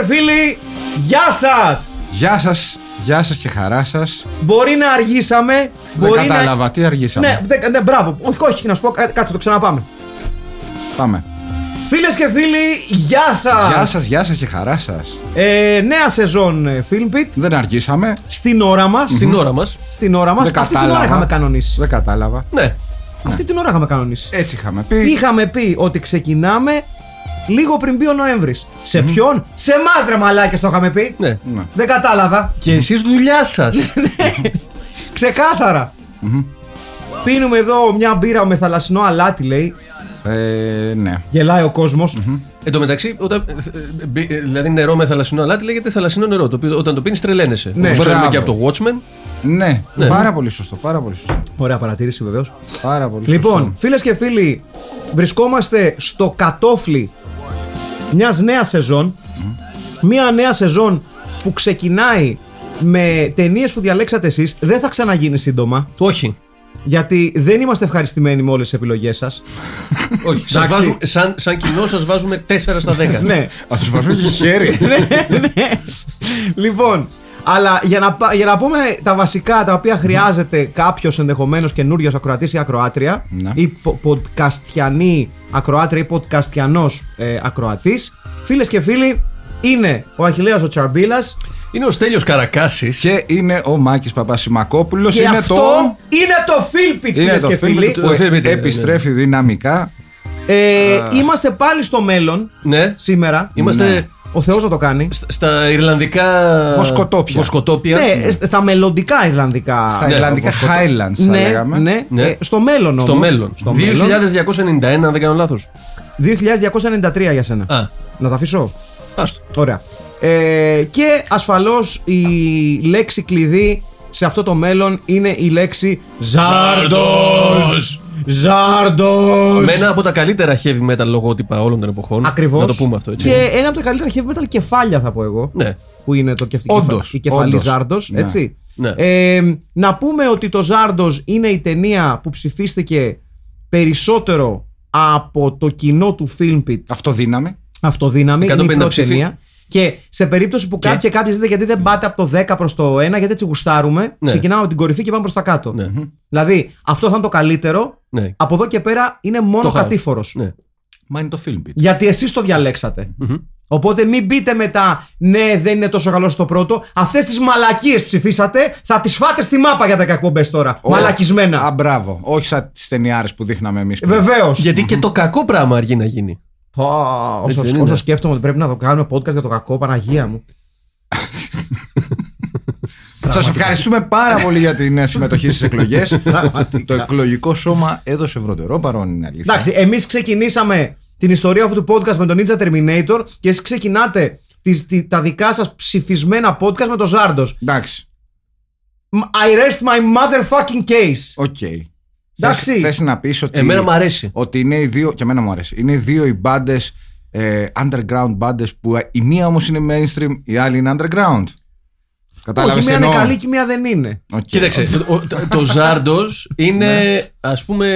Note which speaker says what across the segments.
Speaker 1: και φίλοι, γεια σας!
Speaker 2: Γεια σας, γεια σας και χαρά σας. Δεν
Speaker 1: Μπορεί να αργήσαμε. Μπορεί
Speaker 2: κατάλαβα, τι αργήσαμε.
Speaker 1: Να... Ναι, δε- ναι, μπράβο. Όχι, όχι, να σου πω, κα- κάτσε το ξαναπάμε.
Speaker 2: Πάμε.
Speaker 1: Φίλες και φίλοι, γεια σας!
Speaker 2: Γεια σας, γεια σας και χαρά σας.
Speaker 1: Ε, νέα σεζόν ε, Film Pit
Speaker 2: Δεν αργήσαμε.
Speaker 1: στην ώρα μας.
Speaker 3: Την ώρα μας.
Speaker 1: Στην ώρα μας.
Speaker 2: Δεν
Speaker 1: Αυτή την ώρα
Speaker 2: κατάλαβα.
Speaker 1: είχαμε κανονίσει.
Speaker 2: Δεν κατάλαβα.
Speaker 3: Ναι.
Speaker 1: Αυτή την ώρα είχαμε κανονίσει.
Speaker 2: Έτσι είχαμε πει.
Speaker 1: Είχαμε πει ότι ξεκινάμε λίγο πριν μπει ο Νοέμβρης. Σε ποιον; Σε εμάς, ρε μαλάκες το είχαμε πει.
Speaker 3: ναι.
Speaker 2: Ναι.
Speaker 1: Δεν κατάλαβα.
Speaker 3: Και εσείς δουλειά σας.
Speaker 1: Ξεκάθαρα. Πίνουμε εδώ μια μπύρα με θαλασσινό αλάτι, λέει.
Speaker 2: Ε, ναι.
Speaker 1: Γελάει ο κόσμος.
Speaker 3: Εν τω μεταξύ, όταν, ε, ε, μπει- ε, δηλαδή νερό με θαλασσινό αλάτι λέγεται θαλασσινό νερό. Το οποίο όταν το πίνεις τρελαίνεσαι.
Speaker 1: Ναι.
Speaker 3: Όπως ξέρουμε και
Speaker 2: Μπράβο.
Speaker 3: από το Watchmen.
Speaker 2: Ναι,
Speaker 3: Ναι.
Speaker 2: πάρα πολύ σωστό, πάρα πολύ σωστό.
Speaker 1: Ωραία παρατήρηση, βεβαίως.
Speaker 2: Πάρα πολύ
Speaker 1: Λοιπόν,
Speaker 2: σωστό.
Speaker 1: φίλες και φίλοι, βρισκόμαστε στο κατόφλι μιας νέας σεζόν. Μια νέα σεζόν που ξεκινάει με ταινίες που διαλέξατε εσείς. Δεν θα ξαναγίνει σύντομα.
Speaker 3: Όχι.
Speaker 1: Γιατί δεν είμαστε ευχαριστημένοι με όλες τις επιλογές σας.
Speaker 3: Όχι. Σας
Speaker 1: Εντάξει.
Speaker 3: βάζουμε, σαν, σαν κοινό σας βάζουμε 4 στα 10.
Speaker 1: ναι.
Speaker 2: Α του βάζω και χέρι.
Speaker 1: Λοιπόν, αλλά για να, πα- για να πούμε τα βασικά τα οποία χρειάζεται κάποιος ενδεχομένως καινούριο ακροατής ή ακροάτρια,
Speaker 2: Ναι.
Speaker 1: ή πο- podcastιανή ακροάτρια ή podcastιανός ε, ακροατής, φίλες και φίλοι, είναι ο Αχηλέας ο Τσαρμπίλας
Speaker 3: Είναι ο Στέλιος Καρακάσης
Speaker 2: και είναι ο Μάκης Παπασημακόπουλος.
Speaker 1: και
Speaker 2: Είναι
Speaker 1: αυτό
Speaker 2: το.
Speaker 1: είναι το Φίλπιτ,
Speaker 2: Είναι
Speaker 1: φίλες
Speaker 2: το
Speaker 1: και
Speaker 2: φίλο
Speaker 1: φίλοι.
Speaker 2: που
Speaker 3: Το Philbit, ναι,
Speaker 2: επιστρέφει δυναμικά.
Speaker 1: Ε, είμαστε πάλι στο μέλλον
Speaker 3: Ναι.
Speaker 1: σήμερα.
Speaker 3: Είμαστε
Speaker 2: Ναι.
Speaker 1: Ο Θεός να το κάνει.
Speaker 3: στα- στα Ιρλανδικά.
Speaker 2: Βοσκοτόπια.
Speaker 3: Βοσκοτόπια.
Speaker 1: Ναι, στα μελλοντικά Ιρλανδικά.
Speaker 2: Στα
Speaker 3: ναι,
Speaker 2: Ιρλανδικά
Speaker 3: όπως το-
Speaker 2: Highlands, θα
Speaker 1: ναι,
Speaker 2: λέγαμε.
Speaker 1: ναι,
Speaker 3: Ναι.
Speaker 1: Ε, στο μέλλον
Speaker 3: Στο
Speaker 1: όμως.
Speaker 3: μέλλον.
Speaker 1: Στο μέλλον.
Speaker 3: 2291, αν δεν κάνω λάθος.
Speaker 1: 2293 για σένα.
Speaker 3: Α,
Speaker 1: Να τα αφήσω;
Speaker 3: άστο.
Speaker 1: Ωραία. Ε, και ασφαλώς η λέξη κλειδί σε αυτό το μέλλον είναι η λέξη Ζάρντος. Ζάρντος.
Speaker 3: Με ένα από τα καλύτερα heavy metal λογότυπα όλων των εποχών.
Speaker 1: Ακριβώς.
Speaker 3: Να το πούμε αυτό έτσι.
Speaker 1: Και ένα από τα καλύτερα heavy metal κεφάλια θα πω εγώ.
Speaker 3: Ναι.
Speaker 1: Που είναι το κεφ...
Speaker 2: Όντως,
Speaker 1: η κεφαλή
Speaker 2: όντως.
Speaker 1: Ζάρντος,
Speaker 2: Ναι.
Speaker 1: έτσι.
Speaker 3: Ναι.
Speaker 1: Ε, να πούμε ότι το Ζάρντος είναι η ταινία που ψηφίστηκε περισσότερο από το κοινό του Filmpit
Speaker 2: Αυτοδύναμη.
Speaker 1: αυτοδύναμη. Είναι η
Speaker 3: 150
Speaker 1: πρώτη
Speaker 3: ψήφοι.
Speaker 1: ταινία. Και σε περίπτωση που κάποιοι και κάποιοι δείτε γιατί δεν πάτε από το 10 προς το 1, γιατί έτσι γουστάρουμε,
Speaker 3: Ναι.
Speaker 1: ξεκινάμε από την κορυφή και πάμε προς τα κάτω.
Speaker 3: Ναι.
Speaker 1: Δηλαδή, αυτό θα είναι το καλύτερο.
Speaker 3: Ναι.
Speaker 1: Από εδώ και πέρα είναι μόνο
Speaker 3: Το χάος.
Speaker 1: κατήφορος.
Speaker 3: Ναι.
Speaker 2: Μα είναι το film bit.
Speaker 1: Γιατί εσείς το διαλέξατε. Οπότε μην μπείτε μετά, ναι, δεν είναι τόσο καλό στο πρώτο. Αυτές τις μαλακίες ψηφίσατε, θα τις φάτε στη μάπα για τα εκπομπέ τώρα. Μαλακισμένα.
Speaker 2: Α, μπράβο. Όχι σαν τις ταινιάρες που δείχναμε εμείς.
Speaker 1: Βεβαίως.
Speaker 3: Γιατί και το κακό πράγμα αργεί να γίνει.
Speaker 1: Όσο,
Speaker 3: δεν είναι.
Speaker 1: όσο σκέφτομαι ότι πρέπει να το κάνουμε podcast για το κακό, Παναγία μου.
Speaker 2: Σας ευχαριστούμε πάρα πολύ για την ε, συμμετοχή στις εκλογές. το εκλογικό σώμα έδωσε ευρωτερό παρόν είναι αλήθεια.
Speaker 1: Εντάξει, εμείς ξεκινήσαμε την ιστορία αυτού του podcast με τον Ninja Terminator και εσείς ξεκινάτε τις, τι- τα δικά σας ψηφισμένα podcast με τον Ζάρντος.
Speaker 2: Εντάξει.
Speaker 1: I rest my motherfucking case.
Speaker 2: OK.
Speaker 1: Εντάξει.
Speaker 2: Θε να πεις ότι.
Speaker 3: Εμένα μου αρέσει.
Speaker 2: Ότι είναι οι δύο. Και εμένα μου αρέσει. Είναι οι δύο οι μπάντες. Ε, underground μπάντες που η μία όμως είναι mainstream, η άλλη είναι underground. Κατάλαβες
Speaker 1: Όχι, μία είναι καλή και μία δεν είναι.
Speaker 3: Κοίταξε, το, ο- το, το Ζάρντος είναι ας πούμε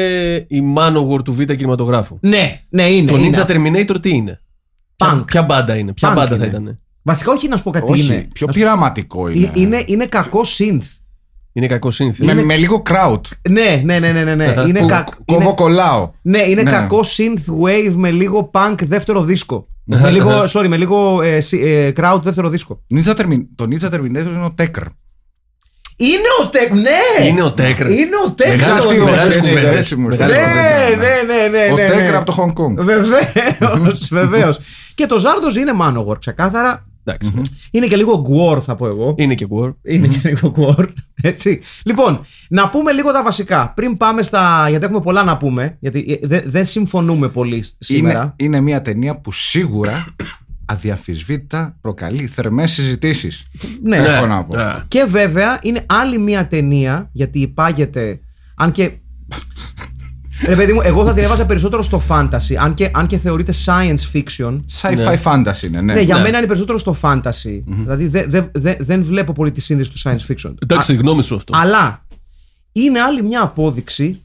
Speaker 3: η Manowar του Β' κινηματογράφου.
Speaker 1: Ναι, ναι, είναι.
Speaker 3: Το
Speaker 1: είναι.
Speaker 3: Ninja Terminator τι είναι;
Speaker 1: Punk.
Speaker 3: Ποια, ποια μπάντα είναι, ποια
Speaker 1: Punk
Speaker 3: μπάντα θα
Speaker 1: είναι.
Speaker 3: ήταν.
Speaker 1: Βασικά, όχι να σου πω κάτι
Speaker 2: Όχι,
Speaker 1: είναι.
Speaker 2: πιο
Speaker 1: Να σου-
Speaker 2: πειραματικό
Speaker 1: Ε,
Speaker 2: είναι.
Speaker 1: είναι. Είναι κακό synth.
Speaker 3: Είναι κακό σύνθημα.
Speaker 2: Με, με λίγο crowd.
Speaker 1: Ναι, ναι, ναι, ναι, ναι. ναι. είναι
Speaker 2: που
Speaker 1: κακ-
Speaker 2: κόβω
Speaker 1: είναι-
Speaker 2: κολλάω.
Speaker 1: Ναι, είναι
Speaker 2: Ναι.
Speaker 1: κακό synth wave με λίγο punk δεύτερο δίσκο. με λίγο, sorry, με λίγο ε, σι- ε, crowd δεύτερο δίσκο.
Speaker 2: Ninja Termin- το Ninja Terminator είναι ο Tekker.
Speaker 1: Είναι ο Τέκ, ναι!
Speaker 3: Είναι ο Τέκρ.
Speaker 1: Είναι ο Τέκρ.
Speaker 3: Μεγάλες
Speaker 1: ο-
Speaker 3: κουβέντες.
Speaker 2: Μεγάλες
Speaker 3: κουβέντες.
Speaker 2: κουβέντες, έτσι μου ήρθε.
Speaker 3: Μεγάλες
Speaker 1: Ναι,
Speaker 3: κουβέντες.
Speaker 1: ναι, ναι, ναι.
Speaker 2: Ο
Speaker 1: ναι, ναι.
Speaker 2: Τέκρα από το Hong Kong.
Speaker 1: Βεβαίως, βεβαίως. Και το Ζάρντος είναι Manowar, ξεκάθαρα.
Speaker 3: Εντάξει.
Speaker 1: Είναι και λίγο γκουόρ, θα πω εγώ.
Speaker 3: Είναι και War.
Speaker 1: Είναι και λίγο γκουόρ. Έτσι. Λοιπόν, να πούμε λίγο τα βασικά. Πριν πάμε στα. Γιατί έχουμε πολλά να πούμε. Γιατί ε, δεν δεν συμφωνούμε πολύ σ- σήμερα.
Speaker 2: Είναι, είναι μια ταινία που σίγουρα αδιαφυσβήτητα προκαλεί θερμές συζητήσεις.
Speaker 1: Ναι.
Speaker 2: Έχω να πω.
Speaker 3: Ναι.
Speaker 1: Και βέβαια είναι άλλη μια ταινία γιατί υπάγεται. Αν και. Ρε παιδί μου, εγώ θα την έβαζα περισσότερο στο fantasy. Αν και, αν και θεωρείται science fiction.
Speaker 2: Sci-fi fantasy είναι, ναι.
Speaker 1: Ναι, για
Speaker 3: Ναι.
Speaker 1: μένα είναι περισσότερο στο fantasy. Δηλαδή δε- δε- δε- δεν βλέπω πολύ τη σύνδεση του science fiction.
Speaker 3: Εντάξει, γνώμη σου αυτό.
Speaker 1: Αλλά είναι άλλη μια απόδειξη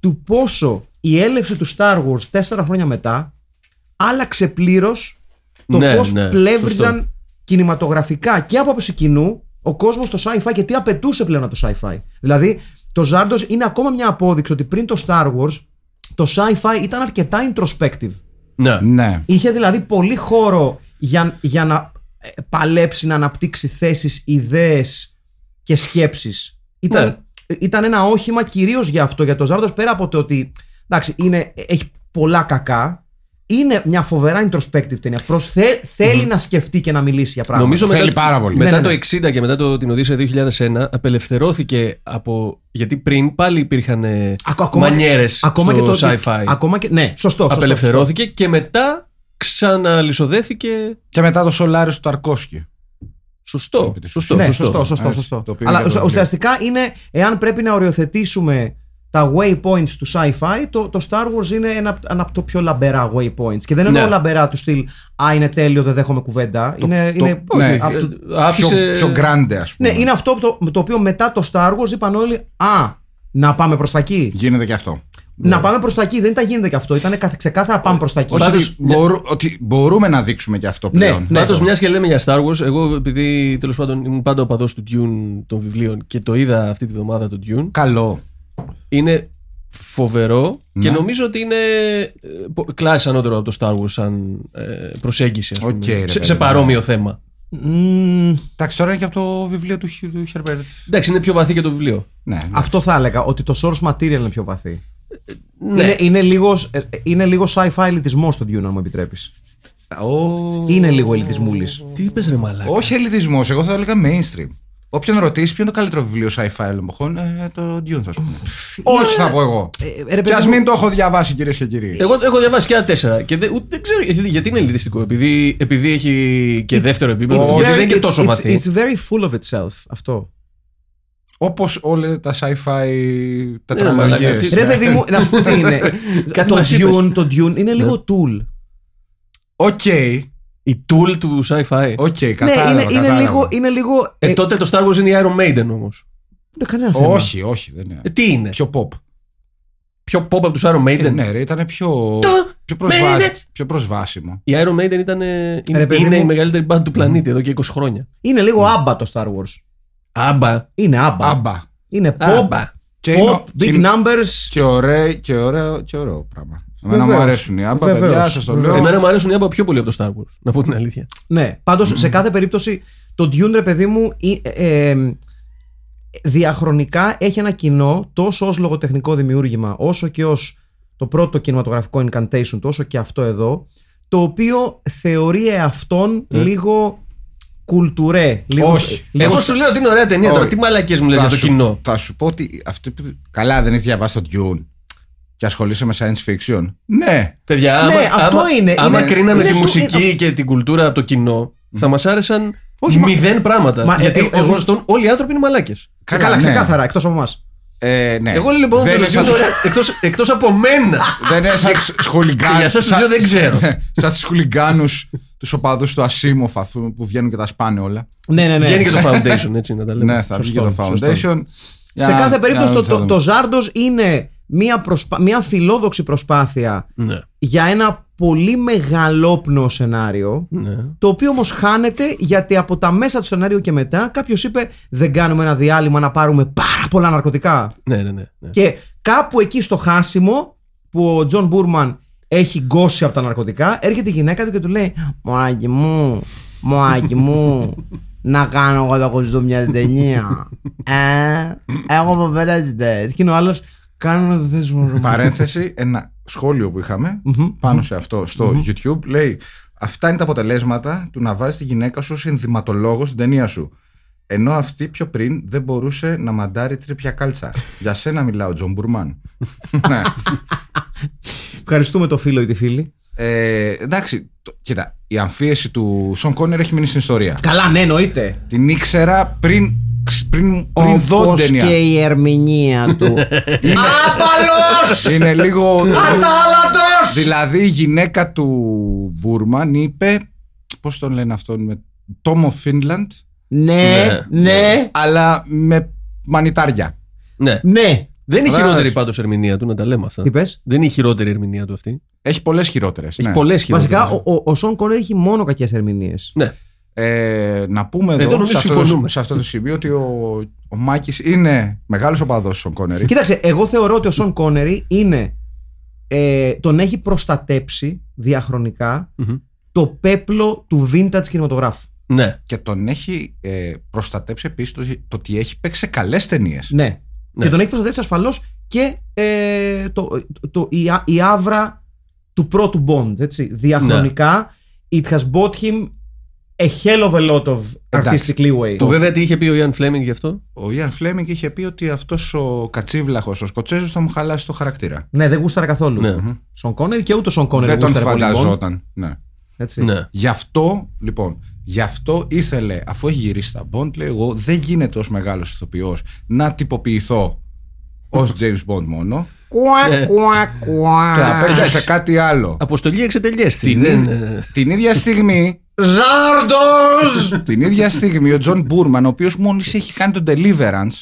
Speaker 1: του πόσο η έλευση του Star Wars τέσσερα χρόνια μετά άλλαξε πλήρως το
Speaker 3: Ναι,
Speaker 1: πώς
Speaker 3: ναι,
Speaker 1: πλεύριζαν
Speaker 3: σωστό.
Speaker 1: κινηματογραφικά και από άποψη κοινού ο κόσμος στο sci-fi και τι απαιτούσε πλέον από το sci-fi. Δηλαδή, το Zardos είναι ακόμα μια απόδειξη ότι πριν το Star Wars το sci-fi ήταν αρκετά introspective.
Speaker 3: Ναι.
Speaker 2: Ναι.
Speaker 1: Είχε δηλαδή πολύ χώρο για, για να ε, παλέψει να αναπτύξει θέσεις, ιδέες και σκέψεις. Ήταν,
Speaker 3: Ναι.
Speaker 1: ήταν ένα όχημα κυρίως για αυτό, για το Ζάρδος, πέρα από το ότι εντάξει, είναι, έχει πολλά κακά, είναι μια φοβερά introspective ταινία. Προς, θε- θέλει να σκεφτεί και να μιλήσει για πράγματα.
Speaker 3: Νομίζω
Speaker 2: Θέλει
Speaker 3: μετά,
Speaker 2: πάρα πολύ.
Speaker 3: μετά
Speaker 1: Ναι, ναι,
Speaker 3: το
Speaker 1: ναι.
Speaker 3: 60 και μετά το, την Οδύσσια 2001 απελευθερώθηκε από. Γιατί πριν πάλι υπήρχαν ε,
Speaker 1: Ακο- ακόμα και-
Speaker 3: μανιέρες
Speaker 1: ακόμα
Speaker 3: στο
Speaker 1: και το,
Speaker 3: sci-fi.
Speaker 1: Ακόμα και, ναι, σωστό. σωστό,
Speaker 3: Απελευθερώθηκε και μετά ξαναλυσοδέθηκε.
Speaker 2: Και μετά το Solaris του Ταρκόφσκι.
Speaker 3: Σωστό.
Speaker 2: Επί της
Speaker 3: Σωστό,
Speaker 1: ναι,
Speaker 3: σωστό.
Speaker 1: σωστό, σωστό,
Speaker 2: Έτσι,
Speaker 1: σωστό.
Speaker 2: το οποίο είναι
Speaker 1: Αλλά
Speaker 2: και το βιβλίο.
Speaker 1: ουσιαστικά είναι, εάν πρέπει να οριοθετήσουμε τα waypoints του sci-fi, το, το Star Wars είναι ένα, ένα από τα πιο λαμπερά waypoints. Και δεν εννοώ
Speaker 3: Ναι.
Speaker 1: λαμπερά του στυλ Α, είναι τέλειο, δεν δέχομαι κουβέντα. είναι,
Speaker 2: το-
Speaker 1: είναι,
Speaker 2: ναι,
Speaker 1: από το-
Speaker 3: Ε, Άφησε.
Speaker 2: Πιο, πιο grande, ας πούμε.
Speaker 1: ναι, είναι αυτό το, το οποίο μετά το Star Wars είπαν όλοι Α, να πάμε προς τα εκεί.
Speaker 2: Γίνεται και αυτό.
Speaker 1: Να πάμε προς τα εκεί. Δεν ήταν γίνεται και αυτό. Ήταν καθ- ξεκάθαρα πάμε προς τα εκεί.
Speaker 2: Όχι
Speaker 3: Πάντως,
Speaker 2: ότι, μπορού- ότι μπορούμε να δείξουμε και αυτό
Speaker 1: Ναι,
Speaker 2: πλέον.
Speaker 1: ναι.
Speaker 3: Πάντως, μιας και λέμε για Star Wars, εγώ επειδή τέλος πάντων ήμουν πάντα οπαδό του Dune των βιβλίων και το είδα αυτή τη βδομάδα το Dune,
Speaker 2: Καλό.
Speaker 3: Είναι φοβερό και
Speaker 2: Ναι.
Speaker 3: νομίζω ότι είναι ε, πο- κλάση ανώτερο από το Star Wars σαν ε, προσέγγιση, ας πούμε,
Speaker 2: Οκ, ρε
Speaker 3: σε,
Speaker 2: παιδί
Speaker 3: σε
Speaker 2: μου.
Speaker 3: παρόμοιο θέμα.
Speaker 1: Μμμ,
Speaker 2: Εντάξει, τώρα είναι και από το βιβλίο του, Χι- του Herbert.
Speaker 3: Εντάξει, είναι πιο βαθύ και το βιβλίο.
Speaker 2: Ναι, ναι.
Speaker 1: αυτό θα έλεγα. Ότι το source material είναι πιο βαθύ.
Speaker 3: Ναι.
Speaker 1: Είναι, είναι, λίγος, ε, είναι λίγο sci-fi ελιτισμός στο Dune, αν μου επιτρέπεις.
Speaker 2: Ο-
Speaker 1: Είναι λίγο ελιτισμούλης.
Speaker 3: Τι είπες, ρε Μαλάκα;
Speaker 2: Όχι ελιτισμός, εγώ θα έλεγα mainstream. Όποιον ρωτήσει ποιο είναι το καλύτερο βιβλίο sci-fi εποχών, ε, το Dune θα σου πούνε. Όχι, θα πω εγώ.
Speaker 1: Ε, ρε,
Speaker 2: Και ας
Speaker 1: παιδί μου-
Speaker 2: μην το έχω διαβάσει, κυρίες και κύριοι.
Speaker 3: Εγώ έχω διαβάσει και ένα τέσσερα και δεν, ούτε, δεν ξέρω γιατί, γιατί είναι ελιτιστικό. Επειδή, επειδή έχει και δεύτερο επίπεδο,
Speaker 1: It's
Speaker 3: γιατί
Speaker 1: very-
Speaker 3: δεν είναι και
Speaker 1: it's-
Speaker 3: τόσο
Speaker 1: it's-
Speaker 3: βαθύ.
Speaker 1: It's very full of itself αυτό.
Speaker 2: Όπως όλα τα sci-fi
Speaker 3: μαλάκα,
Speaker 2: τετραλογίες.
Speaker 3: τι-
Speaker 1: Ρε παιδί μου, να σου πω τι είναι.
Speaker 3: Κάτι
Speaker 1: το,
Speaker 3: μας είπες.
Speaker 1: Dune, το Dune είναι λίγο Tool.
Speaker 2: OK,
Speaker 3: Η Tool του sci-fi.
Speaker 2: OK,
Speaker 1: ναι,
Speaker 2: κατάλαβα.
Speaker 1: είναι, είναι
Speaker 2: κατάλαβα.
Speaker 1: λίγο. Είναι λίγο
Speaker 3: Ε,
Speaker 1: ε,
Speaker 3: τότε το Star Wars είναι η Iron Maiden όμως.
Speaker 1: δεν κανένα θέμα.
Speaker 2: Όχι, όχι, δεν είναι.
Speaker 3: Ε, τι είναι,
Speaker 2: Πιο pop.
Speaker 3: πιο pop από τους Iron Maiden;
Speaker 2: Ε, ναι, ρε, ήταν πιο. Πιο,
Speaker 3: Maiden.
Speaker 2: προσβάσ... πιο προσβάσιμο.
Speaker 3: Η Iron Maiden ήταν, ε, είναι,
Speaker 1: Ρε, παιδί
Speaker 3: είναι
Speaker 1: μου.
Speaker 3: η μεγαλύτερη band του πλανήτη εδώ και 20 χρόνια.
Speaker 1: Είναι λίγο άμπα το Star Wars.
Speaker 3: Άμπα.
Speaker 1: Είναι άμπα.
Speaker 2: Άμπα.
Speaker 1: Είναι pop,
Speaker 3: Άμπα.
Speaker 2: Και, είναι,
Speaker 1: pop,
Speaker 2: και,
Speaker 1: big numbers.
Speaker 2: και, ωραίο, και, ωραίο, και ωραίο πράγμα. Εμένα μου
Speaker 1: Βεβαίως.
Speaker 2: αρέσουν οι άμπα,
Speaker 1: Βεβαίως.
Speaker 2: παιδιά, σας το λέω.
Speaker 1: Βεβαίως.
Speaker 3: Εμένα μου αρέσουν οι άμπα πιο πολύ από το Star Wars, να πω την αλήθεια.
Speaker 1: Ναι, πάντως σε κάθε περίπτωση το Dune, ρε παιδί μου, ε, ε, ε, διαχρονικά έχει ένα κοινό τόσο ως λογοτεχνικό δημιούργημα, όσο και ως το πρώτο κινηματογραφικό incantation, τόσο και αυτό εδώ, το οποίο θεωρεί εαυτόν λίγο κουλτουρέ. Λίγο,
Speaker 2: Όχι.
Speaker 1: λίγο-
Speaker 3: Εγώ σου λέω ότι είναι ωραία ταινία τώρα.
Speaker 2: Όχι.
Speaker 3: Τι μαλακίε μου λες
Speaker 2: Θα
Speaker 3: για το
Speaker 2: σου-
Speaker 3: κοινό.
Speaker 2: Θα σου πω ότι. Αυτό, που- καλά, δεν έχεις διαβάσει το Dune και ασχολείσαι με science fiction. Ναι.
Speaker 3: Παιδιά, άμα,
Speaker 1: Ναι, αυτό
Speaker 3: άμα,
Speaker 1: είναι.
Speaker 3: άμα
Speaker 1: Είναι-
Speaker 3: κρίναμε
Speaker 1: είναι
Speaker 3: τη
Speaker 1: το-
Speaker 3: μουσική και την κουλτούρα από το κοινό, θα μας άρεσαν
Speaker 1: Όχι, μα-
Speaker 3: μηδέν πράγματα.
Speaker 1: Μα, ε,
Speaker 3: γιατί
Speaker 1: ε,
Speaker 3: ω
Speaker 1: εγώ-
Speaker 3: γνωστόν όλοι οι άνθρωποι είναι μαλάκες.
Speaker 1: Καλά, καλά
Speaker 2: ναι.
Speaker 1: ξεκάθαρα, εκτός από εμάς.
Speaker 2: Ε, ναι.
Speaker 3: Εγώ λοιπόν
Speaker 2: δεν
Speaker 3: το
Speaker 2: είναι σαν,
Speaker 3: Dune, εκτός, εκτός από μένα.
Speaker 2: δεν είναι σαν τους χουλιγκάνους.
Speaker 3: Και για εσάς τους
Speaker 2: σαν-
Speaker 3: δύο δεν ξέρω.
Speaker 2: σαν τους χουλιγκάνους, τους οπαδούς του Ασίμοφ αυτού που βγαίνουν και τα σπάνε όλα.
Speaker 1: Ναι, ναι, ναι.
Speaker 3: Βγαίνει και το Foundation, έτσι να τα λέμε.
Speaker 2: Ναι, θα βγει και
Speaker 1: Σωστό,
Speaker 2: το
Speaker 1: σωστό.
Speaker 2: Foundation. Για
Speaker 1: Σε
Speaker 2: να-
Speaker 1: κάθε
Speaker 2: για
Speaker 1: περίπτωση
Speaker 2: να
Speaker 1: το, το,
Speaker 2: δούμε.
Speaker 1: το Ζάρντος είναι μια, προσπά- μια φιλόδοξη προσπάθεια
Speaker 3: Ναι.
Speaker 1: για ένα πολύ μεγαλόπνοο σενάριο
Speaker 3: ναι.
Speaker 1: το οποίο όμως χάνεται γιατί από τα μέσα του σενάριου και μετά κάποιος είπε δεν κάνουμε ένα διάλειμμα να πάρουμε πάρα πολλά ναρκωτικά
Speaker 3: Ναι, ναι, ναι. ναι.
Speaker 1: και κάπου εκεί στο χάσιμο που ο Τζον Μπούρμαν έχει γκώσει από τα ναρκωτικά έρχεται η γυναίκα του και του λέει Μωράκι μου, μωράκι μου να κάνω εγώ το κοστούμι μια ταινία. ε, έχω φοβερές Και είναι ο άλλος, κάνω να το θέσουμε.
Speaker 2: Παρένθεση, ένα σχόλιο που είχαμε πάνω σε αυτό στο YouTube λέει Αυτά είναι τα αποτελέσματα του να βάζεις τη γυναίκα σου ως ενδυματολόγο στην ταινία σου. Ενώ αυτή πιο πριν δεν μπορούσε να μαντάρει τρύπια κάλτσα. Για σένα μιλάω, Τζον Μπουρμάν. ναι.
Speaker 1: Ευχαριστούμε το φίλο ή τη φίλη.
Speaker 2: Ε, εντάξει, το- κοίτα, η αμφίεση του Σον Κόνερι έχει μείνει στην ιστορία.
Speaker 1: Καλά, ναι, εννοείται.
Speaker 2: Την ήξερα πριν, πριν, πριν δω την
Speaker 1: Όπως
Speaker 2: ταινία.
Speaker 1: και η ερμηνεία του. Άπαλος!
Speaker 2: Είναι λίγο.
Speaker 1: Ατάλατος!
Speaker 2: δηλαδή η γυναίκα του Μπούρμαν είπε. Πώς τον λένε αυτόν με. Τόμο Φίνλαντ,
Speaker 1: Ναι,
Speaker 3: Ναι,
Speaker 1: ναι,
Speaker 2: αλλά με μανιτάρια.
Speaker 3: Ναι.
Speaker 1: ναι.
Speaker 3: Δεν είναι η
Speaker 2: Βράδυ.
Speaker 3: χειρότερη πάντως ερμηνεία του, να τα λέμε αυτά.
Speaker 1: Τι πες;
Speaker 3: Δεν είναι η χειρότερη ερμηνεία του αυτή.
Speaker 2: Έχει πολλές χειρότερες.
Speaker 3: Έχει πολλές χειρότερες.
Speaker 1: Βασικά, ο, ο, ο Σον Κόνερ έχει μόνο κακές ερμηνείες.
Speaker 3: Ναι.
Speaker 2: Ε, να πούμε εδώ,
Speaker 3: Εδώ νομίζω
Speaker 2: σε, αυτό το,
Speaker 3: συμφωνούμε.
Speaker 2: σε αυτό το σημείο ότι ο, ο Μάκης είναι μεγάλος οπαδός στον Κόνερη.
Speaker 1: Κοίταξε, εγώ θεωρώ ότι ο Σον Κόνερι είναι. Ε, τον έχει προστατέψει διαχρονικά
Speaker 3: Μμμ.
Speaker 1: το πέπλο του vintage κινηματογράφου.
Speaker 3: Ναι.
Speaker 2: Και τον έχει ε, προστατέψει επίσης το, το ότι έχει παίξει σε καλές ταινίες.
Speaker 1: Ναι.
Speaker 3: Ναι.
Speaker 1: Και τον έχει προστατέψει ασφαλώς και ε, το, το, η, α- η άβρα του πρώτου Bond. Έτσι. Διαχρονικά,
Speaker 3: Ναι.
Speaker 1: it has bought him a hell of a lot of
Speaker 2: Εντάξει.
Speaker 1: artistic leeway.
Speaker 3: Το βέβαια τι είχε πει ο Ιαν Φλέμινγκ γι' αυτό;
Speaker 2: Ο Ιαν Φλέμινγκ είχε πει ότι αυτός ο κατσίβλαχος, ο Σκοτσέζος θα μου χαλάσει το χαρακτήρα.
Speaker 1: Ναι, δεν γούσταρα καθόλου.
Speaker 3: Ναι.
Speaker 1: Σον Κόνερ και ούτε ο Σον Κόνερ
Speaker 2: Δεν τον
Speaker 1: γούσταρε πολύ Bond.
Speaker 2: φανταζόταν. Ναι.
Speaker 1: Έτσι.
Speaker 3: Ναι.
Speaker 2: Γι' αυτό, λοιπόν, γι' αυτό ήθελε, αφού έχει γυρίσει τα Bond, λέει εγώ δεν γίνεται ως μεγάλος ηθοποιός να τυποποιηθώ ως James Bond μόνο
Speaker 1: Κουα,
Speaker 3: Ναι.
Speaker 1: κουα, κουα.
Speaker 2: και να παίξω σε κάτι άλλο.
Speaker 3: Αποστολή εξετελέσθη.
Speaker 2: Την,
Speaker 3: Δεν,
Speaker 2: ίδ-
Speaker 3: ε,
Speaker 2: την ίδια στιγμή,
Speaker 1: Ζάρντος!
Speaker 2: την ίδια στιγμή ο Τζον Μπούρμαν, ο οποίος μόλις έχει κάνει τον Deliverance,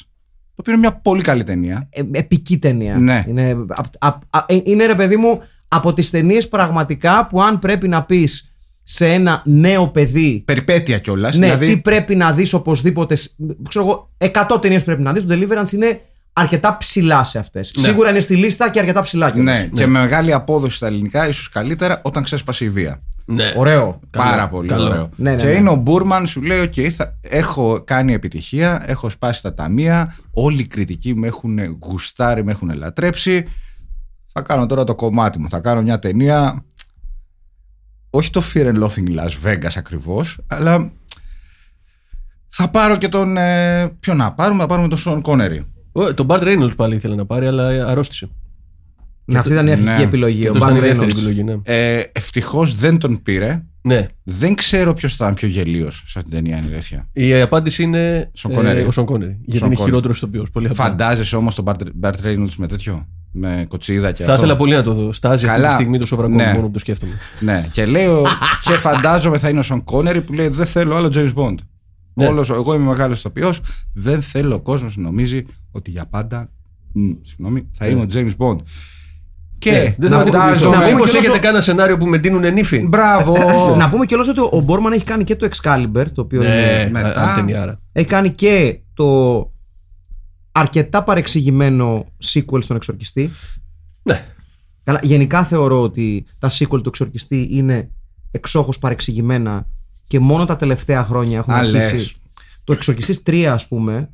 Speaker 2: το οποίο είναι μια πολύ καλή ταινία.
Speaker 1: Ε, επική ταινία.
Speaker 2: Ναι.
Speaker 1: Είναι, απ- απ- α- ε, είναι ρε παιδί μου από τις ταινίες πραγματικά που αν πρέπει να πεις σε ένα νέο παιδί
Speaker 2: Περιπέτεια κιόλας.
Speaker 1: ναι,
Speaker 2: δηλαδή,
Speaker 1: τι πρέπει να δεις οπωσδήποτε σ- ξέρω εγώ 100 ταινίες πρέπει να δεις το Deliverance είναι αρκετά ψηλά σε αυτές σίγουρα είναι στη λίστα και αρκετά ψηλά κιόλας.
Speaker 2: ναι, και με μεγάλη απόδοση στα ελληνικά, ίσως καλύτερα, όταν ξέσπασε η βία.
Speaker 3: ναι.
Speaker 1: ωραίο
Speaker 2: Πάρα πολύ
Speaker 3: καλό.
Speaker 2: ωραίο.
Speaker 1: Ναι, ναι,
Speaker 2: και
Speaker 1: ναι.
Speaker 2: είναι ο Μπούρμαν, σου λέει: OK, θα, έχω κάνει επιτυχία, έχω σπάσει τα ταμεία. Όλοι οι κριτικοί με έχουν γουστάρει, με έχουν λατρέψει. Θα κάνω τώρα το κομμάτι μου. Θα κάνω μια ταινία. Όχι το Fear and Loathing in Las Vegas ακριβώς, αλλά θα πάρω και τον. Ε, ποιο να πάρουμε, θα πάρουμε τον Σον Κόνερι.
Speaker 3: Ο- Τον Μπαρτ Ρέινολτ πάλι ήθελε να πάρει, αλλά αρρώστησε.
Speaker 1: ναι, αυτή ήταν η αρχική
Speaker 2: Ναι.
Speaker 1: επιλογή
Speaker 3: Και
Speaker 1: ο
Speaker 3: αυτός ήταν η
Speaker 1: Burt
Speaker 3: δεύτερη
Speaker 1: Reynolds.
Speaker 3: επιλογή, ναι.
Speaker 2: Ε, Ευτυχώς δεν τον πήρε.
Speaker 3: Ναι.
Speaker 2: Δεν ξέρω ποιος θα ήταν πιο γελίος σε αυτήν την ταινία, είναι η αλήθεια.
Speaker 3: Η απάντηση είναι
Speaker 2: Σον Κόνερι.
Speaker 3: ε, ο Σον Κόνερι. Γιατί
Speaker 2: Σον
Speaker 3: είναι
Speaker 2: Κόνερι.
Speaker 3: χειρότερος ηθοποιός. Πολύ απλά.
Speaker 2: Φαντάζεσαι όμως τον Bart Reynolds με τέτοιο. Με κοτσίδα και
Speaker 3: Θα
Speaker 2: αυτό;
Speaker 3: ήθελα πολύ να το δω. Στάζει αυτή
Speaker 2: Καλά.
Speaker 3: τη στιγμή το σοβρακό
Speaker 2: Ναι.
Speaker 3: μόνο που το σκέφτομαι.
Speaker 2: Ναι, και λέω. και φαντάζομαι θα είναι ο Σον Κόνερι που λέει Δεν θέλω άλλο James Bond.
Speaker 3: Ναι.
Speaker 2: Όλος, εγώ είμαι μεγάλος ηθοποιός. Δεν θέλω ο κόσμος να νομίζει ότι για πάντα. μ, συγγνώμη, θα είμαι ο James Bond. Και
Speaker 3: Ναι, δεν θα
Speaker 1: να-
Speaker 2: φαντάζομαι.
Speaker 1: να πούμε
Speaker 3: Μήπως
Speaker 1: και
Speaker 3: έχετε
Speaker 1: όσο-
Speaker 3: κανένα σενάριο που με δίνουν νύφη.
Speaker 2: Μπράβο!
Speaker 1: να πούμε κιόλας ότι ο Μπόρμαν έχει κάνει και το Excalibur το οποίο είναι
Speaker 3: Ναι,
Speaker 2: μετά.
Speaker 3: α- ταινιάρα.
Speaker 1: Έχει κάνει και το αρκετά παρεξηγημένο sequel στον εξορκιστή.
Speaker 3: Ναι.
Speaker 1: Καλά, γενικά θεωρώ ότι τα sequel του εξορκιστή είναι εξόχως παρεξηγημένα και μόνο τα τελευταία χρόνια έχουν
Speaker 2: Α,
Speaker 1: αρχίσει.
Speaker 2: λες.
Speaker 1: Το εξορκιστής 3 ας πούμε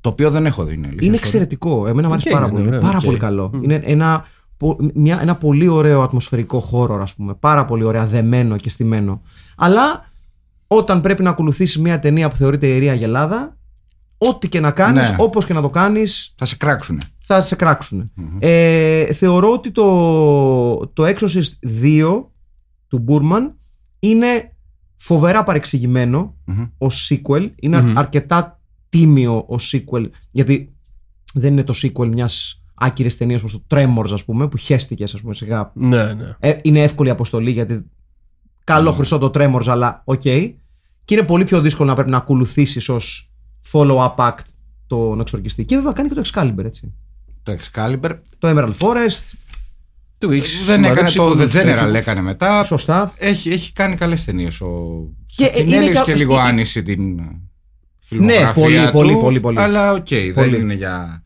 Speaker 2: το οποίο δεν έχω δει. Είναι, αλήθεια,
Speaker 1: είναι
Speaker 2: sorry.
Speaker 1: εξαιρετικό. Εμένα μου αρέσει
Speaker 3: Οκ,
Speaker 1: πάρα
Speaker 3: είναι
Speaker 1: πολύ.
Speaker 3: ωραίο.
Speaker 1: Πάρα
Speaker 2: Οκ.
Speaker 1: πολύ καλό. Είναι ένα, πο- μια, ένα πολύ ωραίο ατμοσφαιρικό horror, ας πούμε. Πάρα πολύ ωραία, δεμένο και στημένο. Αλλά όταν πρέπει να ακολουθήσει μια ταινία που θεωρείται ιερή αγελάδα, ό,τι και να κάνεις,
Speaker 2: Ναι.
Speaker 1: όπως και να το κάνεις,
Speaker 2: Θα σε κράξουνε.
Speaker 1: θα σε κράξουνε Ε, θεωρώ ότι το, το Exorcist 2 του Μπούρμαν είναι φοβερά παρεξηγημένο ως sequel. είναι αρκετά τίμιο ως sequel, γιατί δεν είναι το sequel μιας άκυρης ταινίας όπως το Tremors ας πούμε, που χέστηκες ας πούμε σιγά.
Speaker 3: Ναι, ναι.
Speaker 1: Ε, είναι εύκολη αποστολή γιατί καλό χρυσό το Tremors αλλά οκ. Και είναι πολύ πιο δύσκολο να πρέπει να ακολουθήσεις ως follow-up act τον εξορκιστή. Και βέβαια κάνει και το Excalibur έτσι.
Speaker 2: Το Excalibur.
Speaker 1: Το Emerald Forest,
Speaker 3: Του έχεις
Speaker 2: Δεν έκανε
Speaker 3: συμπαράξει
Speaker 2: το The
Speaker 3: πολλούς
Speaker 2: General,
Speaker 3: περίφημους.
Speaker 2: έκανε μετά.
Speaker 1: σωστά.
Speaker 2: Έχει, έχει κάνει καλές ταινίες. Ο...
Speaker 1: Και,
Speaker 2: την
Speaker 1: ε, είναι
Speaker 2: έλεγε
Speaker 1: κα-
Speaker 2: και λίγο
Speaker 1: στη-
Speaker 2: άνηση την ε, φιλμογραφία
Speaker 1: πολύ,
Speaker 2: του,
Speaker 1: πολύ, πολύ, πολύ.
Speaker 2: Αλλά οκ, δεν
Speaker 1: Πολύ.
Speaker 2: είναι για...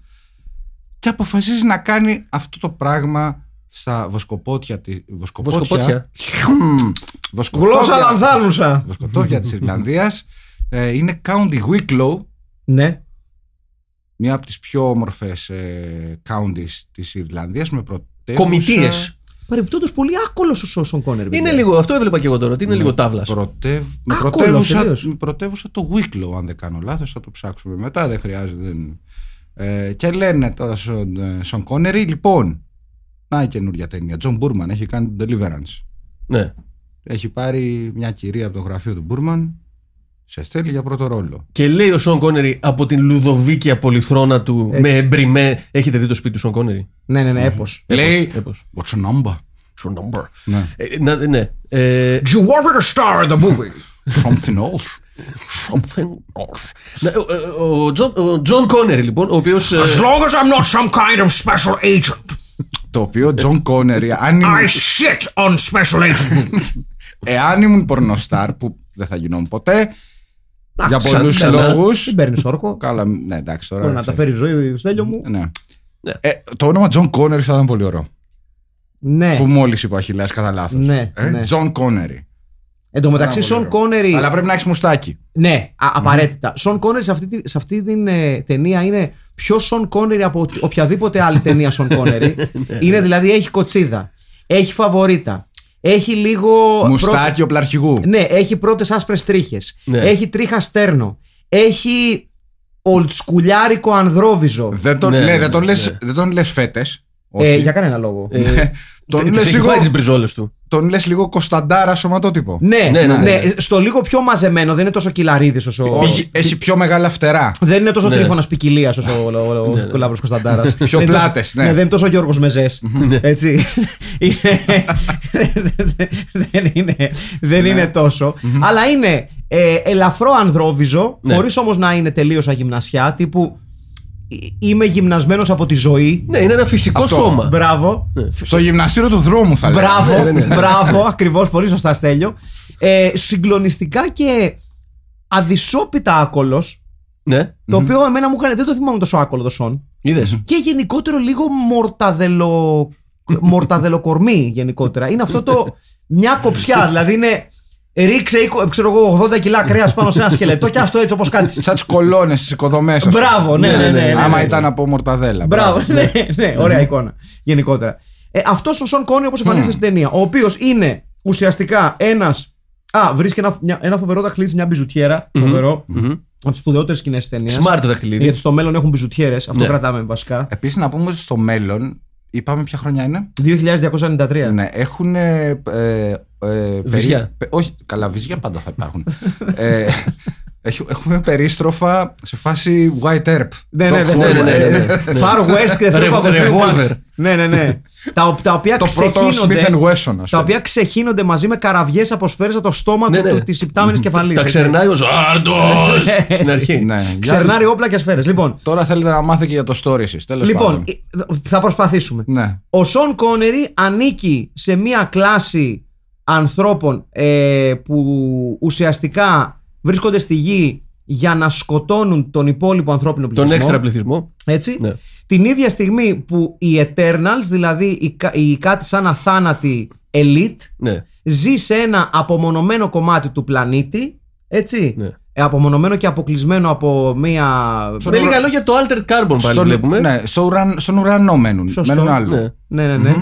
Speaker 2: Και αποφασίζει να κάνει αυτό το πράγμα στα βοσκοπότια τη... Βοσκοπότια.
Speaker 3: Βοσκοπότια.
Speaker 2: Χμ, βοσκοτόπια-
Speaker 1: Γλώσσα λανθάνουσα.
Speaker 2: Βοσκοτόπια της Ιρλανδίας Ε, είναι County Wicklow,
Speaker 1: Ναι.
Speaker 2: μία από τις πιο όμορφες ε, counties της Ιρλανδίας με πρωτεύουσα...
Speaker 3: Κομιτείες.
Speaker 1: Παρεμπιπτόντως πολύ άκωλος ο Σον Κόνερ.
Speaker 3: Είναι
Speaker 1: παιδιά.
Speaker 3: λίγο, αυτό έβλεπα και εγώ τώρα, ότι είναι λίγο τάβλας.
Speaker 2: Πρωτεύ... Με,
Speaker 1: Άκωλος,
Speaker 2: πρωτεύουσα,
Speaker 1: τελείως.
Speaker 2: με πρωτεύουσα το Wicklow, αν δεν κάνω λάθος, θα το ψάξουμε μετά, δεν χρειάζεται. Δεν... Ε, και λένε τώρα στον ε, Σον Κόνερι, λοιπόν, να η καινούργια ταινία. Τζον Μπούρμαν έχει κάνει τον Deliverance.
Speaker 3: Ναι.
Speaker 2: Έχει πάρει μια κυρία από το γραφείο του Μπούρμαν, σε θέλει για πρώτο ρόλο.
Speaker 3: Και λέει ο Σον Κόνερι από την λουδοβίκεια πολυθρόνα του
Speaker 1: Έτσι.
Speaker 3: με εμπριμέ. Έχετε δει το σπίτι του Σον Κόνερι.
Speaker 1: Ναι, ναι, ναι, έπος.
Speaker 2: Λέει,
Speaker 3: Έπος.
Speaker 2: what's your number?
Speaker 3: Phone number.
Speaker 2: Ναι.
Speaker 3: Ε, να- ναι. Ε,
Speaker 1: You want me to star in the movie?
Speaker 2: Something else.
Speaker 3: something else. Να, ο- ε, Ο Τζον- ο Τζον Κόνερι λοιπόν, ο οποίος.
Speaker 1: As long as I'm not some kind of special agent.
Speaker 2: το οποίο Τζον Κόνερι, αν
Speaker 1: I
Speaker 2: ήμουν,
Speaker 1: shit on special agent movies.
Speaker 2: εάν ήμουν πορνοστάρ, που δεν θα γινόμουν ποτέ, για
Speaker 1: Ξανά,
Speaker 2: πολλούς
Speaker 1: ξανά.
Speaker 2: λόγους.
Speaker 1: Δεν παίρνεις όρκο.
Speaker 2: Καλά, ναι, εντάξει τώρα.
Speaker 1: Μπορεί να τα
Speaker 2: ξέρεις.
Speaker 1: φέρει ζωή, Στέλιο μου.
Speaker 2: Ναι.
Speaker 3: Ναι.
Speaker 2: Ε, το όνομα Τζον Κόνερι θα ήταν πολύ ωραίο.
Speaker 1: Ναι.
Speaker 2: Που μόλις είπα ο Αχιλέας κατά λάθος.
Speaker 1: Ναι, ναι.
Speaker 2: Τζον Κόνερι.
Speaker 1: Εν τω μεταξύ,
Speaker 2: Πάρα πολύ
Speaker 1: Σον
Speaker 2: ωραίο.
Speaker 1: Κόνερι.
Speaker 2: Αλλά πρέπει να έχεις μουστάκι.
Speaker 1: Ναι, α, απαραίτητα. Σον Κόνερι σε αυτή, τη- σε αυτή την ε, ταινία είναι πιο Σον Κόνερι από οτι- οποιαδήποτε άλλη ταινία Σον Κόνερι. είναι δηλαδή έχει κοτσίδα, έχει φαβορίτα, έχει λίγο.
Speaker 2: Μουστάκι οπλαρχηγού.
Speaker 1: πρώτη- Ναι, έχει πρώτες άσπρες τρίχες.
Speaker 3: Ναι.
Speaker 1: Έχει τρίχα στέρνο. Έχει ολτσκουλιάρικο ανδρόβιζο.
Speaker 2: Δεν τον,
Speaker 3: Ναι,
Speaker 2: ναι,
Speaker 3: ναι,
Speaker 2: δεν
Speaker 3: ναι,
Speaker 2: τον
Speaker 3: ναι.
Speaker 2: λες, δεν τον λες φέτες.
Speaker 1: Ε,
Speaker 2: Όχι.
Speaker 1: για κανένα λόγο.
Speaker 3: Ε,
Speaker 2: τον,
Speaker 3: τις
Speaker 2: λες
Speaker 3: έχει
Speaker 2: λίγο,
Speaker 3: φάει τις μπριζόλες του.
Speaker 2: τον λες λίγο Κωνσταντάρα σωματότυπο.
Speaker 1: Ναι,
Speaker 3: Ναι,
Speaker 1: ναι,
Speaker 3: ναι, ναι.
Speaker 1: στο λίγο πιο μαζεμένο, δεν είναι τόσο κυλαρίδης όσο.
Speaker 2: Έχει, έχει πιο μεγάλα φτερά.
Speaker 1: Δεν είναι τόσο
Speaker 3: Ναι.
Speaker 1: τρίφωνας ποικιλίας όσο ο, ο, ο,
Speaker 3: Ναι, ναι.
Speaker 1: ο Λάμπρος Κωνσταντάρας.
Speaker 2: Πιο
Speaker 1: Δεν είναι τόσο-
Speaker 2: πλάτες, ναι.
Speaker 1: Δεν είναι τόσο Γιώργος Μεζές. Έτσι. Είναι- δεν είναι, δεν
Speaker 2: Ναι.
Speaker 1: είναι τόσο. Αλλά είναι ε, ελαφρό ανδρόβιζο,
Speaker 3: Ναι.
Speaker 1: χωρίς όμως να είναι τελείως αγυμνασιά. Τύπου «Ε, είμαι γυμνασμένος από τη ζωή.
Speaker 3: Ναι, είναι ένα φυσικό
Speaker 2: Αυτό.
Speaker 3: σώμα.
Speaker 1: Μπράβο.
Speaker 2: Στο γυμναστήριο του δρόμου θα λέω.
Speaker 1: Μπράβο,
Speaker 3: Ναι, ναι, ναι.
Speaker 1: μπράβο, ακριβώς, πολύ σωστά Στέλιο. Ε, συγκλονιστικά και αδυσόπιτα άκολος.
Speaker 3: Ναι,
Speaker 1: Το οποίο εμένα μου έκανε, δεν το θυμάμαι τόσο άκολο το Σον.
Speaker 3: είδες.
Speaker 1: Και γενικότερο λίγο μορταδελο, μορταδελοκορμί γενικότερα. Είναι αυτό το μια κοψιά, δηλαδή είναι ρίξε είκο- ξέρω εγώ 80 κιλά κρέας πάνω σε ένα σκελετό και άστο έτσι όπως κάτσεις.
Speaker 2: Σαν τις κολόνες στις οικοδομές σας.
Speaker 1: Μπράβο, ναι, ναι, ναι. ναι, ναι,
Speaker 2: Άμα
Speaker 1: ναι.
Speaker 2: ήταν από μορταδέλα.
Speaker 1: Μπράβο, ναι, ναι, ωραία εικόνα. Γενικότερα. Ε, Αυτός ο Σον Κόνι, όπως εμφανίζεται στην ταινία, ο οποίος είναι ουσιαστικά ένα. Α, βρίσκει ένα, μια- ένα φοβερό δαχτυλίδι σε μια μπιζουτιέρα. Φοβερό. Από τις σπουδαιότερες σκηνές της ταινίας.
Speaker 3: Smart δαχτυλίδι.
Speaker 1: Γιατί στο μέλλον έχουν μπιζουτιέρες. Αυτό
Speaker 3: Ναι.
Speaker 1: κρατάμε βασικά.
Speaker 2: Επίσης να πούμε ότι στο μέλλον, είπαμε ποια χρονιά είναι;
Speaker 1: 2293.
Speaker 2: Ναι, έχουν. Ε, ε, ε,
Speaker 3: Βυζιά.
Speaker 2: πε- όχι, καλά, βυζιά πάντα θα υπάρχουν. ε, έχ- έχουμε περίστροφα σε φάση White Earp.
Speaker 1: Ναι, ναι,
Speaker 2: Το
Speaker 1: ναι, ναι,
Speaker 2: έχουμε.
Speaker 1: ναι, ναι, ναι. Far West και δεύτερο
Speaker 3: Revolver.
Speaker 1: Παγκοσμίο Wars. Ναι, ναι, ναι. Τα, τα οποία
Speaker 2: Το πρώτο Smith
Speaker 1: ξεχύνονται.
Speaker 2: Wesson, ας πούμε.
Speaker 1: Τα οποία ξεχύνονται μαζί με καραβιές από σφαίρες από το στόμα
Speaker 3: Ναι,
Speaker 1: του,
Speaker 3: ναι.
Speaker 1: του, της υπτάμενης κεφαλής.
Speaker 3: Τα
Speaker 1: έτσι.
Speaker 3: ξερνάει ο Ζάρντος στην αρχή.
Speaker 2: Ναι, για-
Speaker 1: Ξερνάρει όπλα και σφαίρες. Λοιπόν,
Speaker 2: Τώρα θέλετε να μάθετε και για το story εσείς, τέλος
Speaker 1: λοιπόν
Speaker 2: πάντων.
Speaker 1: ε, θα προσπαθήσουμε.
Speaker 2: Ναι.
Speaker 1: Ο Σον Κόνερι ανήκει σε μια κλάση ανθρώπων ε, που ουσιαστικά βρίσκονται στη γη για να σκοτώνουν τον υπόλοιπο ανθρώπινο
Speaker 3: Τον
Speaker 1: πληθυσμό.
Speaker 3: έξτρα πληθυσμό.
Speaker 1: Έτσι.
Speaker 3: Ναι.
Speaker 1: Την ίδια στιγμή που οι Eternals, δηλαδή η, κα- η κάτι σαν αθάνατη elite,
Speaker 3: Ναι.
Speaker 1: ζει σε ένα απομονωμένο κομμάτι του πλανήτη. Έτσι.
Speaker 3: Ναι.
Speaker 1: Ε, απομονωμένο και αποκλεισμένο από μία.
Speaker 2: Στον
Speaker 3: Με
Speaker 2: ουρα-
Speaker 3: λίγα λόγια το Altered Carbon πάλι
Speaker 2: Στον,
Speaker 3: βλέπουμε.
Speaker 2: ναι, στο ουραν- στον ουρανό μένουν.
Speaker 1: Σωστό.
Speaker 2: Μένουν άλλο.
Speaker 3: Ναι.
Speaker 1: Ναι, ναι, ναι.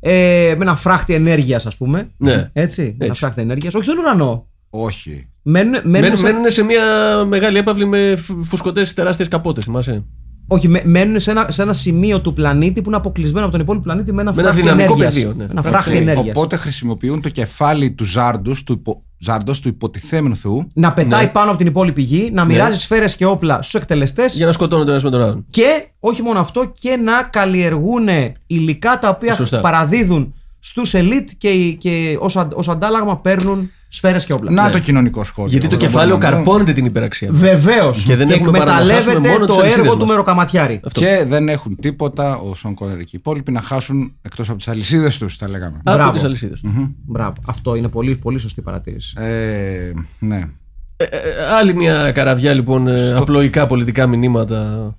Speaker 1: Ε, με ένα φράχτη ενέργειας, ας πούμε.
Speaker 3: Ναι.
Speaker 1: Έτσι. Ένα φράχτη ενέργειας. Όχι στον ουρανό.
Speaker 2: Όχι.
Speaker 1: Μένουν, μένουν
Speaker 3: Μένουν,
Speaker 1: σε,
Speaker 3: μένουν σε μια μεγάλη έπαυλη με φουσκωτές τεράστιες καπότες, θυμάσαι;
Speaker 1: Όχι, με- μένουν σε ένα, σε ένα σημείο του πλανήτη που είναι αποκλεισμένο από τον υπόλοιπο πλανήτη με ένα,
Speaker 3: Με ένα
Speaker 1: φράχτη
Speaker 3: δυναμικό
Speaker 1: ενέργειας.
Speaker 3: πεδίο, ναι.
Speaker 1: Ένα φράχτη
Speaker 2: Οκ,
Speaker 1: ενέργειας.
Speaker 2: Οπότε χρησιμοποιούν το κεφάλι του Ζάρντος, του, υπο, Ζάρντος, του υποτιθέμενου θεού.
Speaker 1: Να πετάει
Speaker 3: Ναι.
Speaker 1: πάνω από την υπόλοιπη γη, να μοιράζει σφαίρες και όπλα στους εκτελεστές
Speaker 3: Για να σκοτώνονται ένας με τον άλλον.
Speaker 1: και όχι μόνο αυτό, και να καλλιεργούν υλικά τα οποία
Speaker 3: Σωστά.
Speaker 1: παραδίδουν στους ελίτ και, και ως, αν- ως αντάλλαγμα παίρνουν σφαίρες και όπλα.
Speaker 2: Να το κοινωνικό σχόλιο.
Speaker 3: Γιατί το
Speaker 2: Εγώ δεν
Speaker 3: κεφάλαιο
Speaker 2: μπορώ να πω.
Speaker 3: καρπώνεται την υπεραξία.
Speaker 1: Βεβαίως.
Speaker 3: Και δεν έχουμε παρά να χάσουμε
Speaker 1: εκμεταλλεύεται
Speaker 3: μόνο τις
Speaker 1: το
Speaker 3: αλυσίδες
Speaker 1: έργο του
Speaker 3: μας.
Speaker 1: μεροκαματιάρη.
Speaker 3: Αυτό.
Speaker 2: Και δεν έχουν τίποτα ο Σον Κόνερ και οι υπόλοιποι να χάσουν εκτός από τις αλυσίδες τους, θα λέγαμε.
Speaker 3: Από
Speaker 1: Μπράβο.
Speaker 3: τις αλυσίδες.
Speaker 1: Μπράβο. Αυτό είναι πολύ, πολύ σωστή παρατήρηση.
Speaker 2: Ε, ναι.
Speaker 3: άλλη μια καραβιά λοιπόν ε, απλοϊκά πολιτικά μηνύματα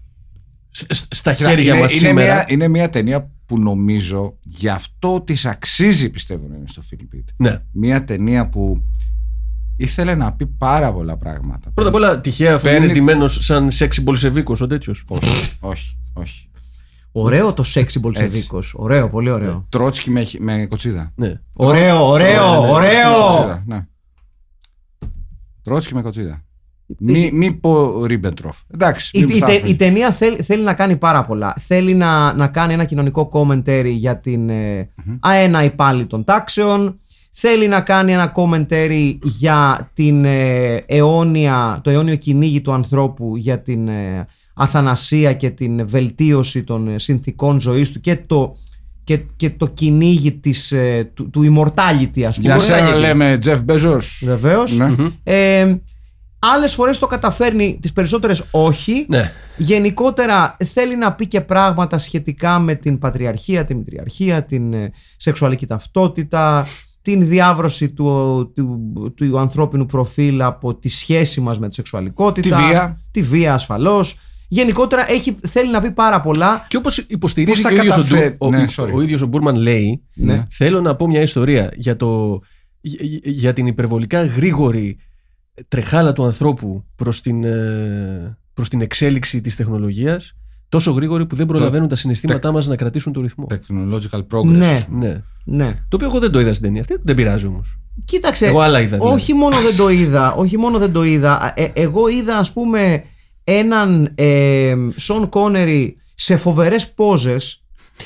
Speaker 3: σ- σ- στα χέρια
Speaker 2: είναι,
Speaker 3: μας
Speaker 2: είναι,
Speaker 3: σήμερα.
Speaker 2: μια, είναι μια ταινία που νομίζω γι' αυτό της αξίζει πιστεύω να είναι στο Philip Pitt.
Speaker 3: Ναι.
Speaker 2: Μια ταινία που ήθελε να πει πάρα πολλά πράγματα.
Speaker 3: Πρώτα απ' όλα, τυχαία αφού
Speaker 2: Παίρνει-
Speaker 3: είναι ντυμένος σαν σεξι μπολσεβίκο ο τέτοιος.
Speaker 2: όχι, όχι.
Speaker 1: Ωραίο το sexy Μπολσεβίκος. Ωραίο, πολύ ωραίο.
Speaker 2: Τρότσκι με, με κοτσίδα.
Speaker 3: Ναι.
Speaker 1: Ωραίο, ωραίο, ωραίο.
Speaker 2: Κοτσίδα, ναι. Τρότσκι με κοτσίδα. Μη, μη πω Ρίμπεντροφ. Εντάξει.
Speaker 1: Η,
Speaker 2: μην
Speaker 1: η, τε-
Speaker 2: φτάσουμε.
Speaker 1: η ταινία θέλει, θέλει να κάνει πάρα πολλά. Θέλει να, να κάνει ένα κοινωνικό commentary για την ε, αέναη πάλι των τάξεων. Θέλει να κάνει ένα commentary για την ε, αιώνια, το αιώνιο κυνήγι του ανθρώπου για την ε, αθανασία και την βελτίωση των ε, συνθήκων ζωής του και το, και, και το κυνήγι της, ε, του, του immortality ας πούμε.
Speaker 2: Για σένα λέμε Τζεφ Μπέζος.
Speaker 1: Βεβαίως.
Speaker 2: Ναι.
Speaker 1: Ε, Άλλες φορές το καταφέρνει, τις περισσότερες όχι.
Speaker 3: Ναι.
Speaker 1: Γενικότερα θέλει να πει και πράγματα σχετικά με την πατριαρχία, τη μητριαρχία, την ε, σεξουαλική ταυτότητα, την διάβρωση του, του, του ανθρώπινου προφίλ από τη σχέση μας με τη σεξουαλικότητα.
Speaker 2: Τη βία.
Speaker 1: Τη βία ασφαλώς. Γενικότερα έχει, θέλει να πει πάρα πολλά.
Speaker 3: Και όπως υποστηρίζει
Speaker 2: Πώς
Speaker 3: και
Speaker 2: τα
Speaker 3: ο ίδιος ο,
Speaker 2: καταφέρει-
Speaker 3: Ντου- ο,
Speaker 2: Ναι,
Speaker 3: ο-
Speaker 2: sorry.
Speaker 3: ο ίδιος ο Μπούρμαν λέει,
Speaker 1: Ναι.
Speaker 3: θέλω να πω μια ιστορία για, το, για, για την υπερβολικά γρήγορη τρεχάλα του ανθρώπου προς την, ε, προς την εξέλιξη της τεχνολογίας τόσο γρήγορη που δεν προλαβαίνουν τα συναισθήματά μας να κρατήσουν το ρυθμό.
Speaker 2: Technological progress.
Speaker 1: Ναι,
Speaker 3: Ναι.
Speaker 1: ναι.
Speaker 3: Το οποίο εγώ δεν το είδα στην ταινία αυτή, δεν πειράζει όμως.
Speaker 1: Κοίταξε.
Speaker 3: Εγώ άλλα είδα, δηλαδή.
Speaker 1: Όχι μόνο δεν το είδα. Όχι μόνο δεν το είδα. Ε, εγώ είδα, ας πούμε, έναν ε, Σον Κόνερι σε φοβερές πόζες.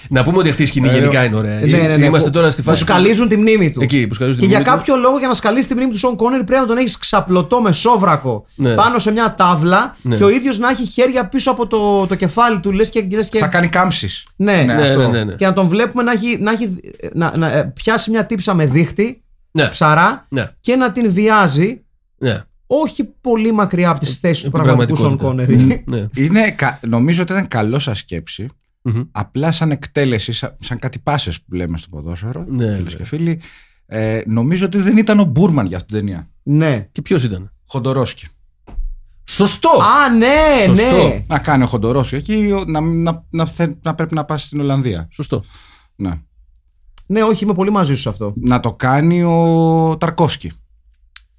Speaker 3: Να πούμε ότι αυτή η σκηνή
Speaker 2: Ε,
Speaker 3: γενικά είναι ωραία.
Speaker 1: Ναι, ναι, ναι,
Speaker 3: Είμαστε
Speaker 1: που-
Speaker 3: τώρα στη
Speaker 1: που
Speaker 3: φάση. που-
Speaker 1: σκαλίζουν τη μνήμη του.
Speaker 3: Εκεί, που σκαλίζουν
Speaker 1: και
Speaker 3: τη
Speaker 1: για
Speaker 3: μνήμη του.
Speaker 1: κάποιο λόγο, για να σκαλίσει τη μνήμη του Σον Κόνερι, πρέπει να τον έχεις ξαπλωτό με σόβρακο
Speaker 3: Ναι.
Speaker 1: πάνω σε μια τάβλα
Speaker 3: Ναι.
Speaker 1: και ο ίδιος να έχει χέρια πίσω από το, το κεφάλι του. Λες και, λες και,
Speaker 2: Θα κάνει κάμψεις.
Speaker 1: ναι,
Speaker 2: Ναι,
Speaker 3: Ναι,
Speaker 2: αυτό.
Speaker 3: ναι, ναι, ναι.
Speaker 1: και να τον βλέπουμε να, έχει, να, έχει, να, να ε, πιάσει μια τύψα με δίχτυ,
Speaker 3: Ναι,
Speaker 1: ψαρά,
Speaker 3: ναι,
Speaker 1: και να την βιάζει
Speaker 3: ναι,
Speaker 1: όχι πολύ μακριά από τις θέσεις του
Speaker 3: την
Speaker 1: πραγματικού Σον
Speaker 3: πραγματικότητα.
Speaker 1: Κόνερι.
Speaker 3: ναι.
Speaker 2: Είναι, κα- νομίζω ότι ήταν καλό σαν σκέψη.
Speaker 3: Μμμ.
Speaker 2: Απλά σαν εκτέλεση, σαν, σαν κάτι πάσες που λέμε στο ποδόσφαιρο.
Speaker 3: Ναι,
Speaker 2: φίλες
Speaker 3: ναι.
Speaker 2: και φίλοι. Ε, νομίζω ότι δεν ήταν ο Μπούρμαν για αυτήν την ταινία.
Speaker 1: ναι.
Speaker 3: Και ποιος ήταν;
Speaker 2: Χοντορόσκι.
Speaker 3: Σωστό!
Speaker 1: Α, ναι,
Speaker 3: Σωστό.
Speaker 1: ναι.
Speaker 2: Να κάνει ο Χοντορόσκι εκεί, ο- να, να, να, θε- να πρέπει να πάει στην Ολλανδία.
Speaker 3: Σωστό.
Speaker 2: Ναι.
Speaker 1: Ναι, όχι, είμαι πολύ μαζί σου σε αυτό.
Speaker 2: Να το κάνει ο Ταρκόφσκι.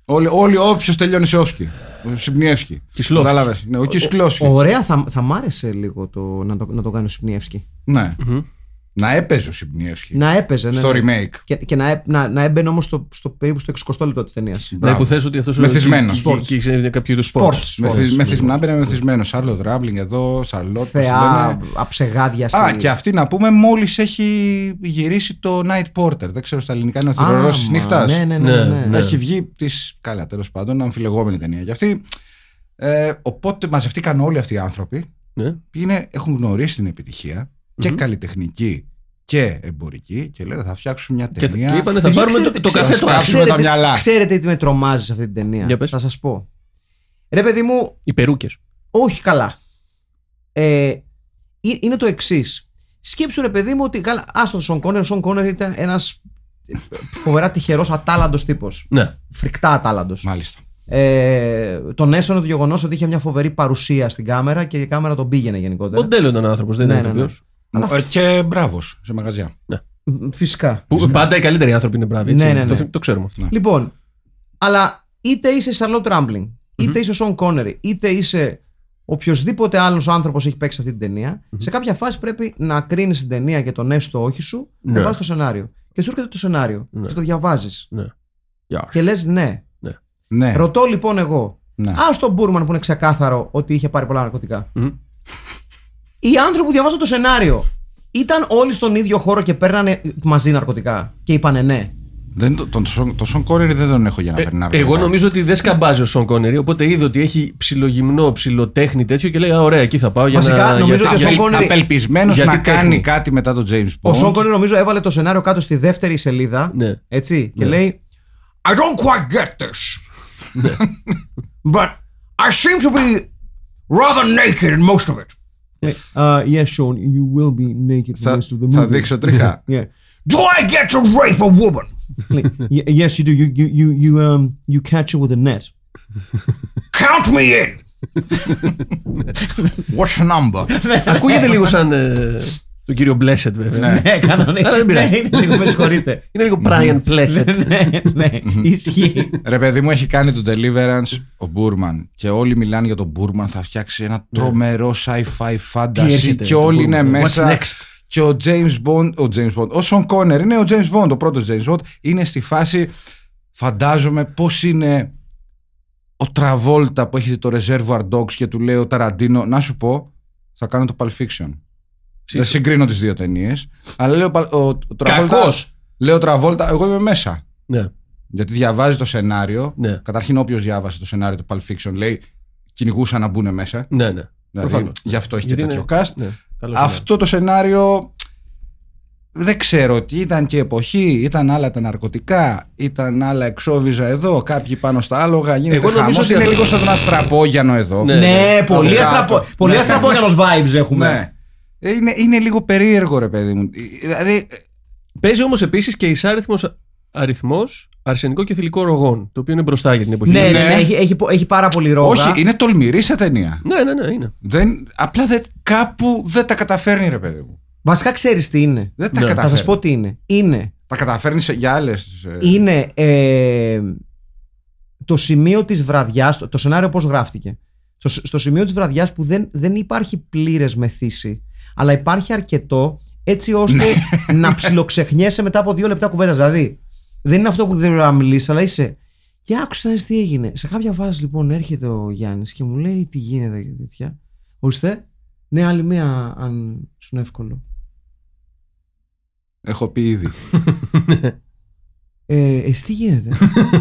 Speaker 2: Όλοι, όλοι όποιος τελειώνει σε Όφσκι. Ο Σιμπνιεύσκι.
Speaker 3: Κισλόφσκι.
Speaker 2: Κατάλαβες. Ναι, ο Κισκλόφσκι.
Speaker 1: Ωραία, θα, θα μ' άρεσε λίγο το, να, το, να το κάνει ο Σιπνιεύσκι.
Speaker 2: Ναι. Να έπαιζε ο Σιμπνιεύσκι.
Speaker 1: Να έπαιζε, ναι.
Speaker 2: στο
Speaker 1: ναι.
Speaker 2: remake.
Speaker 1: Και, και να, έ- να, να έμπαινε όμως στο, στο περίπου στο 60 λεπτό της ταινίας.
Speaker 3: Να
Speaker 2: Μπράβο.
Speaker 3: υποθέσω ότι αυτός
Speaker 2: Μεθυσμένος.
Speaker 3: Και, και, και, και κάποιο είδους σπορτ.
Speaker 1: Sports.
Speaker 2: Μεθυσ- μεθυσ- Να μπαινε μεθυσμένος. Σάρλοτ Ράμπλινγκ εδώ, Σαρλότ. πώς τη
Speaker 1: Θεά,
Speaker 2: λένε.
Speaker 1: αψεγάδια στη...
Speaker 2: Α, και αυτή να πούμε, μόλις έχει γυρίσει το Night Porter. Δεν ξέρω στα ελληνικά είναι ο
Speaker 1: Α,
Speaker 2: θηρορό της
Speaker 1: μα,
Speaker 2: νύχτας.
Speaker 1: Ναι, ναι, ναι. ναι,
Speaker 3: Ναι, ναι.
Speaker 2: Έχει βγει της. Καλά, τέλος πάντων, αμφιλεγόμενη ταινία. Και αυτή. Ε, οπότε μαζευτήκαν όλοι αυτοί οι άνθρωποι.
Speaker 3: Ναι.
Speaker 2: Πήγαινε, έχουν γνωρίσει την επιτυχία και καλλιτεχνική και εμπορική και λένε θα φτιάξουν μια
Speaker 3: Και,
Speaker 2: ταινία.
Speaker 3: και είπανε θα
Speaker 1: Παιδιά,
Speaker 3: πάρουμε το,
Speaker 1: ξέρετε-
Speaker 3: το καφέ
Speaker 1: ξέρετε-
Speaker 3: το άσπρο.
Speaker 2: με τα μυαλά.
Speaker 1: Ξέρετε τι με τρομάζει σε αυτή την ταινία.
Speaker 3: Για πες.
Speaker 1: Θα σας πω. Ρε παιδί μου,
Speaker 3: Οι περούκες.
Speaker 1: όχι καλά. Ε, ε- είναι το εξής. Σκέψου ρε παιδί μου ότι. Καλά, άστο το Σον Κόνερ. Ο Σον Κόνερ ήταν ένας φοβερά τυχερός ατάλλαντο τύπος.
Speaker 3: Ναι.
Speaker 1: Φρικτά ατάλλαντο.
Speaker 2: Μάλιστα.
Speaker 1: Ε, τον έσωνε το γεγονός ότι είχε μια φοβερή παρουσία στην κάμερα και η κάμερα τον πήγαινε γενικότερα.
Speaker 3: Μοντέλο ήταν ο άνθρωπος, δεν
Speaker 1: Ναι,
Speaker 3: ήταν
Speaker 1: ναι, ναι.
Speaker 3: Ηθοποιός.
Speaker 2: Ε, και μπράβος σε μαγαζιά.
Speaker 1: Μ, Φυσικά.
Speaker 3: Που πάντα οι καλύτεροι άνθρωποι είναι μπράβοι. Έτσι.
Speaker 1: Ναι, ναι, ναι.
Speaker 3: Το, το ξέρουμε αυτό.
Speaker 1: Λοιπόν, αλλά είτε είσαι Σαρλότ Ράμπλινγκ, είτε είσαι Σον Κόνερι, είτε είσαι οποιοδήποτε άλλος άνθρωπος έχει παίξει αυτή την ταινια σε κάποια φάση πρέπει να κρίνεις την ταινία και το ναι στο όχι σου με
Speaker 3: Ναι.
Speaker 1: βάση το σενάριο. Και σου έρχεται το σενάριο
Speaker 3: Ναι.
Speaker 1: και το διαβάζεις.
Speaker 3: Ναι. Γεια.
Speaker 1: Και λες ναι.
Speaker 2: Ναι.
Speaker 1: Ρωτώ λοιπόν εγώ,
Speaker 2: ναι.
Speaker 1: ας τον Μπούρμαν που είναι ξεκάθαρο ότι είχε πάρει πολλά ναρκωτικά.
Speaker 3: Μμ.
Speaker 1: Οι άνθρωποι που διαβάζαν το σενάριο ήταν όλοι στον ίδιο χώρο και παίρνανε μαζί ναρκωτικά. Και είπανε ναι.
Speaker 2: Δεν, το- τον, τον, τον Σον Κόνερι δεν τον έχω για να
Speaker 3: Ε,
Speaker 2: περνάει.
Speaker 3: εγώ νομίζω ότι δεν σκαμπάζει ο Σον Κόνερι, οπότε είδε ότι έχει ψιλογυμνό, ψιλοτέχνη τέτοιο και λέει Α, ωραία, εκεί θα πάω για
Speaker 1: Βασικά,
Speaker 3: να.
Speaker 1: νομίζω
Speaker 3: γιατί-
Speaker 1: ότι ο Σον Κόνερι-
Speaker 2: Απελπισμένος
Speaker 3: Γιατί
Speaker 2: να
Speaker 3: τέχνη.
Speaker 2: κάνει κάτι μετά τον James Bond.
Speaker 1: Ο Σον Κόνερι νομίζω έβαλε το σενάριο κάτω στη δεύτερη σελίδα.
Speaker 3: Ναι.
Speaker 1: Έτσι. Και λέει I don't quite get this. But I seem to be rather naked in most of it. Uh, yes, Sean, you will be naked for
Speaker 2: Θα,
Speaker 1: most of the movie.
Speaker 2: θα δείξω τρίχα.
Speaker 1: Yeah. Do I get to rape a woman? Y- yes, you do. You you you you um you catch her with a net. Count me in.
Speaker 2: What's the number?
Speaker 3: Ακούγεται λίγο σαν. ε, Τον κύριο Μπλέσετ, βέβαια.
Speaker 2: Ναι.
Speaker 1: Ναι, κανονικά.
Speaker 3: Αλλά δεν πειράζει.
Speaker 1: Ναι, είναι λίγο, με συγχωρείτε.
Speaker 3: Είναι λίγο Brian Plessett.
Speaker 1: ναι, ναι, ισχύει.
Speaker 2: Ρε παιδί μου έχει κάνει το Deliverance ο Μπούρμαν και όλοι μιλάνε για τον Μπούρμαν θα φτιάξει ένα τρομερό sci-fi fantasy
Speaker 3: Ναι. έρχεται
Speaker 2: και
Speaker 3: από τον
Speaker 2: όλοι είναι
Speaker 3: Boorman?
Speaker 2: μέσα
Speaker 3: What's next?
Speaker 2: και ο James Bond ο James Bond, ο Sean Connery είναι ο James Bond, ο πρώτος James Bond είναι στη φάση φαντάζομαι πως είναι ο Τραβόλτα που έχει δει το Reservoir Dogs και του λέει ο Ταραντίνο να σου πω θα κάνω το Pulp Fiction δεν συγκρίνω τις δύο ταινίες αλλά λέει ο, Πα- ο, ο Travolta-
Speaker 3: Κακός.
Speaker 2: λέει ο Τραβόλτα εγώ είμαι μέσα
Speaker 3: Ναι.
Speaker 2: γιατί διαβάζει το σενάριο.
Speaker 3: Ναι.
Speaker 2: Καταρχήν, όποιος διάβασε το σενάριο του Pulp Fiction λέει κυνηγούσαν να μπουν μέσα.
Speaker 3: Ναι, ναι.
Speaker 2: Δηλαδή,
Speaker 3: Προφανώς.
Speaker 2: γι' αυτό έχει και
Speaker 3: Γιατί
Speaker 2: τέτοιο
Speaker 3: είναι-
Speaker 2: cast.
Speaker 3: Ναι, καλό
Speaker 2: Αυτό το σενάριο δεν ξέρω τι ήταν και εποχή. Ήταν άλλα τα ναρκωτικά, ήταν άλλα εξόβιζα εδώ, κάποιοι πάνω στα άλογα. Γίνεται
Speaker 3: Εγώ νομίζω
Speaker 2: χαμός.
Speaker 3: ότι
Speaker 2: Είναι
Speaker 3: αυτό-
Speaker 2: λίγο σαν τον Αστραπόγιανο εδώ.
Speaker 3: Ναι.
Speaker 1: Ναι, πολύ
Speaker 2: Κάτω.
Speaker 1: αστραπο- πολύ
Speaker 2: Ναι.
Speaker 1: αστραπόγιανος vibes έχουμε.
Speaker 2: Ναι. Ε, Είναι, είναι λίγο περίεργο, ρε παιδί μου. Δηλαδή,
Speaker 3: Παίζει όμως επίσης και εισάριθμος αριθμός αρσενικό και θηλυκό ρογών. Το οποίο είναι μπροστά για την εποχή.
Speaker 1: Ναι, ναι,
Speaker 2: Ναι.
Speaker 1: ναι, έχει, έχει, έχει πάρα πολύ ρόγα.
Speaker 2: όχι, είναι τολμηρή σε ταινία.
Speaker 3: ναι, ναι, ναι, είναι.
Speaker 2: Δεν, απλά δεν, κάπου δεν τα καταφέρνει, ρε παιδί μου.
Speaker 1: Βασικά ξέρεις τι είναι.
Speaker 2: Δεν τα
Speaker 3: Ναι.
Speaker 2: καταφέρνει.
Speaker 1: Θα σας πω τι είναι. Είναι,
Speaker 2: Τα καταφέρνει για άλλες.
Speaker 1: είναι ε, το σημείο της βραδιάς, το, το σενάριο πώς γράφτηκε. Στο, στο σημείο της βραδιάς που δεν, δεν υπάρχει πλήρες μεθύση, αλλά υπάρχει αρκετό έτσι ώστε να ψιλοξεχνιέσαι μετά από δύο λεπτά κουβέντας. Δηλαδή, δεν είναι αυτό που δεν μπορεί να μιλήσει, αλλά είσαι. Και άκουσα να δεις τι έγινε. Σε κάποια φάση λοιπόν έρχεται ο Γιάννης και μου λέει τι γίνεται και τέτοια. Ορίστε. Ναι, άλλη μία αν σου είναι εύκολο.
Speaker 2: Έχω πει ήδη.
Speaker 1: Ε, εσύ τι γίνεται;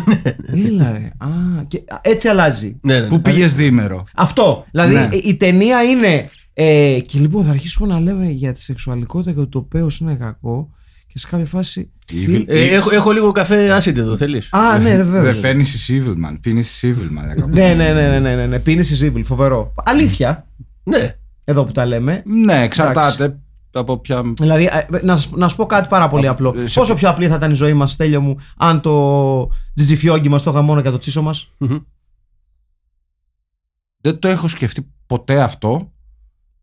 Speaker 1: Έλα ρε. Α, και, α, έτσι αλλάζει.
Speaker 3: Ναι, ναι,
Speaker 2: Πού
Speaker 3: ναι.
Speaker 2: πήγες διήμερο.
Speaker 1: Αυτό. Δηλαδή
Speaker 2: Ναι.
Speaker 1: η, η ταινία είναι. Ε, και λοιπόν θα αρχίσουμε να λέμε για τη σεξουαλικότητα και ότι το πέος είναι κακό. Και σε κάποια φάση.
Speaker 2: Evil-
Speaker 3: Ε, έχω, έχω λίγο καφέ άσιντ εδώ, θέλεις;
Speaker 1: Α, ναι,
Speaker 2: Δεν
Speaker 1: βεβαίω.
Speaker 2: παίρνεις η Civil Man. Πίνει η Civil Man.
Speaker 1: ναι, ναι, ναι, ναι, ναι, ναι, ναι. Πίνεις η Evil, φοβερό. Αλήθεια.
Speaker 3: Ναι.
Speaker 1: Εδώ που τα λέμε.
Speaker 2: Ναι, εξαρτάται από ποια.
Speaker 1: Δηλαδή, ε, να, σας- να σου πω κάτι πάρα πολύ απλό.
Speaker 2: σε-
Speaker 1: Πόσο πιο απλή θα ήταν η ζωή μας, Στέλιο μου, αν το τζιτζιφιόγκι μας το είχα μόνο για το τσίσο μας;
Speaker 2: Δεν το έχω σκεφτεί ποτέ αυτό.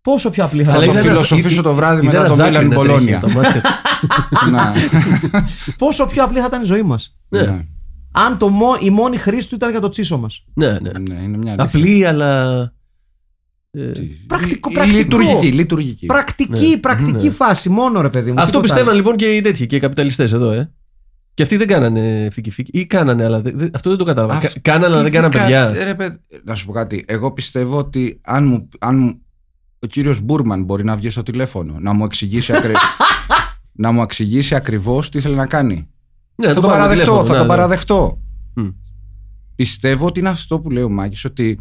Speaker 1: Πόσο πιο απλή θα
Speaker 2: Θα
Speaker 1: ήταν.
Speaker 2: το
Speaker 3: είδα ένα-
Speaker 2: φιλοσοφήσω
Speaker 3: είδα-
Speaker 2: το βράδυ
Speaker 3: είδα
Speaker 2: μετά
Speaker 3: ένα
Speaker 2: το
Speaker 3: δάκρυ
Speaker 2: Μίλαν
Speaker 3: να τρέχει
Speaker 2: Μπολόνια.
Speaker 3: από τα μάτια του.
Speaker 2: Να.
Speaker 1: Πόσο πιο απλή θα ήταν η ζωή μας;
Speaker 3: Ναι.
Speaker 2: Ναι.
Speaker 1: Αν το, μό- η μόνη χρήση του ήταν για το τσίσο μας.
Speaker 3: Ναι, ναι.
Speaker 2: Ναι, είναι μια αλήθεια.
Speaker 3: Απλή, αλλά. Ε,
Speaker 1: Πρακτικό,
Speaker 2: Λει-
Speaker 1: πρακτικό.
Speaker 2: Λειτουργική, λειτουργική.
Speaker 1: Πρακτική,
Speaker 3: Ναι.
Speaker 1: πρακτική
Speaker 3: Ναι.
Speaker 1: φάση, μόνο ρε παιδί μου.
Speaker 3: Αυτό
Speaker 1: τίποτα
Speaker 3: πιστεύαν
Speaker 1: άλλο.
Speaker 3: λοιπόν και οι τέτοιοι και οι καπιταλιστές εδώ, ε. Και αυτοί δεν κάνανε φίκι φίκι. Ή κάνανε, αλλά δεν- δεν- αυτό δεν το κατάλαβα.
Speaker 2: Αυτή
Speaker 3: Κα- Κάνανε, αλλά δεν κάνανε
Speaker 2: κα-
Speaker 3: παιδιά.
Speaker 2: Ε, ρε, παιδ- να σου πω κάτι. Εγώ πιστεύω ότι αν, μου, αν μου- ο κύριος Μπούρμαν μπορεί να βγει στο τηλέφωνο να μου εξηγήσει, ακρι... να μου εξηγήσει ακριβώς τι θέλει να κάνει.
Speaker 3: Ναι,
Speaker 2: θα το
Speaker 3: πάρουμε
Speaker 2: παραδεχτώ,
Speaker 3: τηλέφωνο,
Speaker 2: θα
Speaker 3: ναι,
Speaker 2: το
Speaker 3: ναι.
Speaker 2: παραδεχτώ.
Speaker 3: Μμ.
Speaker 2: Πιστεύω ότι είναι αυτό που λέει ο Μάκης ότι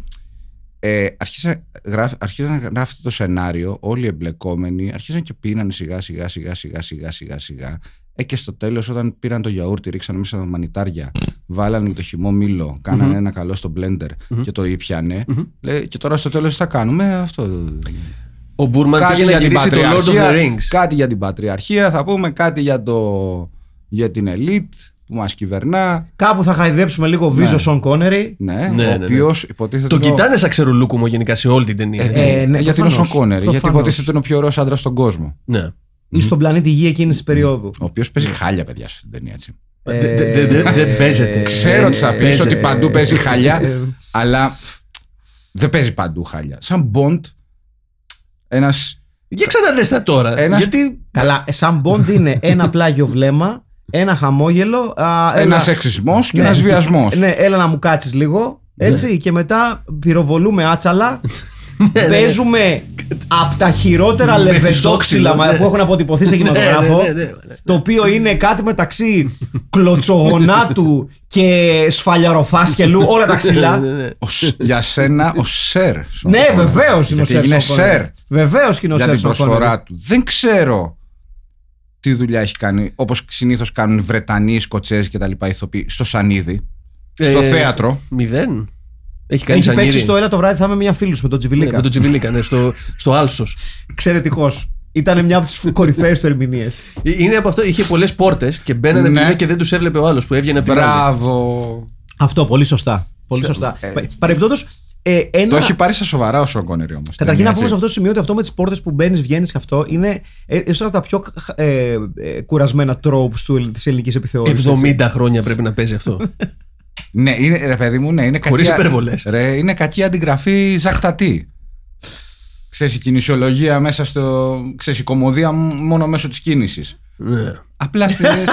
Speaker 2: ε, αρχίσα, γράφ, αρχίζαν να γράφεται το σενάριο, όλοι οι εμπλεκόμενοι αρχίζαν και πίνανε σιγά σιγά σιγά σιγά σιγά σιγά σιγά. Ε, και στο τέλος όταν πήραν το γιαούρτι ρίξαν μέσα τα μανιτάρια βάλανε το χυμό μήλο κάνανε ένα καλό στο blender και το ήπιανε. Λέει, και τώρα στο τέλος τι θα κάνουμε αυτό.
Speaker 3: Ο Μπούρμαν
Speaker 2: κάτι
Speaker 3: πήγε να
Speaker 2: για την
Speaker 3: γυρίσει το Lord of the
Speaker 2: πατριαρχία
Speaker 3: Rings.
Speaker 2: κάτι για την πατριαρχία θα πούμε κάτι για, το, για την ελίτ που μας κυβερνά
Speaker 1: Κάπου θα χαϊδέψουμε λίγο βίζο Σον Κόνερι.
Speaker 2: ναι,
Speaker 3: Ναι,
Speaker 2: ο
Speaker 3: ναι, ναι.
Speaker 2: οποίος υποτίθεται
Speaker 3: Το
Speaker 2: είναι ο-
Speaker 3: κοιτάνε σαν ξερολούκουμο γενικά σε όλη την ταινία. έτσι.
Speaker 1: Ε, ναι,
Speaker 2: γιατί είναι ο Σον
Speaker 1: προφανώς.
Speaker 2: Κόνερ, γιατί
Speaker 1: Προφανώς.
Speaker 2: υποτίθεται είναι ο πιο ωραίος άντρας στον κόσμο.
Speaker 3: Ναι.
Speaker 1: Ή στον πλανήτη Γη εκείνης της περίοδου.
Speaker 2: Ο οποίος παίζει χάλια, παιδιά, σε αυτήν την ταινία έτσι.
Speaker 3: Δε- δε- δε- δε- Δεν παίζεται.
Speaker 2: Ξέρω ότι θα πεις
Speaker 3: παίζεται.
Speaker 2: ότι παντού παίζει χάλια, αλλά δεν παίζει παντού χάλια. Σαν Bond, ένα.
Speaker 3: Για ξαναδες τα τώρα.
Speaker 2: Ένας-
Speaker 3: Γιατί.
Speaker 1: Καλά, ε, σαν Bond είναι ένα πλάγιο βλέμμα, ένα χαμόγελο. α,
Speaker 2: Ένα
Speaker 1: ένα-
Speaker 2: σεξισμός και
Speaker 1: Ναι.
Speaker 2: ένα βιασμός.
Speaker 1: Ναι, έλα να μου κάτσεις λίγο. Έτσι, και μετά πυροβολούμε άτσαλα. Παίζουμε από τα χειρότερα
Speaker 3: Με
Speaker 1: λεβεντόξυλα
Speaker 3: φυσόξυλο,
Speaker 1: μα-
Speaker 3: ναι.
Speaker 1: που έχουν αποτυπωθείς σε κινηματογράφο.
Speaker 3: Ναι, ναι, ναι, ναι.
Speaker 1: Το οποίο είναι κάτι μεταξύ κλωτσογονάτου και σφαλιαροφάσκελου, όλα τα ξύλα.
Speaker 3: Ναι, ναι, ναι.
Speaker 2: Για σένα ο Σερ. Σον
Speaker 1: Ναι,
Speaker 2: Κόνερ.
Speaker 1: βεβαίως είναι ο
Speaker 2: Γιατί
Speaker 1: Σέρ.
Speaker 2: έγινε
Speaker 1: Σον Κόνερ.
Speaker 2: Σερ
Speaker 1: Βεβαίως και είναι ο
Speaker 2: για
Speaker 1: Σέρ.
Speaker 2: την
Speaker 1: Σον Κόνερ.
Speaker 2: προσφορά του. Δεν ξέρω τι δουλειά έχει κάνει, όπως συνήθως κάνουν οι Βρετανοί, Σκοτσέζοι και τα λοιπά ηθοποιοί, στο Σανίδι, στο
Speaker 3: Ε,
Speaker 2: θέατρο.
Speaker 3: Μηδέν. Έχει κάνει
Speaker 1: Έχει παίξει
Speaker 3: σανίδι.
Speaker 1: στο Έλα το βράδυ θα είμαι μια φίλου με τον
Speaker 3: Ναι,
Speaker 1: Τζιβιλίκα.
Speaker 3: Με τον Τσιβιλίκα, ναι, στο, στο Άλσος.
Speaker 1: Εξαιρετικός. Ήταν μια από τις κορυφαίες του ερμηνείες.
Speaker 3: Είναι από αυτό, είχε πολλές πόρτες και μπαίνανε
Speaker 2: Ναι.
Speaker 3: ναι. και δεν τους έβλεπε ο άλλος που έβγαινε από την άλλη.
Speaker 2: Μπράβο.
Speaker 1: Αυτό, πολύ σωστά. Πολύ σωστά.
Speaker 2: Ε,
Speaker 1: Παρεμπιπτόντως, Ε, ένα...
Speaker 2: Το έχει πάρει στα σοβαρά ο Σον Κόνερι όμως.
Speaker 1: Καταρχήν να πούμε σε αυτό το σημείο ότι αυτό με τις πόρτες που μπαίνεις, βγαίνεις και αυτό είναι ε, ίσω από τα πιο ε, ε, κουρασμένα τρόπους της ελληνικής επιθεώρησης.
Speaker 3: 70 χρόνια πρέπει να παίζει αυτό.
Speaker 2: Ναι, είναι, ρε παιδί μου, ναι, είναι
Speaker 3: Χωρίς
Speaker 2: κακή,
Speaker 3: υπερβολές.
Speaker 2: Ρε, είναι κακή αντιγραφή ζακτατή. Ξέρεις, η κινησιολογία μέσα στο. Ξέρεις, η κωμωδία μόνο μέσω της κίνησης.
Speaker 3: Ναι.
Speaker 2: Απλά στην, στη- στη-
Speaker 1: Ναι.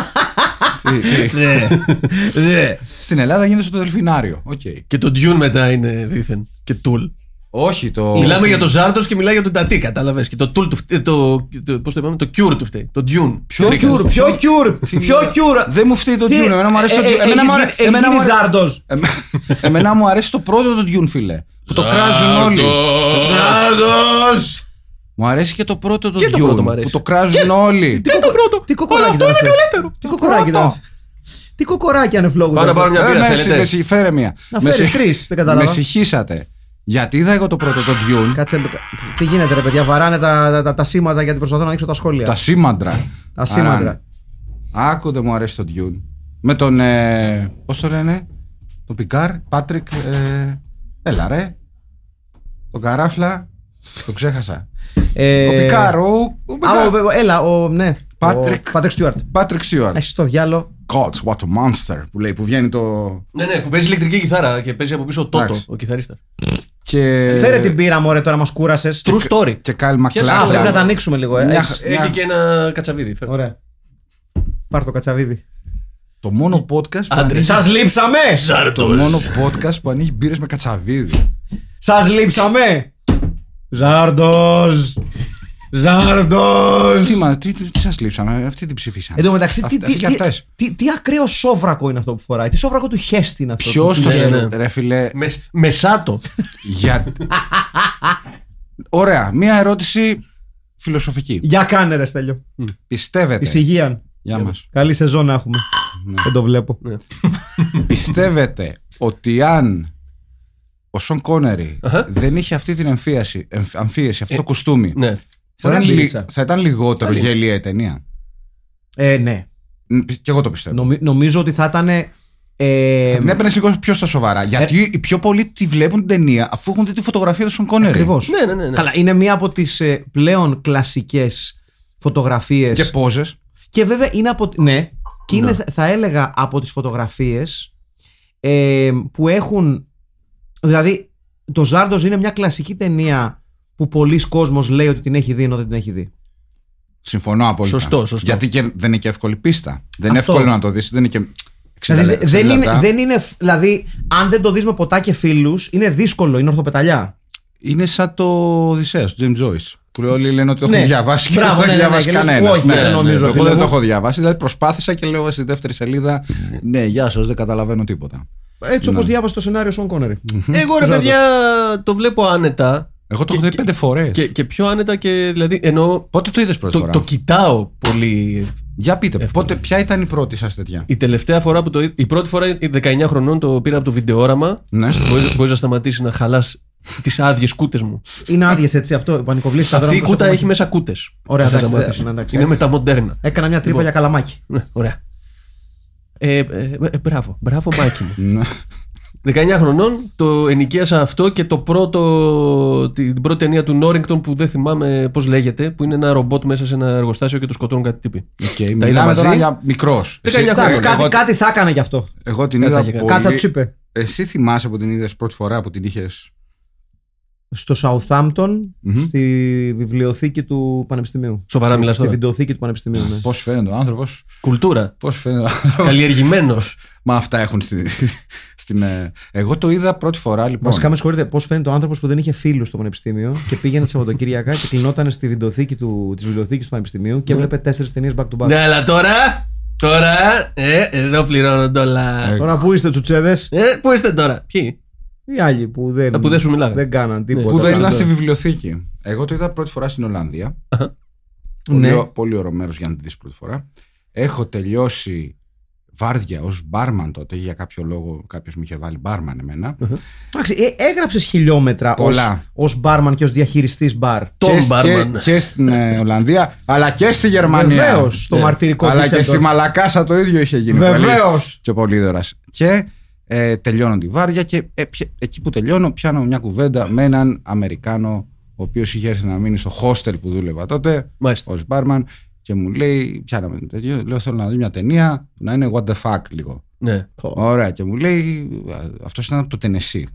Speaker 2: Στην Ελλάδα γίνεται στο δελφινάριο. Οκ.
Speaker 3: Και το Dune μετά είναι δίθεν. Και Tool.
Speaker 2: Όχι το.
Speaker 3: Μιλάμε για το Ζάρτο και μιλάει για τον Τατί, κατάλαβες. Και το Tool του φταίει. Το, το, πώς το είπαμε, το Cure του φταίει. Το Dune.
Speaker 1: Ποιο Cure, ποιο Cure, ποιο Cure.
Speaker 2: Δεν μου φταίει το
Speaker 1: Τι-
Speaker 2: Dune. Εμένα μου αρέσει το
Speaker 1: ε,
Speaker 2: Dune.
Speaker 1: ε,
Speaker 2: Εμένα
Speaker 1: έχεις
Speaker 2: μου αρέ-
Speaker 1: γίνει- έχεις
Speaker 2: εμένα
Speaker 1: γίνει
Speaker 2: μου αρέ-
Speaker 1: Ζάρντος.
Speaker 2: Εμέ- Εμένα μου αρέσει το πρώτο το Dune, φίλε. Που το κράζουν όλοι.
Speaker 1: Ζάρντος.
Speaker 2: Μου αρέσει και το πρώτο το
Speaker 3: Και το
Speaker 2: Dune.
Speaker 3: πρώτο μου αρέσει.
Speaker 2: Που το κράζουν όλοι.
Speaker 1: Τι το πρώτο; Τι κοκοράκι ήταν αυτό. Τι κοκοράκι ήταν αυτό. Τι κοκοράκι ανεφλόγου.
Speaker 3: Πάω να πάρω μια
Speaker 2: Ε,
Speaker 3: μπύρα,
Speaker 2: ναι,
Speaker 3: θέλετε.
Speaker 2: με συ- φέρε μία.
Speaker 1: Να
Speaker 2: Με
Speaker 1: φέρεις
Speaker 2: συ-
Speaker 1: τρεις, δεν κατάλαβα.
Speaker 2: Με συγχύσατε. Γιατί είδα εγώ το πρώτο το Dune,
Speaker 1: Κάτσε, τι γίνεται ρε παιδιά, βαράνε τα, τα, τα, τα σήματα γιατί προσπαθώ να ανοίξω τα σχόλια.
Speaker 2: τα σήμαντρα.
Speaker 1: Τα σήμαντρα.
Speaker 2: Άρα, Άκου δεν μου αρέσει το Dune. Με τον. Ε, Πώς το λένε, τον Πικάρ, Πάτρικ. Ε, έλα ρε. Τον Καράφλα. Το ξέχασα.
Speaker 1: Ε,
Speaker 2: ο Πικάρ, ο. ο
Speaker 1: Α,
Speaker 2: Πικάρ.
Speaker 1: ο- έλα, ο, ναι.
Speaker 2: Πάτρικ.
Speaker 1: Ο Πάτρικ Στιούαρτ.
Speaker 2: Πάτρικ Στιούαρτ.
Speaker 1: Έχεις το διάλογο.
Speaker 2: Gods, what a monster. Που λέει, που βγαίνει το.
Speaker 3: Ναι, ναι, που παίζει ηλεκτρική κιθάρα και παίζει από πίσω ο Τότο,
Speaker 2: Εντάξει.
Speaker 3: ο κιθαρίστας.
Speaker 2: Και.
Speaker 1: Φέρε την μπύρα, μωρέ, τώρα μας κούρασες.
Speaker 3: True story.
Speaker 2: Και Κάιλ
Speaker 3: Ποια
Speaker 1: Α,
Speaker 3: Λάχλα.
Speaker 1: πρέπει να τα ανοίξουμε λίγο. Ε.
Speaker 2: Μια-
Speaker 1: Έχεις-
Speaker 3: Έχει και ένα κατσαβίδι. φέρε.
Speaker 1: Ωραία. Πάρ το κατσαβίδι.
Speaker 2: Το μόνο podcast που
Speaker 3: Άντρες.
Speaker 2: ανοίγει,
Speaker 1: Σας λείψαμε!
Speaker 2: το μόνο podcast που ανοίγει μπύρες με κατσαβίδι.
Speaker 1: Σας λείψαμε! Ζάρντος! Ζάρντος!
Speaker 2: Τι, μα, τι, τι, τι σας λείψαμε, αυτή την ψηφίσαμε.
Speaker 1: Εν τω μεταξύ, τι,
Speaker 2: Αυτή-
Speaker 1: τι,
Speaker 2: αυτή και
Speaker 1: τι,
Speaker 2: αυτές.
Speaker 1: τι, τι ακραίο σόβρακο είναι αυτό που φοράει. Τι σόβρακο του χέστη είναι αυτό.
Speaker 2: Ποιος το
Speaker 3: Ναι,
Speaker 2: σου-
Speaker 3: ναι.
Speaker 2: ρε φίλε,
Speaker 3: Μες, μεσάτο.
Speaker 2: για... Ωραία, μία ερώτηση φιλοσοφική.
Speaker 1: Για κάνε ρε Στέλιο.
Speaker 2: Πιστεύετε,
Speaker 1: Εις υγείαν.
Speaker 2: για μας,
Speaker 1: Καλή σεζόν να έχουμε. Δεν το βλέπω.
Speaker 2: πιστεύετε ότι αν ο Σον Κόνερι
Speaker 3: Αχα.
Speaker 2: δεν είχε αυτή την εμφύαση, εμφ- αμφίεση, αυτό το κουστούμι,
Speaker 3: Ναι.
Speaker 2: θα,
Speaker 1: Ωραία
Speaker 2: ήταν, λι-
Speaker 1: μπυρίτσα.
Speaker 2: θα ήταν λιγότερο γέλια η ταινία;
Speaker 1: Ε, ναι.
Speaker 2: Μ, Κι εγώ το πιστεύω.
Speaker 1: Νομι- νομίζω ότι θα ήταν. Ε,
Speaker 2: Θα την έπαιρνες λίγο πιο στα σοβαρά. Γιατί οι πιο πολλοί τη βλέπουν την ταινία αφού έχουν δει τη φωτογραφία του Σον Κόνερι.
Speaker 1: Ακριβώς.
Speaker 3: Ναι, ναι, ναι, ναι.
Speaker 1: Καλά, είναι μία από τις πλέον κλασικές φωτογραφίες.
Speaker 2: Και πόζες.
Speaker 1: Και βέβαια είναι από. Ναι, και είναι, θα- θα έλεγα από τις φωτογραφίες ε, που έχουν. Δηλαδή, το Ζάρντος είναι μια κλασική ταινία που πολλοί κόσμος λέει ότι την έχει δει ενώ δεν την έχει δει.
Speaker 2: Συμφωνώ απόλυτα.
Speaker 3: Σωστό, σωστό.
Speaker 2: Γιατί και δεν είναι και εύκολη πίστα. Δεν είναι
Speaker 1: Αυτό.
Speaker 2: εύκολο να το δεις. Δεν είναι και. 60
Speaker 1: Δηλαδή,
Speaker 2: λεπτά.
Speaker 1: δεν, είναι, δεν είναι. Δηλαδή, αν δεν το δεις με ποτά και φίλους, είναι δύσκολο, είναι ορθοπεταλιά.
Speaker 2: Είναι σαν το Οδυσσέα, του James Joyce. Που όλοι λένε ότι το
Speaker 1: Ναι.
Speaker 2: έχουν διαβάσει και
Speaker 1: Μπράβο,
Speaker 2: δεν το
Speaker 1: ναι,
Speaker 2: έχει
Speaker 1: ναι, ναι,
Speaker 2: διαβάσει
Speaker 1: και λες,
Speaker 2: κανένας.
Speaker 1: όχι, δεν νομίζω,
Speaker 2: Εγώ
Speaker 1: φίλε
Speaker 2: δεν
Speaker 1: μου.
Speaker 2: το έχω διαβάσει. Δηλαδή προσπάθησα και λέω στη δεύτερη σελίδα. Ναι, γεια σας, δεν καταλαβαίνω τίποτα.
Speaker 1: Έτσι όπως διάβασε το σενάριο Σον Κόνερι.
Speaker 3: Εγώ ρε
Speaker 1: Ζάρντος.
Speaker 3: παιδιά το βλέπω άνετα.
Speaker 2: Εγώ το έχω δει πέντε φορές.
Speaker 3: Και, και πιο άνετα και δηλαδή εννοώ.
Speaker 2: Πότε το είδες πρώτη
Speaker 3: Το,
Speaker 2: φορά;
Speaker 3: το κοιτάω πολύ.
Speaker 2: Για πείτε, πότε, ποια ήταν η πρώτη σας τέτοια;
Speaker 3: Η τελευταία φορά που το είδα. Η πρώτη φορά, η 19 χρονών, το πήρα από το βιντεόραμα.
Speaker 2: Ναι.
Speaker 3: Μπορεί να σταματήσεις να χαλάς τις άδειες κούτες μου.
Speaker 1: Είναι άδειες έτσι αυτό, πανικοβλήθηκα.
Speaker 3: Αυτή η κούτα έχει μέσα κούτες.
Speaker 1: Ωραία, εντάξει, ναι, εντάξει.
Speaker 3: Είναι με τα μοντέρνα.
Speaker 1: Έκανα μια τρύπα
Speaker 3: Λοιπόν.
Speaker 1: για καλαμάκι.
Speaker 3: Ναι, ωραία. Ε, ε, ε, μπράβο, μπράβο Μάκη μου.
Speaker 2: Ναι.
Speaker 3: 19 χρονών το ενοικίασα αυτό και το πρώτο, την πρώτη ταινία του Νόρινγκτον που δεν θυμάμαι πώς λέγεται, που είναι ένα ρομπότ μέσα σε ένα εργοστάσιο και τους σκοτώνουν κάτι τύποι.
Speaker 2: Οκ,
Speaker 3: είδα
Speaker 2: μιλάμε τώρα
Speaker 3: μαζί;
Speaker 2: για μικρός.
Speaker 3: 19
Speaker 1: Εντάξει,
Speaker 3: χρόνια.
Speaker 1: κάτι,
Speaker 2: εγώ,
Speaker 1: κάτι θα έκανε γι' αυτό.
Speaker 2: εγώ την
Speaker 3: Κάτι
Speaker 2: είδα
Speaker 3: θα είχε
Speaker 2: πολύ.
Speaker 1: Κάτι θα τους είπε.
Speaker 2: Εσύ θυμάσαι που την είδες πρώτη φορά που την είχες.
Speaker 1: Στο Southampton, στη βιβλιοθήκη του Πανεπιστημίου.
Speaker 3: Σοβαρά
Speaker 1: Στη-
Speaker 3: μιλάς
Speaker 1: Στη
Speaker 3: τώρα.
Speaker 1: βιντεοθήκη του Πανεπιστημίου, ναι.
Speaker 2: Πώς φαίνεται ο άνθρωπος;
Speaker 3: Κουλτούρα.
Speaker 2: Πώς φαίνεται ο άνθρωπος;
Speaker 3: Καλλιεργημένος.
Speaker 2: Μα αυτά έχουν στην. στην ε, εγώ το είδα πρώτη φορά λοιπόν.
Speaker 1: Βασικά με συγχωρείτε, πώς φαίνεται ο άνθρωπος που δεν είχε φίλους στο Πανεπιστήμιο και πήγαινε τα Σαββατοκύριακα και κλεινόταν στη βιντεοθήκη του, της βιβλιοθήκης του Πανεπιστημίου και έβλεπε τέσσερις ταινίες back to back.
Speaker 3: ναι, αλλά τώρα. Τώρα. Ε, εδώ πληρώνω ντολά.
Speaker 2: Ε,
Speaker 1: Τώρα πού είστε, τσουτσέδες,
Speaker 3: Ε, πού είστε τώρα. Ποιοι;
Speaker 1: Οι άλλοι που δεν,
Speaker 3: Α, που δεν σου μιλάγανε.
Speaker 1: δεν κάναν τίποτα.
Speaker 2: που δεν
Speaker 1: Πάντα.
Speaker 2: ήταν στη βιβλιοθήκη. Εγώ το είδα πρώτη φορά στην Ολλανδία. Πολύ,
Speaker 1: Ναι.
Speaker 2: ω- πολύ ωραίο μέρος για να τη δεις πρώτη φορά. Έχω τελειώσει βάρδια ως μπάρμαν τότε για κάποιο λόγο. Κάποιος μου είχε βάλει μπάρμαν εμένα.
Speaker 1: Εντάξει, ε, έγραψες χιλιόμετρα
Speaker 2: Πολλά.
Speaker 1: ως μπάρμαν και ως διαχειριστής μπαρ.
Speaker 3: Τον
Speaker 2: και,
Speaker 3: μπάρμαν.
Speaker 2: και, και στην ε, Ολλανδία, αλλά και στη Γερμανία.
Speaker 1: Βεβαίως, στο
Speaker 3: Ναι.
Speaker 1: μαρτυρικό
Speaker 2: Αλλά και
Speaker 1: Düsseldorf.
Speaker 2: στη Μαλακάσα το ίδιο είχε γίνει.
Speaker 1: Βεβαίως.
Speaker 2: Και πολύ δωρας. Και Ε, τελειώνω τη βάρδια και ε, πια- εκεί που τελειώνω πιάνω μια κουβέντα με έναν Αμερικάνο ο οποίος είχε έρθει να μείνει στο hostel που δούλευα τότε
Speaker 3: Μάλιστα.
Speaker 2: ως μπάρμαν και μου λέει, πιάναμε το τέτοιο, λέω θέλω να δω μια ταινία που να είναι what the fuck λίγο.
Speaker 3: Ναι.
Speaker 2: Ωραία και μου λέει, αυτός ήταν από το Τενεσί.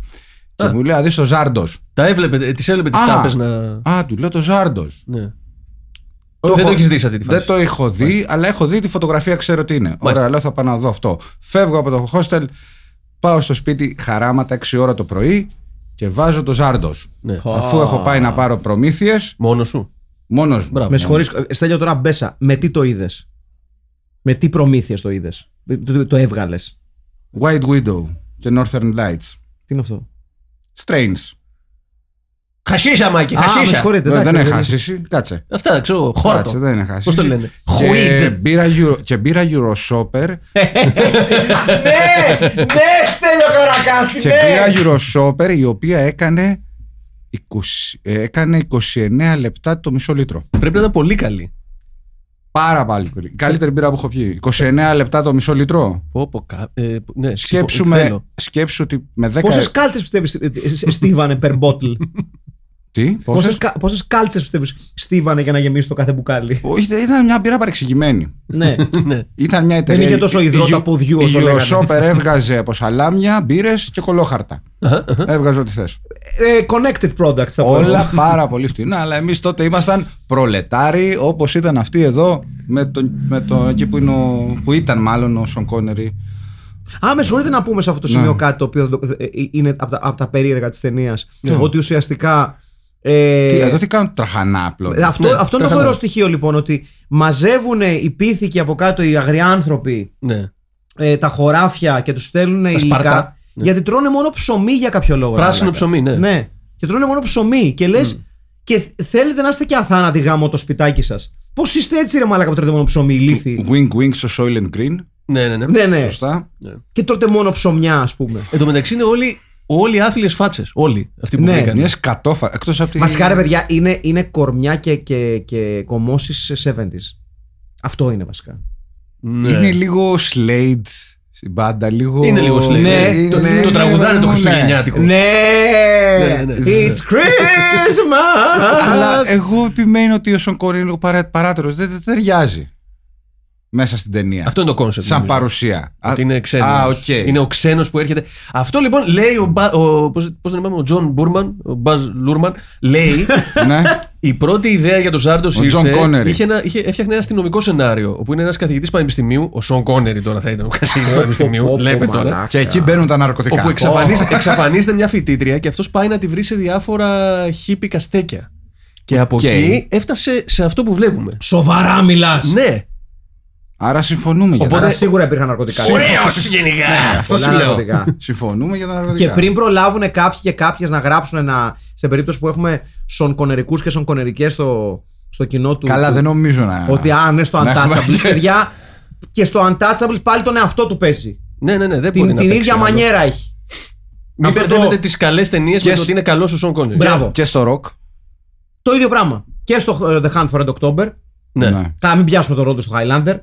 Speaker 2: Και
Speaker 3: Α.
Speaker 2: μου λέει, να δεις το Ζάρντος.
Speaker 3: Τα έβλεπε, τις έβλεπε τις
Speaker 2: Α.
Speaker 3: τάπες να.
Speaker 2: Α, του λέω το Ζάρντος.
Speaker 3: Ναι. δεν το
Speaker 2: έχω-
Speaker 3: έχεις δει σε αυτή τη φάση.
Speaker 2: Δεν το έχω δει, αλλά έχω δει τη φωτογραφία, ξέρω τι είναι. Ωραία, λέω θα πάω να δω αυτό. Φεύγω από το hostel, πάω στο σπίτι χαράματα 6 ώρα το πρωί και βάζω το Ζάρντος.
Speaker 3: Ναι.
Speaker 2: Αφού έχω πάει να πάρω προμήθειες,
Speaker 3: Μόνος σου.
Speaker 2: μόνος μου.
Speaker 3: Μπράβο.
Speaker 1: Με συγχωρείς, ε, Στέλιο τώρα μπέσα. Με τι το είδες; Με τι προμήθειες το είδες; Το, το έβγαλες;
Speaker 2: White Widow και Northern Lights.
Speaker 1: Τι είναι αυτό;
Speaker 2: Strange.
Speaker 3: Χασίσα, Μάκη,
Speaker 1: Α, με
Speaker 3: χασίσα.
Speaker 1: συγχωρείτε.
Speaker 2: Δεν
Speaker 1: εντάξει,
Speaker 2: δεν
Speaker 1: δεν-
Speaker 2: έχει χάσει. Κάτσε.
Speaker 3: Αυτά, ξέρω, χώρα
Speaker 2: Κάτσε, δεν έχει χάσει.
Speaker 3: Πώς το λένε;
Speaker 2: Και
Speaker 3: Χουίδ.
Speaker 2: μπήρα Euro- Και μπήρα Euroshopper
Speaker 1: ναι, ναι, Στέλιο Καρακάση,
Speaker 2: και πήρα Euroshopper η οποία έκανε 20, ε, έκανε 29 λεπτά το μισό λίτρο.
Speaker 3: Πρέπει να ήταν πολύ καλή.
Speaker 2: Πάρα πολύ πολύ. Η Καλύτερη μπύρα που έχω πιει. 29 λεπτά το μισό λίτρο.
Speaker 3: Πω, πω, κα- ε, ναι,
Speaker 2: Σκέψου,
Speaker 3: συμφω-
Speaker 2: με,
Speaker 3: θέλω.
Speaker 2: σκέψου ότι με 10.
Speaker 1: Πόσες κάλτσες πιστεύεις στίβανε per bottle;
Speaker 2: Τι, πόσες;
Speaker 1: Πόσες; κάλτσες πιστεύεις στίβανε για να γεμίσει το κάθε μπουκάλι;
Speaker 2: Όχι, ήταν μια μπύρα παρεξηγημένη.
Speaker 1: ναι.
Speaker 3: Ναι.
Speaker 2: Ήταν μια εταιρεία.
Speaker 1: είχε τόσο
Speaker 2: η-
Speaker 1: υδρότα
Speaker 2: η-
Speaker 1: ποδιού
Speaker 2: Η
Speaker 1: όσο λέγανε.
Speaker 2: Euroshopper έβγαζε από σαλάμια, μπύρες και κολόχαρτα. Έβγαζε ό,τι θες.
Speaker 1: Ε, connected products θα πω.
Speaker 2: Όλα
Speaker 1: εγώ.
Speaker 2: πάρα πολύ φτηνά, αλλά εμείς τότε ήμασταν προλετάροι όπως ήταν αυτοί εδώ με το, με το, εκεί που, είναι ο, που ήταν μάλλον ο Σον Κόνερι.
Speaker 1: Α, με συγχωρείτε να πούμε σε αυτό το
Speaker 2: Ναι.
Speaker 1: σημείο κάτι το οποίο δεν το- ε, είναι από τα, από τα περίεργα της ταινίας. Ότι ουσιαστικά. Ε,
Speaker 2: Τι, εδώ τι κάνουν τραχανά απλό.
Speaker 1: αυτό,
Speaker 3: Ναι,
Speaker 1: αυτό είναι το
Speaker 3: τρέχαμε.
Speaker 1: φοβερό στοιχείο λοιπόν. Ότι μαζεύουν οι πίθηκοι από κάτω οι αγριάνθρωποι
Speaker 3: Ναι.
Speaker 1: ε, τα χωράφια και τους στέλνουν υλικά.
Speaker 3: Σπαρτά. Ναι.
Speaker 1: Γιατί τρώνε μόνο ψωμί για κάποιο λόγο. ρε
Speaker 3: Πράσινο
Speaker 1: μαλάκα.
Speaker 3: ψωμί, ναι.
Speaker 1: Ναι. Και τρώνε μόνο ψωμί. Και λες. Και θέλετε να είστε και αθάνατοι γάμο το σπιτάκι σας. Πώς είστε έτσι, ρε Μαλάκα, που τρώτε μόνο ψωμί, ηλίθιοι;
Speaker 2: Wing wing στο Soylent Green.
Speaker 3: Ναι, ναι, ναι.
Speaker 1: Ναι, ναι.
Speaker 2: Σωστά.
Speaker 1: Και τρώτε μόνο ψωμιά, ας πούμε.
Speaker 3: Εν τω μεταξύ είναι όλοι, όλοι άθλιες φάτσες. Όλοι αυτοί που
Speaker 1: Ναι.
Speaker 3: βρήκαν.
Speaker 2: Μιας σκατόφα. Εκτός από τη.
Speaker 1: Βασικά, ρε παιδιά, είναι, είναι κορμιά και, και, και κομμώσεις 70s. Αυτό είναι βασικά.
Speaker 3: Ναι.
Speaker 2: Είναι λίγο Slade στην μπάντα, λίγο.
Speaker 3: Είναι λίγο Slade.
Speaker 1: Ναι,
Speaker 3: Ε, το,
Speaker 1: ναι,
Speaker 3: το
Speaker 1: ναι,
Speaker 3: τραγουδάνε το
Speaker 2: ναι.
Speaker 3: Χριστουγεννιάτικο.
Speaker 1: Ναι!
Speaker 3: Ναι, ναι.
Speaker 1: It's Christmas!
Speaker 2: Αλλά εγώ επιμένω ότι ο Σον Κόνερι είναι λίγο παρά, παράταιρος. Δεν, δεν ταιριάζει μέσα στην ταινία.
Speaker 3: Αυτό είναι το concept.
Speaker 2: Σαν
Speaker 3: νομίζω.
Speaker 2: παρουσία.
Speaker 3: Ότι είναι ξένος.
Speaker 2: Α, οκ.
Speaker 3: Είναι ο ξένος που έρχεται. Αυτό λοιπόν λέει ο. Μπα- ο πώς, πώς τον είπαμε, ο Τζον Μπούρμαν, ο Μπαζ Λούρμαν, λέει.
Speaker 2: ναι.
Speaker 3: Η πρώτη ιδέα για τον Ζάρντοζ
Speaker 2: Ο
Speaker 3: ήρθε.
Speaker 2: Sean Connery.
Speaker 3: Είχε ένα, είχε, έφτιαχνε ένα αστυνομικό σενάριο. Όπου είναι ένας καθηγητής πανεπιστημίου. Ο Σον Κόνερι τώρα θα ήταν ο καθηγητής
Speaker 1: πω,
Speaker 3: πανεπιστημίου.
Speaker 1: πω,
Speaker 3: Λέμε
Speaker 1: πω,
Speaker 3: τώρα.
Speaker 1: μαλάκα.
Speaker 2: Και εκεί μπαίνουν τα ναρκωτικά.
Speaker 3: Όπου εξαφανίζεται, εξαφανίζεται μια φοιτήτρια και αυτός πάει να τη βρει σε διάφορα χίπικα στέκια. Και από
Speaker 2: Οκ.
Speaker 3: εκεί έφτασε σε αυτό που βλέπουμε.
Speaker 1: Σοβαρά μιλάς.
Speaker 3: Ναι.
Speaker 2: Άρα συμφωνούμε για
Speaker 3: Οπότε-
Speaker 1: Άρα σίγουρα υπήρχαν ναρκωτικά.
Speaker 3: Ωραίος γενικά.
Speaker 2: Αυτό
Speaker 1: Πολλά
Speaker 2: σου λέω.
Speaker 1: ναρκωτικά.
Speaker 2: Συμφωνούμε για τα
Speaker 1: Και
Speaker 2: ναρκωτικά.
Speaker 1: πριν προλάβουν κάποιοι και κάποιες να γράψουν ένα. Σε περίπτωση που έχουμε σονκονερικούς και σονκονερικές στο, στο κοινό του.
Speaker 2: Καλά,
Speaker 1: του-
Speaker 2: δεν νομίζω να.
Speaker 1: Ότι αν είναι στο
Speaker 2: Να έχουμε-
Speaker 1: Untouchables, παιδιά. Και στο Untouchables πάλι τον εαυτό του παίζει.
Speaker 3: Ναι, ναι, ναι. Δεν μπορεί
Speaker 1: Την,
Speaker 3: να
Speaker 1: την
Speaker 3: παίξει
Speaker 1: ίδια
Speaker 3: άλλο.
Speaker 1: μανιέρα έχει.
Speaker 3: Μην
Speaker 1: Αυτό
Speaker 3: μπερδεύετε
Speaker 1: το-
Speaker 3: τις καλές ταινίες
Speaker 2: Και
Speaker 3: με το
Speaker 2: σ-
Speaker 3: ότι είναι καλό ο Σον Κόνερι.
Speaker 1: Μπράβο.
Speaker 2: Και στο ροκ.
Speaker 1: Το ίδιο πράγμα. Και στο ε, The Hunt for Red October.
Speaker 3: Ναι.
Speaker 2: Ναι.
Speaker 1: Καλά, μην πιάσουμε τον ρόλο στο Highlander.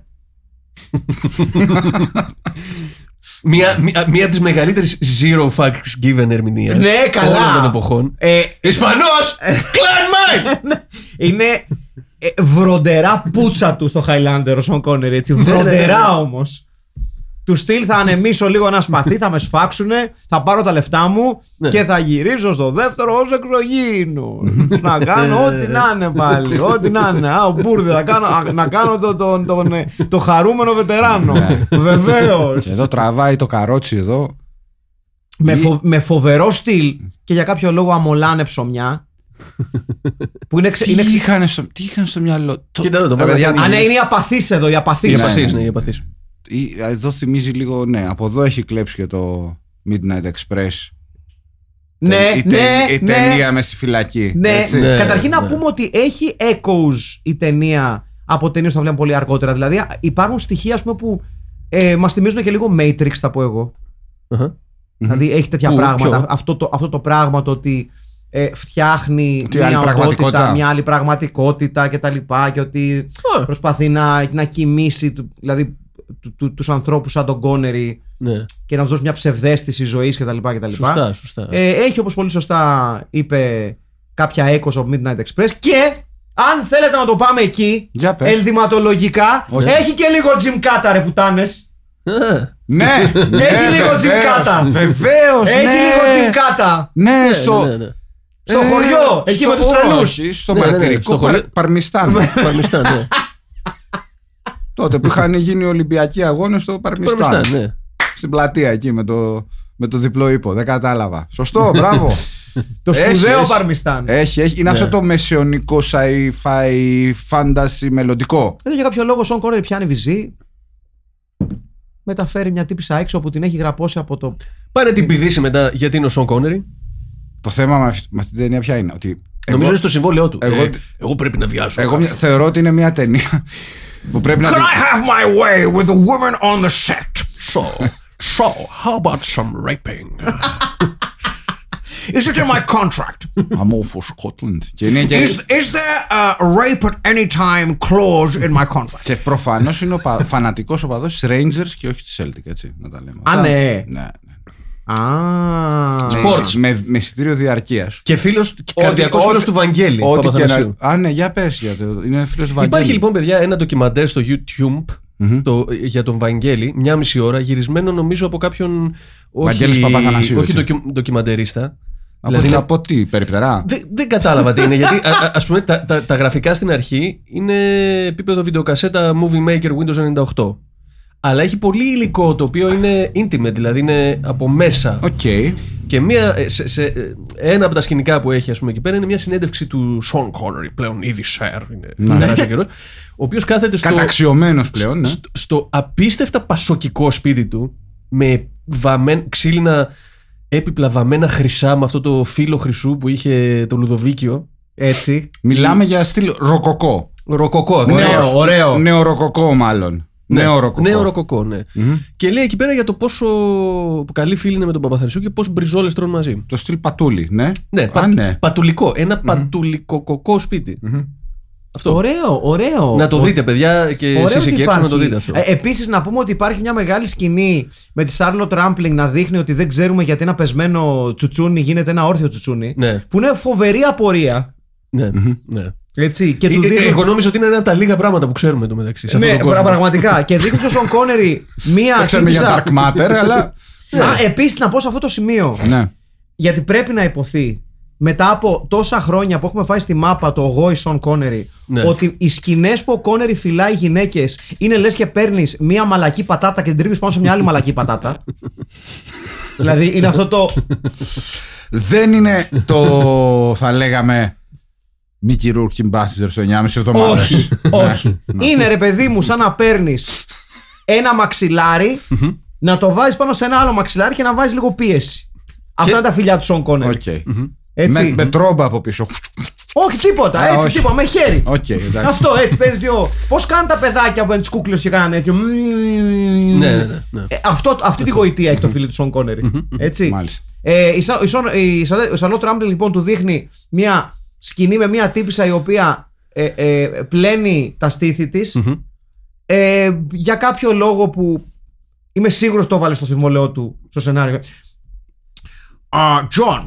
Speaker 3: Μία, μία, μία από τι μεγαλύτερε zero fucks given ερμηνείας.
Speaker 1: Ναι, καλά.
Speaker 3: Όλων των εποχών.
Speaker 1: Ε,
Speaker 3: Ισπανός! Clan mine!
Speaker 1: είναι ε, βροντερά πουτσα του στο Highlander ο Σον Κόνερ, έτσι.
Speaker 3: ναι, ναι.
Speaker 1: Βροντερά όμως. Του στυλ θα ανεμίσω λίγο ένα σπαθί, θα με σφάξουνε, θα πάρω τα λεφτά μου
Speaker 3: Ναι.
Speaker 1: και θα γυρίσω στο δεύτερο ως εξωγήινο. να κάνω ό,τι να είναι πάλι. Ό,τι να είναι. Α, μπούρδε, θα κάνω, α, να κάνω το, το, τον, ε, το χαρούμενο βετεράνο.
Speaker 3: Ναι.
Speaker 1: Βεβαίως.
Speaker 2: Και εδώ τραβάει το καρότσι εδώ.
Speaker 1: με, φο- με φοβερό στυλ και για κάποιο λόγο αμολάνε ψωμιά. που είναι, ξε,
Speaker 2: Τι
Speaker 1: είναι ξε-
Speaker 2: είχαν στο, τι είχαν στο μυαλό; Το-
Speaker 3: Κοίτα εδώ, το
Speaker 2: Τα
Speaker 3: βάλα
Speaker 2: παιδιά-
Speaker 3: και
Speaker 1: Α, ναι, είναι η απαθή εδώ, η απαθή.
Speaker 3: Η
Speaker 2: Ναι,
Speaker 3: επαθή,
Speaker 2: ναι.
Speaker 3: ναι, η επαθή.
Speaker 2: Ή- Εδώ θυμίζει λίγο, ναι, από εδώ έχει κλέψει και το Midnight Express.
Speaker 1: Ναι,
Speaker 2: η, τε-
Speaker 1: ναι,
Speaker 2: η
Speaker 1: ναι.
Speaker 2: ταινία μες στη φυλακή.
Speaker 1: Ναι,
Speaker 2: έτσι.
Speaker 3: Ναι.
Speaker 1: καταρχήν να
Speaker 3: ναι.
Speaker 1: πούμε ότι έχει echoes η ταινία από ταινίες που θα βλέπουμε πολύ αργότερα. Δηλαδή υπάρχουν στοιχεία ας πούμε, που ε, μας θυμίζουν και λίγο Matrix, θα πω εγώ.
Speaker 3: Αχα.
Speaker 1: Δηλαδή έχει τέτοια
Speaker 3: Πού,
Speaker 1: πράγματα.
Speaker 3: ποιο;
Speaker 1: Αυτό το, αυτό το πράγμα το ότι ε, φτιάχνει
Speaker 2: Ότι
Speaker 1: μια
Speaker 2: άλλη
Speaker 1: οντότητα,
Speaker 2: πραγματικότητα.
Speaker 1: μια άλλη πραγματικότητα κτλ. Και ότι
Speaker 3: Α.
Speaker 1: προσπαθεί να, να κοιμήσει του- δηλαδή, του, του, τους ανθρώπους σαν τον Κόνερι
Speaker 3: Ναι.
Speaker 1: και να τους δώσει μια ψευδέστηση ζωής κτλ. κτλ.
Speaker 3: Σωστά, σωστά.
Speaker 1: Ε, έχει όπως πολύ σωστά είπε κάποια Echoes of Midnight Express και αν θέλετε να το πάμε εκεί,
Speaker 2: Για πες.
Speaker 1: ενδυματολογικά, έχει και λίγο Gymkata ρε πουτάνες.
Speaker 3: Α,
Speaker 2: Ναι!
Speaker 1: Έχει λίγο Gymkata.
Speaker 2: Βεβαίως!
Speaker 1: Έχει λίγο Gymkata.
Speaker 2: Ναι, στο.
Speaker 3: ναι, ναι.
Speaker 1: Στο
Speaker 2: ε,
Speaker 1: χωριό, εκεί
Speaker 2: στο-
Speaker 1: με τους τρελούς.
Speaker 2: Όχι, στο
Speaker 3: Ναι, ναι, ναι,
Speaker 2: μαρτυρικό
Speaker 3: στο χωριό.
Speaker 2: Παρ- Παρμιστάν.
Speaker 3: Παρμιστάν, ναι.
Speaker 2: Τότε που είχαν γίνει Ολυμπιακοί αγώνες στο Παρμιστάν.
Speaker 3: Παρμιστάν, ναι.
Speaker 2: Στην πλατεία εκεί με το, με το διπλό ίππο. Δεν κατάλαβα. Σωστό, μπράβο.
Speaker 1: Το
Speaker 2: Έχει,
Speaker 1: σπουδαίο
Speaker 2: έχει.
Speaker 1: Παρμιστάν.
Speaker 2: έχει, έχει. Είναι
Speaker 3: Ναι.
Speaker 2: αυτό το μεσαιωνικό sci-fi fantasy μελλοντικό.
Speaker 1: Εδώ για κάποιο λόγο ο Σον Κόνερι πιάνει βυζί. Μεταφέρει μια τύπησα έξω που την έχει γραπώσει από το.
Speaker 3: Πάνε την πηδήσει μετά γιατί είναι ο Σον Κόνερι.
Speaker 2: Το θέμα με αυτή, με αυτή την ταινία ποια είναι. Ότι εγώ,
Speaker 3: Νομίζω είναι στο συμβόλαιό του.
Speaker 2: εγώ-
Speaker 3: Ε, εγώ πρέπει να βιάσω.
Speaker 2: εγώ μια- θεωρώ ότι είναι μια ταινία που πρέπει να. τη-
Speaker 1: have my way with the women on the set?
Speaker 3: So, so, how about some raping?
Speaker 1: Is it in my contract?
Speaker 2: I'm all for Scotland. Και είναι και.
Speaker 1: is there a rape at any time clause in my contract?
Speaker 2: Και προφανώ είναι ο πα... φανατικό οπαδό τη Rangers και όχι τη Celtic, έτσι. Να τα λέμε.
Speaker 1: Α, ναι.
Speaker 2: ναι.
Speaker 1: Α.
Speaker 3: Sports.
Speaker 2: Με, με εισιτήριο διαρκείας.
Speaker 3: Και φίλο, καρδιακός φίλος του Βαγγέλη.
Speaker 2: Ό,τι και να.
Speaker 3: Παπαθανασίου.
Speaker 2: Α, ναι, για πες. Για το... Είναι φίλος του Βαγγέλη.
Speaker 3: Υπάρχει λοιπόν, παιδιά, ένα ντοκιμαντέρ στο YouTube το, για τον Βαγγέλη, μια μισή ώρα, γυρισμένο νομίζω από κάποιον.
Speaker 2: Βαγγέλης
Speaker 3: Όχι,
Speaker 2: Παπαθανασίου,
Speaker 3: όχι
Speaker 2: έτσι.
Speaker 3: ντοκι- ντοκιμαντερίστα.
Speaker 2: Από,
Speaker 3: δηλαδή
Speaker 2: τι-
Speaker 3: είναι-
Speaker 2: από τι, περιπτερά;
Speaker 3: Δεν, δεν κατάλαβα τι είναι, γιατί α, α- ας πούμε τα, τα, τα γραφικά στην αρχή είναι επίπεδο βιντεοκασέτα Movie Maker Windows 98. Αλλά έχει πολύ υλικό το οποίο είναι intimate, δηλαδή είναι από μέσα.
Speaker 2: Οκ.
Speaker 3: Και μία, ε, σε, σε, ε, ένα από τα σκηνικά που έχει ας πούμε, εκεί πέρα είναι μια συνέντευξη του Sean Connery, πλέον ήδη Sir, είναι τεράστιο καιρός, ο οποίος κάθεται στο,
Speaker 2: Καταξιωμένος πλέον, ναι.
Speaker 3: στο, στο απίστευτα πασοκικό σπίτι του με βαμμεν, ξύλινα έπιπλα βαμμένα χρυσά με αυτό το φύλλο χρυσού που είχε το Λουδοβίκιο.
Speaker 1: Έτσι.
Speaker 2: Μιλάμε για στυλ ροκοκό.
Speaker 3: Ροκοκό, ακριβώς.
Speaker 1: Ωραίο, ωραίο.
Speaker 2: Νεοροκοκό, μάλλον.
Speaker 3: Ναι,
Speaker 2: Νέο ροκοκό.
Speaker 3: Νέο ροκοκό, ναι. Και λέει εκεί πέρα για το πόσο καλή φίλη είναι με τον Παπαθανασίου και πόσο μπριζόλες τρώνε μαζί.
Speaker 2: Το στυλ πατούλι, ναι.
Speaker 3: Ναι,
Speaker 2: Α,
Speaker 3: πα,
Speaker 2: ναι.
Speaker 3: πατουλικό. Ένα πατουλικοκοκό σπίτι. Αυτό.
Speaker 1: Ωραίο, ωραίο.
Speaker 3: Να το δείτε, παιδιά, και
Speaker 1: Ωραίο
Speaker 3: εσείς
Speaker 1: ότι
Speaker 3: εκεί έξω να
Speaker 1: υπάρχει.
Speaker 3: το δείτε αυτό.
Speaker 1: Ε, Επίσης, να πούμε ότι υπάρχει μια μεγάλη σκηνή με τη Σάρλοτ Ράμπλινγκ να δείχνει ότι δεν ξέρουμε γιατί ένα πεσμένο τσουτσούνι γίνεται ένα όρθιο τσουτσούνι.
Speaker 3: Ναι.
Speaker 1: Που είναι φοβερή απορία.
Speaker 3: ναι, ναι.
Speaker 1: Έτσι, και
Speaker 3: Ε,
Speaker 1: του
Speaker 3: ε,
Speaker 1: δείχνει.
Speaker 3: Εγώ νόμιζα ότι είναι ένα από τα λίγα πράγματα που ξέρουμε το μεταξύ. Σε αυτόν
Speaker 1: Ναι,
Speaker 3: τον κόσμο.
Speaker 1: πραγματικά. και δείχνεις στον Σον Κόνερι μία.
Speaker 2: Δεν ξέρουμε για
Speaker 1: τύπισσα-
Speaker 2: Dark Matter, αλλά.
Speaker 1: Α, επίσης να πω σε αυτό το σημείο.
Speaker 2: ναι.
Speaker 1: Γιατί πρέπει να υποθεί μετά από τόσα χρόνια που έχουμε φάει στη μάπα το εγώ η Σον Κόνερι
Speaker 3: Ναι.
Speaker 1: ότι οι σκηνές που ο Κόνερι φυλάει γυναίκες είναι λες και παίρνεις μία μαλακή πατάτα και την τρίβεις πάνω σε μια άλλη μαλακή πατάτα. δηλαδή είναι αυτό το.
Speaker 2: Δεν είναι το, θα λέγαμε, Mickey Rourke Basinger στο 9,5 εβδομάδα.
Speaker 1: όχι, όχι. είναι ρε παιδί μου σαν να παίρνεις ένα μαξιλάρι να το βάζεις πάνω σε ένα άλλο μαξιλάρι και να βάζεις λίγο πίεση. Αυτά είναι τα φιλιά του Σον Κόνερι.
Speaker 2: Οκ.
Speaker 1: Έτσι.
Speaker 2: Με, με τρόμπα από πίσω.
Speaker 1: Όχι τίποτα,
Speaker 2: Α,
Speaker 1: έτσι
Speaker 2: όχι.
Speaker 1: τίποτα, με χέρι.
Speaker 2: Οκ, εντάξει.
Speaker 1: Αυτό έτσι παίρνει δύο. Πώς κάνουν τα παιδάκια που είναι τι κούκλες και κάνουν έτσι; μμμ.
Speaker 3: Ναι, ναι, ναι, ναι.
Speaker 1: Ε, αυτό, αυτή τη γοητεία έχει το φιλί του Σον Κόνερι. Έτσι.
Speaker 2: Μάλιστα.
Speaker 1: Ε, η, Σα- η, Σον- η, Σαλέ- ο Σαλότ Ράμπλ λοιπόν του δείχνει μια σκηνή με μια τύπησα η οποία ε, ε, πλένει τα στήθη της ε, για κάποιο λόγο που είμαι σίγουρος το βάλε στο θυμολαιό του στο σενάριο. Uh, John,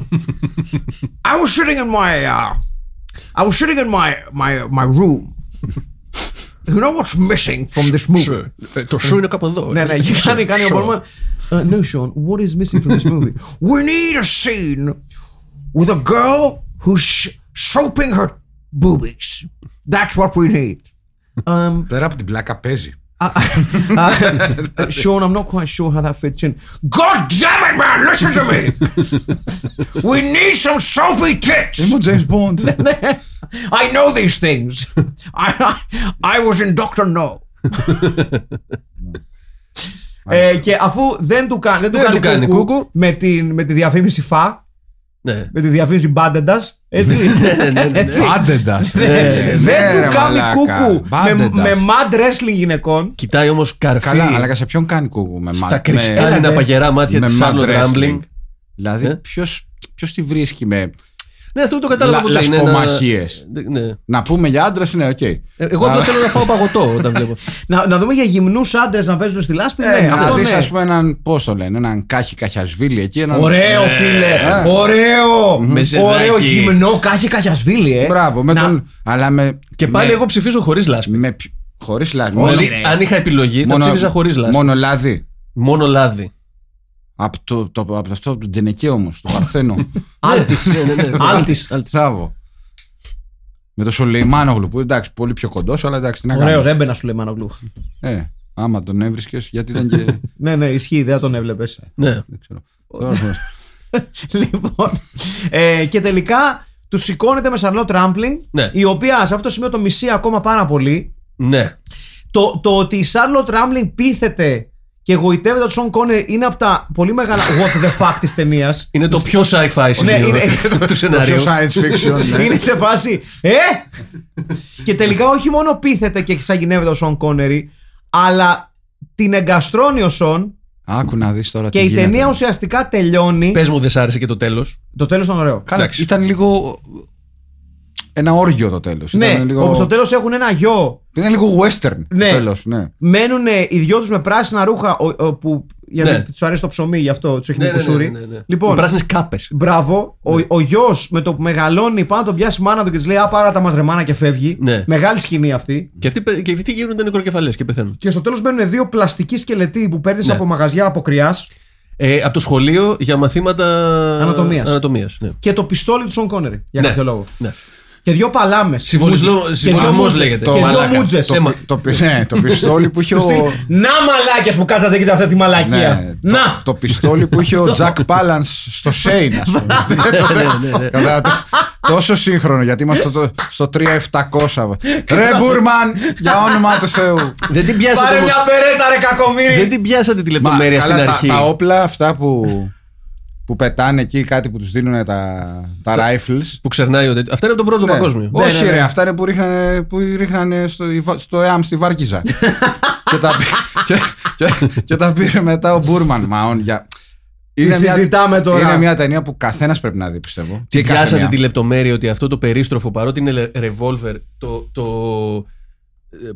Speaker 1: I was sitting in my uh, I was sitting in my my my room. You know what's missing from this movie?
Speaker 3: Ε, Το σου είναι κάπου εδώ.
Speaker 1: Ναι, ναι, και κάνει, κάνει ο Μπορμάν. Uh, no, Sean, what is missing from this movie? We need a scene with a girl who's soaping her boobies. That's what we need. Um,
Speaker 2: Πέρα από την πλάκα παίζει.
Speaker 1: uh, Sean, I'm not quite sure how that fits in. God damn it, man! Listen to me. we need some soapy tits.
Speaker 2: Είμαι ο James Bond.
Speaker 1: I know these things. I, I, I was in Doctor No. ε, και αφού δεν του, κα- δεν του
Speaker 3: Δεν
Speaker 1: κάνει,
Speaker 3: του κάνει
Speaker 1: κούκου,
Speaker 3: κούκου.
Speaker 1: με, την, με τη διαφήμιση φα,
Speaker 3: Ναι.
Speaker 1: με τη διαφήμιση μπάντεντας. Έτσι. έτσι.
Speaker 2: Πάντεντα.
Speaker 1: δεν του κάνει κούκου με, με mad wrestling γυναικών.
Speaker 3: Κοιτάει όμως καρφί
Speaker 2: Καλά, αλλά και σε ποιον κάνει κούκου με
Speaker 3: στα
Speaker 2: μάτ-
Speaker 3: κρυστάλλινα
Speaker 1: Έλατε.
Speaker 3: παγερά μάτια
Speaker 2: με
Speaker 3: της
Speaker 2: mad
Speaker 3: Charlotte
Speaker 2: wrestling.
Speaker 3: Rambling.
Speaker 2: Δηλαδή,
Speaker 3: Ε;
Speaker 2: ποιος, ποιος τη βρίσκει με.
Speaker 3: Ναι, αυτό το κατάλαβα
Speaker 2: Λα-
Speaker 3: ποτέ. Είναι ένα-
Speaker 2: λασπομαχίες.
Speaker 3: Ναι.
Speaker 2: Να πούμε για άντρες, ναι, οκ.
Speaker 3: Ε, Εγώ απλά θέλω να φάω παγωτό όταν βλέπω.
Speaker 1: Να, να δούμε για γυμνούς άντρες να παίζουν στη λάσπη.
Speaker 2: Ε,
Speaker 1: ναι,
Speaker 2: να
Speaker 1: αυτό
Speaker 2: δεις,
Speaker 1: ναι.
Speaker 2: ας πούμε, έναν, πώς το λένε, έναν Κάχι Καχιασβίλι εκεί. Έναν...
Speaker 1: Ωραίο, φίλε.
Speaker 2: ε.
Speaker 1: Ωραίο.
Speaker 3: Με ζεδάκι.
Speaker 1: Ωραίο γυμνό, Κάχι Καχιασβίλι, ε.
Speaker 2: Μπράβο, με
Speaker 1: Να-
Speaker 2: τον... Αλλά με...
Speaker 3: Και πάλι εγώ ψηφίζω χωρίς λάσπη.
Speaker 2: Με... πι- Χωρίς λάδι.
Speaker 3: Δηλαδή, αν είχα επιλογή, θα ψήφιζα χωρίς λάσπη.
Speaker 2: Μόνο λάδι.
Speaker 3: Μόνο λάδι.
Speaker 2: Από το, το, από αυτό από τον Τενεκέ όμως, το Παρθένο.
Speaker 1: Άλτης.
Speaker 3: Ναι, ναι, ναι.
Speaker 1: Άλτης.
Speaker 2: Μπράβο. Με το Σολεϊμάνογλου που εντάξει, πολύ πιο κοντός, αλλά εντάξει, τι να
Speaker 1: Ωραίο,
Speaker 2: κάνουμε.
Speaker 1: έμπαινα σου λέει Μανογλού.
Speaker 2: Ε, άμα τον έβρισκες, γιατί ήταν και.
Speaker 1: Ναι, ναι, ισχύει, δεν θα τον έβλεπες.
Speaker 3: Ναι.
Speaker 2: δεν ξέρω. Τώρα,
Speaker 1: λοιπόν. Ε, και τελικά τους σηκώνεται με Σαρλότ Ράμπλινγκ,
Speaker 3: Ναι.
Speaker 1: η οποία σε αυτό το σημείο το μισεί ακόμα πάρα πολύ.
Speaker 3: Ναι.
Speaker 1: Το, το ότι η Σάρλοτ Ράμπλινγκ πείθεται και εγωιτεύεται τον Σον Κόνερ είναι από τα πολύ μεγάλα what the fuck της ταινίας.
Speaker 3: Είναι το πιο sci-fi σημείο
Speaker 1: είναι-
Speaker 3: του
Speaker 2: το πιο
Speaker 3: σενάριου.
Speaker 2: science fiction. ναι.
Speaker 1: Είναι σε φάση. Ε! και τελικά όχι μόνο πείθεται και εξαγηνεύεται ο Σον Κόνερι, αλλά την εγκαστρώνει ο Σον
Speaker 2: Άκου να δεις τώρα
Speaker 1: και
Speaker 2: τι
Speaker 1: η
Speaker 2: γίνεται.
Speaker 1: ταινία ουσιαστικά τελειώνει.
Speaker 3: Πες μου, δεν σ' άρεσε και το τέλος.
Speaker 1: Το τέλος ήταν ωραίο.
Speaker 2: Καλά,
Speaker 3: Εντάξει.
Speaker 2: ήταν λίγο. Ένα όργιο το τέλος.
Speaker 1: Ναι,
Speaker 2: λίγο...
Speaker 1: όπου στο τέλος έχουν ένα γιο.
Speaker 2: Ήταν λίγο western
Speaker 1: Ναι.
Speaker 2: το τέλος, ναι.
Speaker 1: Μένουν οι δυο τους με πράσινα ρούχα. Ο, ο- που, γιατί
Speaker 3: Ναι.
Speaker 1: τους αρέσει το ψωμί, γι' αυτό τους έχει
Speaker 3: Ναι,
Speaker 1: ναι,
Speaker 3: ναι, ναι,
Speaker 1: κουσούρι.
Speaker 3: ναι, ναι.
Speaker 1: Λοιπόν,
Speaker 3: Με πράσινες κάπες.
Speaker 1: Μπράβο. Ο, ο γιος με το που μεγαλώνει πάνω να τον πιάσει η μάνα του και της λέει Α, πάρα τα μαζρεμάνα και φεύγει.
Speaker 3: Ναι.
Speaker 1: Μεγάλη σκηνή αυτή.
Speaker 3: Και αυτοί, πε- και αυτοί γίνονται νεκροκεφαλές και πεθαίνουν.
Speaker 1: Και στο τέλος μπαίνουν δύο πλαστικοί σκελετοί που παίρνεις
Speaker 3: Ναι.
Speaker 1: από μαγαζιά από κρυάς
Speaker 3: Ε, από το σχολείο για μαθήματα
Speaker 1: Ανατομίας.
Speaker 3: ανατομίας, ναι.
Speaker 1: και το πιστόλι του Σον Κόνερι. Για
Speaker 3: Ναι.
Speaker 1: κάποιο λόγο.
Speaker 3: Ναι.
Speaker 1: Και δύο παλάμες.
Speaker 3: Συμβολισμό- συμβολισμός λέγεται.
Speaker 1: Και
Speaker 3: Το
Speaker 1: δύο
Speaker 3: μαλάκα.
Speaker 1: μούτζες.
Speaker 3: Το- Έμα.
Speaker 2: Το, πι- ναι, το πιστόλι που είχε ο.
Speaker 1: Να μαλάκια που κάτσατε και αυτή τη μαλακία.
Speaker 2: Ναι,
Speaker 1: Να!
Speaker 2: Το, το πιστόλι που είχε ο Τζακ Πάλανς στο Σέιν, ας πούμε.
Speaker 3: ναι, ναι.
Speaker 2: Κατάλαβα, το- Τόσο σύγχρονο, γιατί είμαστε στο, στο 3700. Ρε Μπούρμαν, για όνομα του Θεού.
Speaker 3: Δεν την πιάσατε
Speaker 1: Πάρε
Speaker 3: όμως-
Speaker 1: μια μπερέτα, ρε κακομοίρη.
Speaker 3: Δεν την πιάσατε τη
Speaker 2: Μα,
Speaker 3: λεπτομέρεια
Speaker 2: καλά,
Speaker 3: στην
Speaker 2: τα,
Speaker 3: αρχή.
Speaker 2: τα όπλα αυτά που, που πετάνε εκεί, κάτι που τους δίνουν τα, τα rifles.
Speaker 3: Που ξερνάει ο τέτοιο. Αυτά είναι από τον πρώτο
Speaker 2: Ναι.
Speaker 3: παγκόσμιο.
Speaker 2: Όχι,
Speaker 1: Ναι, ναι,
Speaker 2: ρε,
Speaker 1: ναι.
Speaker 2: αυτά είναι που ρίχνανε, που ρίχνανε στο, στο ΕΑΜ στη Βάρκιζα. και, τα, πή- και, και, και τα πήρε μετά ο Μπούρμαν. Μαόν, για...
Speaker 1: Τι συζητάμε τώρα.
Speaker 2: Είναι μια ταινία που καθένας πρέπει να δει, πιστεύω. Τι κάθε
Speaker 3: Πιάσατε
Speaker 2: μία.
Speaker 3: τη λεπτομέρεια ότι αυτό το περίστροφο παρότι είναι revolver, το. το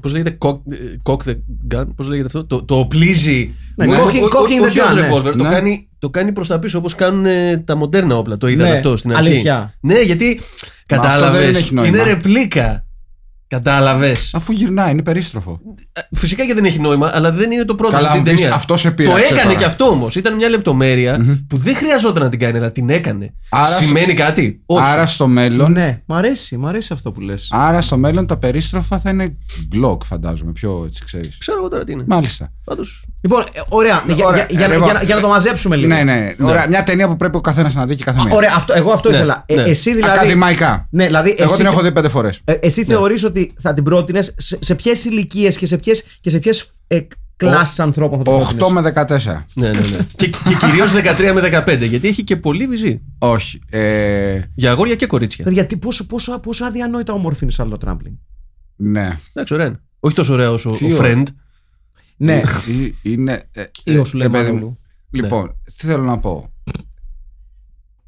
Speaker 3: Πώς λέγεται, cock, ε, cock the gun, πώς λέγεται αυτό, το, το οπλίζει.
Speaker 1: Ναι,
Speaker 3: Ό-
Speaker 1: cocking-
Speaker 3: ό- ό-
Speaker 1: cocking the
Speaker 3: όχι ως
Speaker 1: gun, ναι.
Speaker 3: revolver, το,
Speaker 2: Ναι.
Speaker 3: κάνει, το κάνει προς τα πίσω όπως κάνουν ε, τα μοντέρνα όπλα. Το είδατε
Speaker 1: Ναι,
Speaker 3: αυτό στην αρχή.
Speaker 1: αλήθεια.
Speaker 3: Ναι, γιατί
Speaker 2: αυτό
Speaker 3: κατάλαβες.
Speaker 2: δεν έχει νόημα.
Speaker 3: Είναι ρεπλίκα. Κατάλαβες.
Speaker 2: Αφού γυρνάει, είναι περίστροφο.
Speaker 3: Φυσικά και δεν έχει νόημα, αλλά δεν είναι το πρώτο
Speaker 2: Καλά,
Speaker 3: σε αυτή
Speaker 2: μου
Speaker 3: την
Speaker 2: πεις,
Speaker 3: ταινία.
Speaker 2: αυτός σε
Speaker 3: Το
Speaker 2: πείραξε
Speaker 3: έκανε
Speaker 2: τώρα.
Speaker 3: και αυτό όμως. Ήταν μια λεπτομέρεια που δεν χρειαζόταν να την κάνει, αλλά την έκανε.
Speaker 2: Άρα
Speaker 3: Σημαίνει κάτι; Όχι.
Speaker 2: Άρα στο μέλλον.
Speaker 1: Ναι, μ' αρέσει, μ' αρέσει αυτό που λες.
Speaker 2: Άρα στο μέλλον τα περίστροφα θα είναι Glock, φαντάζομαι. Πιο έτσι ξέρεις.
Speaker 3: Ξέρω εγώ τώρα τι είναι.
Speaker 2: Μάλιστα.
Speaker 3: Πάντως,
Speaker 1: Λοιπόν, ε, ωραία. Για,
Speaker 2: Ωραία,
Speaker 1: για, για,
Speaker 2: ε,
Speaker 1: να-
Speaker 2: λοιπόν.
Speaker 1: για να- για να το μαζέψουμε λίγο.
Speaker 2: Ναι, ναι. Ωραία, μια ταινία που πρέπει ο καθένας να δει και κάθε μία.
Speaker 1: Ωραία, αυτό, εγώ αυτό
Speaker 3: Ναι,
Speaker 1: ήθελα. Ε,
Speaker 3: ναι.
Speaker 1: εσύ δηλαδή.
Speaker 2: Ακαδημαϊκά.
Speaker 1: Ναι, δηλαδή
Speaker 2: Εγώ
Speaker 1: εσύ,
Speaker 2: την έχω δει πέντε φορές.
Speaker 1: ε, εσύ θεωρείς ότι θα την πρότεινες σε, σε ποιες ηλικίες και σε ποιες και σε ποιες, ε, κλάσεις ανθρώπων θα την
Speaker 2: 8
Speaker 1: πρότεινες.
Speaker 2: με 14.
Speaker 3: ναι, ναι, ναι. και, και κυρίως 13 με 15, γιατί έχει και πολύ βυζί.
Speaker 2: Όχι. Ε,
Speaker 3: Για αγόρια και κορίτσια.
Speaker 1: Παιδιά, τι, πόσο, πόσο, πόσο αδιανόητα όμορφη είναι η Σάρλο Τράμπλινγκ.
Speaker 2: ναι.
Speaker 3: Εντάξει, ωραία είναι. Όχι τόσο ωραία όσο
Speaker 2: Τι
Speaker 3: ο
Speaker 2: ωραία.
Speaker 3: friend.
Speaker 1: Ναι,
Speaker 2: Ε, Είναι. ε,
Speaker 1: ή
Speaker 2: ε,
Speaker 1: ο Σουλέμαν
Speaker 2: ε, παιδί μου.
Speaker 1: Ογλου.
Speaker 2: Λοιπόν, τι θέλω να πω.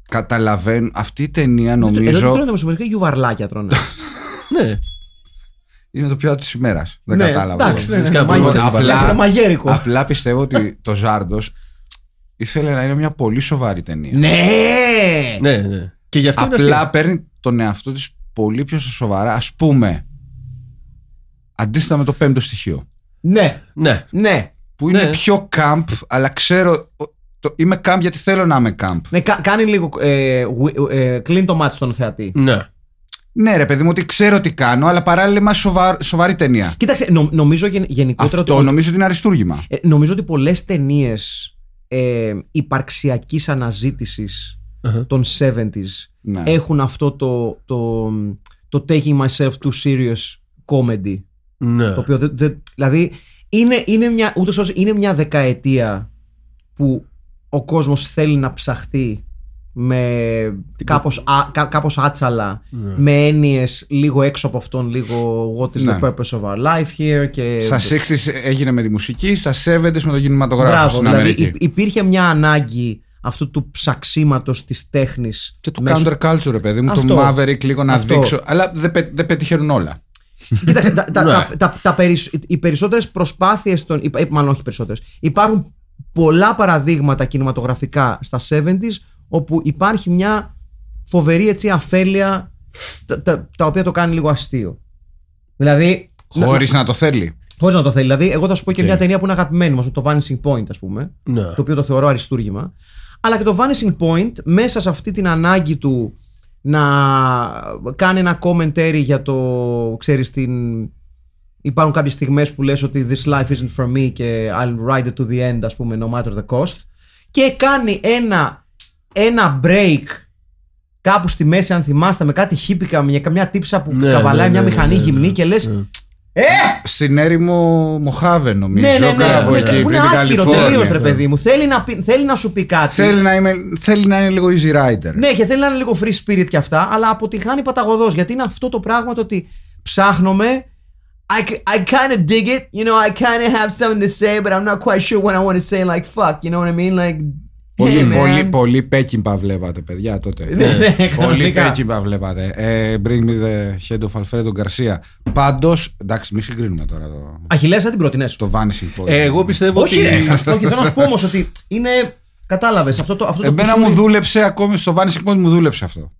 Speaker 2: Καταλαβαίνω. Αυτή η ταινία
Speaker 1: Εδώ δεν
Speaker 2: νομίζω
Speaker 1: τρώνε μεσημερικά γιουβαρλάκια τρώνε.
Speaker 3: Ναι.
Speaker 2: Είναι το πιάτο τη ημέρας. Δεν
Speaker 1: ναι,
Speaker 2: κατάλαβα.
Speaker 1: Εντάξει, ναι, ναι,
Speaker 3: Φυσικά,
Speaker 1: μαγε-
Speaker 3: λοιπόν,
Speaker 2: απλά-
Speaker 1: είναι μαγέρικο.
Speaker 2: Απλά πιστεύω ότι το Ζάρντος ήθελε να είναι μια πολύ σοβαρή ταινία.
Speaker 1: Ναι!
Speaker 3: ναι, ναι. Και γι' αυτό είναι
Speaker 2: Απλά
Speaker 3: αστείο.
Speaker 2: παίρνει τον εαυτό της πολύ πιο σοβαρά. Α πούμε, αντίθετα με το πέμπτο στοιχείο.
Speaker 1: Ναι,
Speaker 3: Ναι.
Speaker 1: ναι.
Speaker 2: Που είναι
Speaker 3: Ναι.
Speaker 2: πιο camp, αλλά ξέρω. ο- Το, είμαι camp γιατί θέλω να είμαι camp.
Speaker 1: ναι κα- κάνει λίγο. Ε, γου- ε, κλείνει το μάτι στον θεατή.
Speaker 3: Ναι.
Speaker 2: Ναι, ρε παιδί μου, ότι ξέρω τι κάνω, αλλά παράλληλα είμαι σοβαρ, σοβαρή ταινία.
Speaker 1: Κοίταξε, νο- νομίζω γεν, γενικότερα
Speaker 2: Αυτό
Speaker 1: ότι.
Speaker 2: νομίζω ότι είναι αριστούργημα.
Speaker 1: Ε, νομίζω ότι πολλές ταινίες ε, υπαρξιακής αναζήτησης
Speaker 3: Αχα.
Speaker 1: των 70s
Speaker 2: Ναι.
Speaker 1: έχουν αυτό το, το, το taking myself too serious comedy.
Speaker 3: Ναι.
Speaker 1: Το οποίο δεν, δεν- δηλαδή είναι, είναι, μια, ούτως ώστε είναι μια δεκαετία που ο κόσμος θέλει να ψαχτεί με κάπως, α, κά- κάπως άτσαλα με έννοιες λίγο έξω από αυτόν λίγο what is
Speaker 2: Ναι.
Speaker 1: the purpose of our life here και
Speaker 2: Στα 60s έγινε με τη μουσική, στα 70s με τον κινηματογράφο
Speaker 1: Μπράβο,
Speaker 2: στην
Speaker 1: δηλαδή
Speaker 2: Αμερική.
Speaker 1: υ- υπήρχε μια ανάγκη αυτού του ψαξίματος της τέχνης
Speaker 2: Και του
Speaker 1: μέσω-
Speaker 2: counterculture, ρε παιδί μου,
Speaker 1: Αυτό.
Speaker 2: το Maverick λίγο να
Speaker 1: Αυτό.
Speaker 2: δείξω. Αλλά δεν, πε- δεν πετυχαίνουν όλα.
Speaker 1: Κοίταξε, τα, τα,
Speaker 3: Ναι.
Speaker 1: τα, τα, τα περισ- οι περισσότερες προσπάθειες των, υπα- ε, μάλλον όχι περισσότερες υπάρχουν πολλά παραδείγματα κινηματογραφικά στα 70s όπου υπάρχει μια φοβερή έτσι αφέλεια τα, τα, τα οποία το κάνει λίγο αστείο δηλαδή
Speaker 2: Χωρίς να το θέλει.
Speaker 1: Χωρίς να το θέλει. Δηλαδή, εγώ θα σου πω και
Speaker 2: Οκ.
Speaker 1: μια ταινία που είναι αγαπημένη μας, το Vanishing Point, ας πούμε.
Speaker 3: Ναι.
Speaker 1: Το οποίο το θεωρώ αριστούργημα. Αλλά και το Vanishing Point, μέσα σε αυτή την ανάγκη του να κάνει ένα commentary για το. ξέρεις, την. Υπάρχουν κάποιες στιγμές που λες ότι this life isn't for me και I'll ride it to the end, ας πούμε, no matter the cost. Και κάνει ένα, ένα break κάπου στη μέση, αν θυμάστε, με κάτι χίπικα, με καμιά τύψα που
Speaker 3: Ναι,
Speaker 1: καβαλάει
Speaker 3: ναι,
Speaker 1: μια
Speaker 3: ναι,
Speaker 1: μηχανή
Speaker 3: ναι, ναι,
Speaker 1: γυμνή
Speaker 3: ναι.
Speaker 1: και λες «Ε,
Speaker 2: Στην έρημο Μοχάβε, νομίζω.
Speaker 1: ναι, ναι, ναι.
Speaker 2: κάπου
Speaker 1: που είναι-
Speaker 2: εκεί,
Speaker 1: που
Speaker 2: πριν
Speaker 1: είναι
Speaker 2: την
Speaker 1: άκυρο
Speaker 2: Καλιφόρνια.
Speaker 1: τελείως, ρε παιδί μου. Θέλει να, πει- θέλει να σου πει κάτι.
Speaker 2: Θέλει να, είμαι, θέλει να είναι λίγο easy rider.
Speaker 1: Ναι, και θέλει να είναι λίγο free spirit και αυτά, αλλά αποτυχάνει παταγωδός. Γιατί είναι αυτό το πράγμα το ότι ψάχνομαι. I, c- I kind of dig it, you know. I kind of have something to say, but I'm not quite sure what I want to say. Like fuck, you know what I mean? Like,
Speaker 2: Πολύ,
Speaker 1: hey, man.
Speaker 2: πολύ, πολύ Πέκυμπα βλέπατε, παιδιά, τότε.
Speaker 1: Ναι, ναι,
Speaker 2: πολύ
Speaker 1: κανονικά.
Speaker 2: Πέκυμπα βλέπατε. Ε, bring me the head of Alfredo Garcia. Πάντως, εντάξει, μη συγκρίνουμε τώρα το,
Speaker 1: Αχιλέα, θα την προτείνες.
Speaker 2: το Vanishing Point.
Speaker 3: Ε, εγώ πιστεύω
Speaker 1: Όχι,
Speaker 3: ότι.
Speaker 1: ρε. Όχι, θέλω να σου πω όμως ότι είναι. Κατάλαβες αυτό το. Αυτό το
Speaker 2: Εμένα
Speaker 1: κουσούρι-
Speaker 2: μου δούλεψε ακόμη στο Vanishing Point, μου δούλεψε αυτό.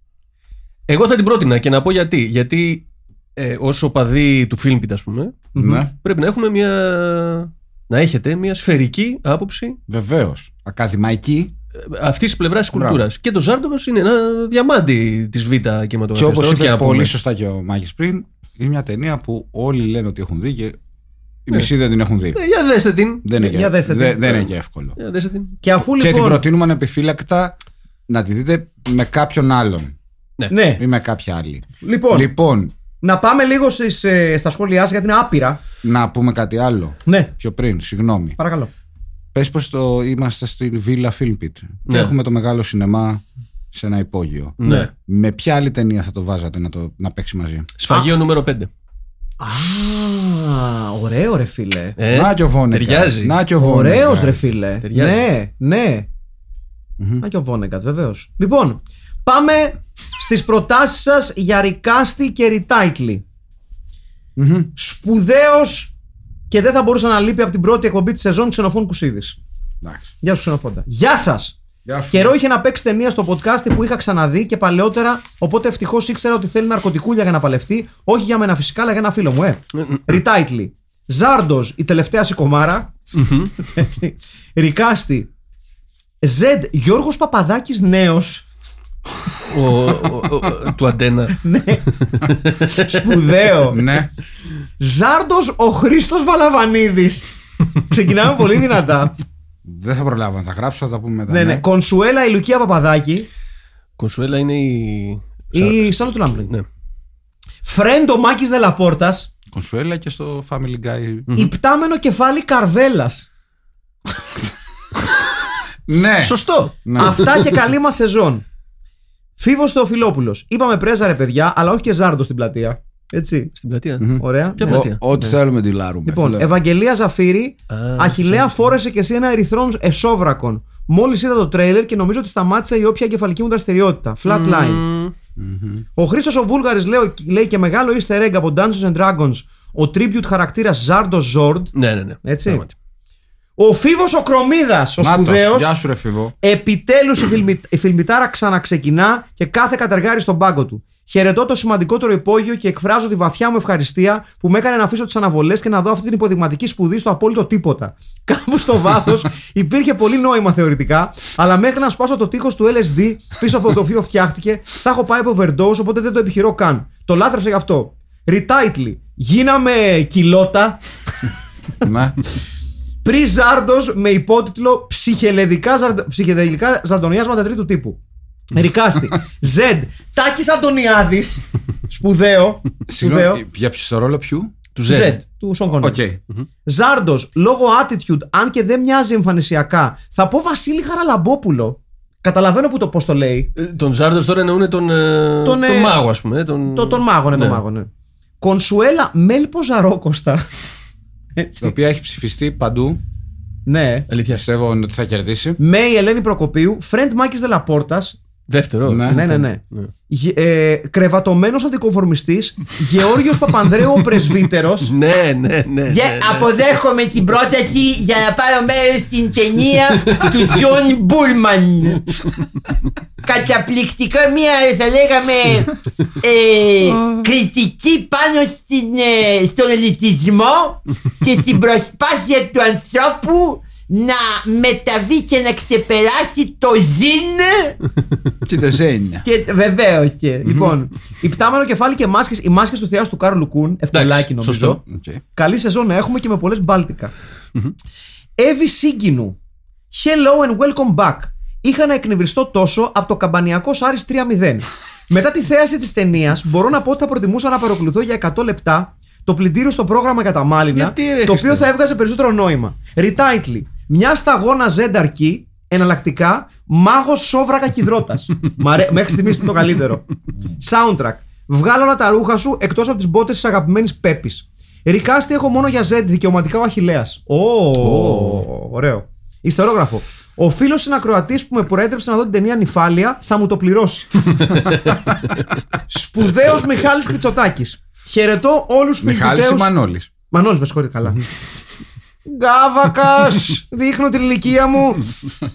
Speaker 3: Εγώ θα την πρότεινα και να πω γιατί. Γιατί ε, ω οπαδοί του Filmpit, ας πούμε,
Speaker 2: Ναι,
Speaker 3: πρέπει να έχουμε μια. Να έχετε μια σφαιρική άποψη
Speaker 2: βεβαίως. Ακαδημαϊκή.
Speaker 3: αυτής της πλευράς της κουλτούρας. Και το Ζάρντοβο είναι ένα διαμάντι της Β'
Speaker 2: Και
Speaker 3: κινηματογραφίας.
Speaker 2: όπω
Speaker 3: Ό,τι και
Speaker 2: είπε
Speaker 3: να πούμε.
Speaker 2: πολύ σωστά και ο Μάκης πριν, είναι μια ταινία που όλοι λένε ότι έχουν δει και
Speaker 1: Ναι.
Speaker 2: οι μισοί δεν την έχουν δει.
Speaker 3: Ε, για δέστε την.
Speaker 2: Δεν είναι,
Speaker 1: για
Speaker 2: και,
Speaker 1: δέστε την.
Speaker 2: δεν, δεν είναι και εύκολο.
Speaker 3: Για δέστε την.
Speaker 1: Και αφού
Speaker 2: Και την
Speaker 1: λοιπόν.
Speaker 2: προτείνουμε ανεπιφύλακτα να τη δείτε με κάποιον άλλον
Speaker 1: Ναι,
Speaker 2: ή με κάποια άλλη.
Speaker 1: λοιπόν,
Speaker 2: Λοιπόν,
Speaker 1: να πάμε λίγο στις, ε, στα σχόλιά σας γιατί είναι άπειρα.
Speaker 2: Να πούμε κάτι άλλο.
Speaker 1: Ναι,
Speaker 2: Πιο πριν, συγγνώμη.
Speaker 1: παρακαλώ.
Speaker 2: Πες πως το είμαστε στην Villa Film Pit. Και
Speaker 3: Ναι.
Speaker 2: έχουμε το μεγάλο σινεμά σε ένα υπόγειο.
Speaker 3: Ναι.
Speaker 2: Με ποια άλλη ταινία θα το βάζατε να, το, να παίξει μαζί;
Speaker 3: Σφαγείο νούμερο 5.
Speaker 1: Α, ωραίο ρε φίλε.
Speaker 3: Ε,
Speaker 2: να και ο Βόνεκατ.
Speaker 3: ταιριάζει.
Speaker 2: Να και ο Βόνεκατ.
Speaker 1: Ωραίος ρε φίλε.
Speaker 3: Ταιριάζει.
Speaker 1: Ναι, ναι. Να και ο Βόνεγκατ, βεβαίως. Λοιπόν, πάμε στις προτάσεις σας για ρικάστη και ριτάικλι. Σπουδαίος και δεν θα μπορούσε να λείπει από την πρώτη εκπομπή της σεζόν Ξενοφών Κουσίδης.
Speaker 2: Εντάξει.
Speaker 1: Γεια σου Ξενοφόντα. Γεια σας.
Speaker 2: Γεια σου.
Speaker 1: Καιρό είχε να παίξει ταινία στο podcast που είχα ξαναδεί και παλαιότερα, οπότε ευτυχώς ήξερα ότι θέλει ναρκωτικούλια για να παλευτεί. Όχι για μένα φυσικά, αλλά για ένα φίλο μου, ε. Ριτάιτλι. Ζάρντος, η τελευταία σικομάρα. Έτσι. Ρικάστη. Ζεντ, Γιώργος Παπαδάκης νέος.
Speaker 3: Ο, ο- ο- ο- του αντένα.
Speaker 1: Σπουδαίο.
Speaker 2: Ναι.
Speaker 1: Ζάρντος, ο Χρήστος Βαλαβανίδης. Ξεκινάμε πολύ δυνατά.
Speaker 2: Δεν θα προλάβω να τα γράψω, θα τα πούμε μετά.
Speaker 1: ναι, ναι. Κονσουέλα, η Λουκία Παπαδάκη.
Speaker 3: Κονσουέλα είναι η.
Speaker 1: Η Σάλο του Λάμπλη.
Speaker 3: Ναι.
Speaker 1: Φρέντο Μάκης Δελαπόρτας.
Speaker 2: Κονσουέλα και στο Family Guy.
Speaker 1: Υπτάμενο κεφάλι Καρβέλας.
Speaker 2: Ναι.
Speaker 3: Σωστό.
Speaker 2: Ναι.
Speaker 1: Αυτά και καλή μας σεζόν. Φίβος Θεοφιλόπουλος. Είπαμε πρέζα ρε παιδιά, αλλά όχι και ζάρντο στην πλατεία. Έτσι.
Speaker 3: Στην πλατεία.
Speaker 1: Ωραία.
Speaker 3: Ποια
Speaker 1: Ναι.
Speaker 3: πλατεία;
Speaker 2: Ο- Ό,τι θέλουμε τη λάρουμε.
Speaker 1: Λοιπόν,
Speaker 2: φίλε.
Speaker 1: Ευαγγελία Ζαφύρη,
Speaker 3: Α,
Speaker 1: Αχηλέα φόρεσε και εσύ ένα ερυθρό εσόβρακον. Μόλις είδα το τρέιλερ και νομίζω ότι σταμάτησα η όποια εγκεφαλική μου δραστηριότητα. Flatline. Ο Χρήστος ο Βούλγαρης λέει, λέει και μεγάλο easter egg από Dungeons and Dragons ο tribute χαρακτήρας Ζάρντος Ζόρντ.
Speaker 3: Ναι, ναι, ναι.
Speaker 1: Έτσι.
Speaker 3: Πράγματι.
Speaker 1: Ο Φίβος ο Κρομίδας, ο
Speaker 2: Να το.
Speaker 1: σπουδαίος.
Speaker 2: Γεια σου, ρε Φίβο.
Speaker 1: Επιτέλους η, φιλμι... η φιλμιτάρα ξαναξεκινά και κάθε κατεργάρι στον πάγκο του. Χαιρετώ το σημαντικότερο υπόγειο και εκφράζω τη βαθιά μου ευχαριστία που με έκανε να αφήσω τις αναβολές και να δω αυτή την υποδειγματική σπουδή στο απόλυτο τίποτα. Κάπου στο βάθος υπήρχε πολύ νόημα θεωρητικά, αλλά μέχρι να σπάσω το τείχος του LSD πίσω από το οποίο φτιάχτηκε, θα έχω πάει από overdose, οπότε δεν το επιχειρώ καν. Το λάτρεψα γι' αυτό. Retitle. Γίναμε κιλότα.
Speaker 2: Ναι.
Speaker 1: Πρι Ζάρντο με υπότιτλο Ψυχελεδικά, ζαρντο... ψυχεδελικά ζαντονιάσματα τρίτου τύπου. Ρικάστη. Ζεντ. Τάκης Αντωνιάδης. Σπουδαίο. Σπουδαίο.
Speaker 2: Συγγνώμη, για ποιο στο ρόλο ποιου;
Speaker 3: Του
Speaker 1: Ζεντ.
Speaker 3: Ζεντ.
Speaker 1: Του Σον Κόνερ.
Speaker 2: Οκ.
Speaker 1: Ζάρντος. Λόγω attitude, αν και δεν μοιάζει εμφανισιακά, θα πω Βασίλη Χαραλαμπόπουλο. Καταλαβαίνω που το πώς το λέει.
Speaker 3: Ε, Τον Ζάρντος τώρα εννοούν τον, ε,
Speaker 1: Τον,
Speaker 3: τον,
Speaker 1: ε,
Speaker 3: μάγο, ας πούμε. ε, Τον,
Speaker 1: Το, τον μάγο, ναι, τον
Speaker 3: Ναι.
Speaker 1: μάγο, ναι. Κονσουέλα Μέλπο Ζαρόκοστα.
Speaker 2: Η οποία έχει ψηφιστεί παντού.
Speaker 1: Ναι.
Speaker 3: Αλήθεια.
Speaker 2: Πιστεύω ότι θα κερδίσει.
Speaker 1: Μέη Ελένη Προκοπίου, Φρεντ Μάκης Δελαπόρτας.
Speaker 3: Δεύτερο.
Speaker 2: Ναι.
Speaker 1: Ναι, ναι, ναι. Ε, Κρεβατωμένος αντικομφορμιστής, Γεώργιος Παπανδρέου ο πρεσβύτερος.
Speaker 3: Ναι, ναι, ναι. ναι, ναι.
Speaker 1: αποδέχομαι την πρόταση για να πάρω μέρος στην ταινία του Τζον Μπούρμαν. Καταπληκτικά μία θα λέγαμε ε, κριτική πάνω στην, ε, στον ελιτισμό και στην προσπάθεια του ανθρώπου να μεταβεί και να ξεπεράσει το ζην
Speaker 2: Τι δεν ζένει.
Speaker 1: και βεβαίως και. Λοιπόν, υπτάμενο κεφάλι και μάσκες, οι μάσκες του θεάτρου Κάρολου Κουν, ευκολάκι νομίζω.
Speaker 3: σωστό.
Speaker 2: Οκ.
Speaker 1: Καλή σεζόν να έχουμε και με πολλές μπάλτικα. Εύη Σύγκινου. Hello and welcome back. Είχα να εκνευριστώ τόσο από το καμπανιακό Άρης 3-0. Μετά τη θέαση της ταινίας, μπορώ να πω ότι θα προτιμούσα να παρακολουθώ για 100 λεπτά το πλυντήριο στο πρόγραμμα για τα μάλινα,
Speaker 2: Γιατί, ρε,
Speaker 1: το οποίο
Speaker 2: Χριστέ.
Speaker 1: θα έβγαζε περισσότερο νόημα. Retitle. Μια σταγόνα Z αρκεί, εναλλακτικά, μάγος σόβρακας κυδρότα. Μέχρι στιγμής είναι το καλύτερο. Soundtrack. Βγάλω όλα τα ρούχα σου εκτός από τις μπότες της αγαπημένης Πέπης. Ρικάστη έχω μόνο για Z, δικαιωματικά ο Αχηλέα. Ω, ωραίο. Ιστερόγραφο. Ο φίλος συνακροατή που με προέτρεψε να δω την ταινία Νυφάλια θα μου το πληρώσει. Σπουδαίος Μιχάλης Κριτσοτάκη. Χαιρετώ όλους τους
Speaker 2: Μιχάλης ή
Speaker 1: φιλμπιτέους
Speaker 2: Μανώλης.
Speaker 1: Μανώλης, με συγχωρείτε καλά. Γκάβακας! Δείχνω την ηλικία μου.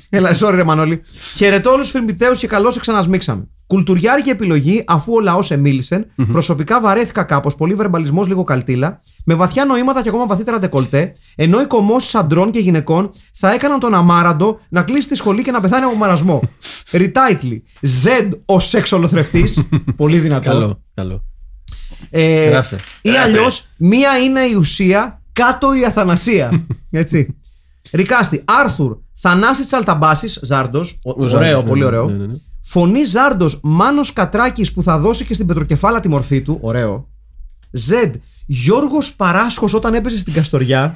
Speaker 1: Έλα, sorry, ρε Μανώλη. Χαιρετώ όλους τους φιλμπιτέου και καλώς σε ξανασμίξαμε. Κουλτουριάρικη επιλογή αφού ο λαός εμίλησε. Προσωπικά βαρέθηκα κάπως. Πολύ βερμπαλισμός, λίγο καλτήλα. Με βαθιά νοήματα και ακόμα βαθύτερα ντεκολτέ. Ενώ οι κομμώσεις αντρών και γυναικών θα έκαναν τον αμάραντο να κλείσει τη σχολή και να πεθάνει από μαρασμό. Retitle. Z ο σεξολοθρευτή. Πολύ δυνατό.
Speaker 3: Καλό, καλό.
Speaker 1: Ε,
Speaker 3: Γράφε.
Speaker 1: ή αλλιώς, μία είναι η ουσία, κάτω η αθανασία. Έτσι. Ρικάστη, Άρθουρ, Θανάσης Τσαλταμπάσης, Ζάρντος.
Speaker 3: Ο
Speaker 1: Ωραίο,
Speaker 3: Ζάρντος, ναι,
Speaker 1: πολύ
Speaker 3: ναι,
Speaker 1: ωραίο.
Speaker 3: ναι, ναι, ναι.
Speaker 1: Φωνή Ζάρντος, Μάνος Κατράκης που θα δώσει και στην Πετροκεφάλα τη μορφή του. Ωραίο. Ζεντ, Γιώργος Παράσχος όταν έπεσε στην Καστοριά.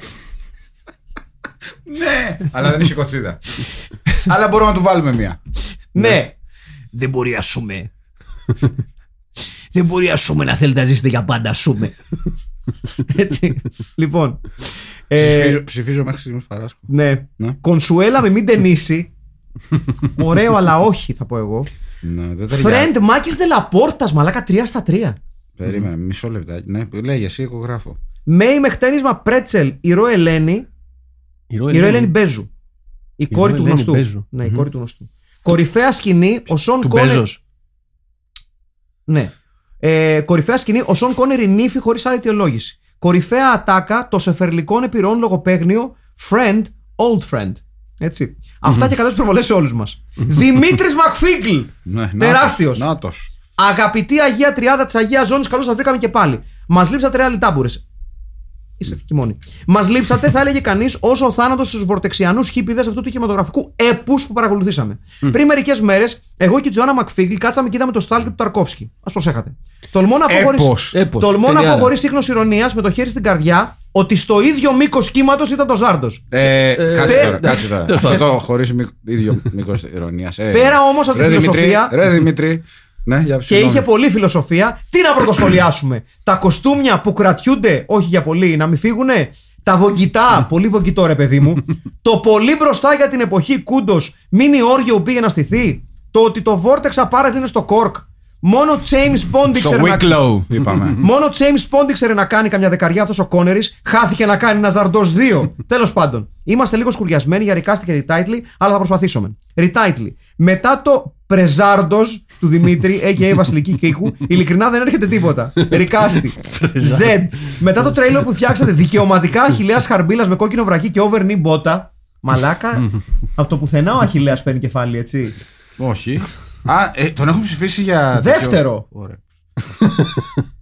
Speaker 2: Ναι, αλλά δεν είχε κοτσίδα. αλλά μπορούμε να του βάλουμε μία.
Speaker 1: ναι. Δεν μπορεί α σούμε. Δεν μπορεί α σούμε να θέλετε να ζήσετε για πάντα, σούμε. Έτσι. Λοιπόν. ε,
Speaker 2: Ψηφίζω- Ψηφίζω μέχρι στιγμής Παράσκο.
Speaker 1: Ναι.
Speaker 2: Ναι.
Speaker 1: Κονσουέλα με μην ταινίσει. Ωραίο, αλλά όχι, θα πω εγώ.
Speaker 2: Ναι, δεν ταιριάζει.
Speaker 1: Φρέντ Μάκης Δελαπόρτα, μαλάκα 3 στα 3.
Speaker 2: Περίμενε, μισό λεπτάκι. Ναι, λέγε εσύ, εγώ γράφω.
Speaker 1: Μέη με χτένισμα Πρέτσελ, η Ρο Ελένη.
Speaker 3: Η Ρο
Speaker 1: Η Ρο Ελένη Μπέζου. Η κόρη του
Speaker 3: Ελένη
Speaker 1: γνωστού.
Speaker 3: Μπέζου.
Speaker 1: Ναι, η κόρη του γνωστού. Κορυφαία σκηνή, ο Σον
Speaker 3: Του
Speaker 1: Κόνερ.
Speaker 3: Μπέζος.
Speaker 1: Ναι. Ε, κορυφαία σκηνή, ο Σον Κόνερ νύφη χωρίς άλλη αιτιολόγηση. Κορυφαία ατάκα, το σεφερλικών επιρροών λογοπαίγνιο, friend, old friend. Έτσι. Αυτά και καλές προβολές σε όλους μας. Δημήτρης Μακφίγκλ.
Speaker 2: Ναι,
Speaker 1: Τεράστιος.
Speaker 2: Νάτος.
Speaker 1: Αγαπητή Αγία Τριάδα της Αγίας Ζώνης, καλώς σας βρήκαμε και πάλι. Μας λείψατε ρε αλυτάμπουρε. Είστε εκεί μόνοι. Μας λείψατε, θα έλεγε κανείς, όσο ο θάνατος στους βορτεξιανούς χίπηδε αυτού του κινηματογραφικού έπου που παρακολουθήσαμε. Πριν μερικές μέρες, εγώ και η Τζοάννα Μακφίγκλ κάτσαμε και είδαμε το στάλκι του Ταρκόφσκι. Α προσέχατε. Τολμώ να πω χωρίς-
Speaker 2: Έπος.
Speaker 3: Έπος.
Speaker 1: Τολμώ να πω
Speaker 3: Ταινιάρα.
Speaker 1: χωρί ίχνο ηρωνίας με το χέρι στην καρδιά ότι στο ίδιο μήκος κύματος ήταν το Ζάρντος.
Speaker 2: Ε, κάτσε
Speaker 1: πε-
Speaker 2: τώρα, κάτσε τώρα.
Speaker 3: τέλος
Speaker 2: Αυτό
Speaker 3: πάντων.
Speaker 2: το χωρίς ίδιο μήκος ηρωνίας.
Speaker 1: Πέρα όμως από τη
Speaker 2: Ρε Δημήτρη,
Speaker 1: φιλοσοφία-
Speaker 2: Ρε Δημήτρη. Ναι, για
Speaker 1: Και
Speaker 2: συγγνώμη.
Speaker 1: είχε πολύ φιλοσοφία. Τι να πρωτοσχολιάσουμε; τα κοστούμια που κρατιούνται, όχι για πολύ, να μην φύγουνε; Τα βογκητά, πολύ βογκητό ρε παιδί μου. το πολύ μπροστά για την εποχή κούντος, μείνει όργιο που πήγε να στηθεί. Το ότι το Vortex απάρατε είναι στο Cork. Μόνο James Bond
Speaker 2: Στο
Speaker 1: ήξερε να...
Speaker 2: Wicklow, είπαμε.
Speaker 1: Μόνο James Bond ήξερε να κάνει καμιά δεκαριά αυτός ο Κόνερη. Χάθηκε να κάνει ένα Ζαρντός 2. Τέλος πάντων. Είμαστε λίγο σκουριασμένοι για Ρικάστη και Retitle, αλλά θα προσπαθήσουμε. Retitle. Μετά το Πρεζάρντος του Δημήτρη, a.k.a. Βασιλική Κίκου, ειλικρινά δεν έρχεται τίποτα. Ρικάστη. Z. Μετά το τρέιλερ που φτιάξατε δικαιωματικά Αχηλέα Χαρμπίλας με κόκκινο βρακί και over knee μπότα. Μαλάκα. από το πουθενά ο Αχηλέα παίρνει κεφάλι, έτσι.
Speaker 2: Όχι. Α, ε, τον έχουν ψηφίσει για.
Speaker 1: Δεύτερο.
Speaker 2: τέτοιο- Ωραία.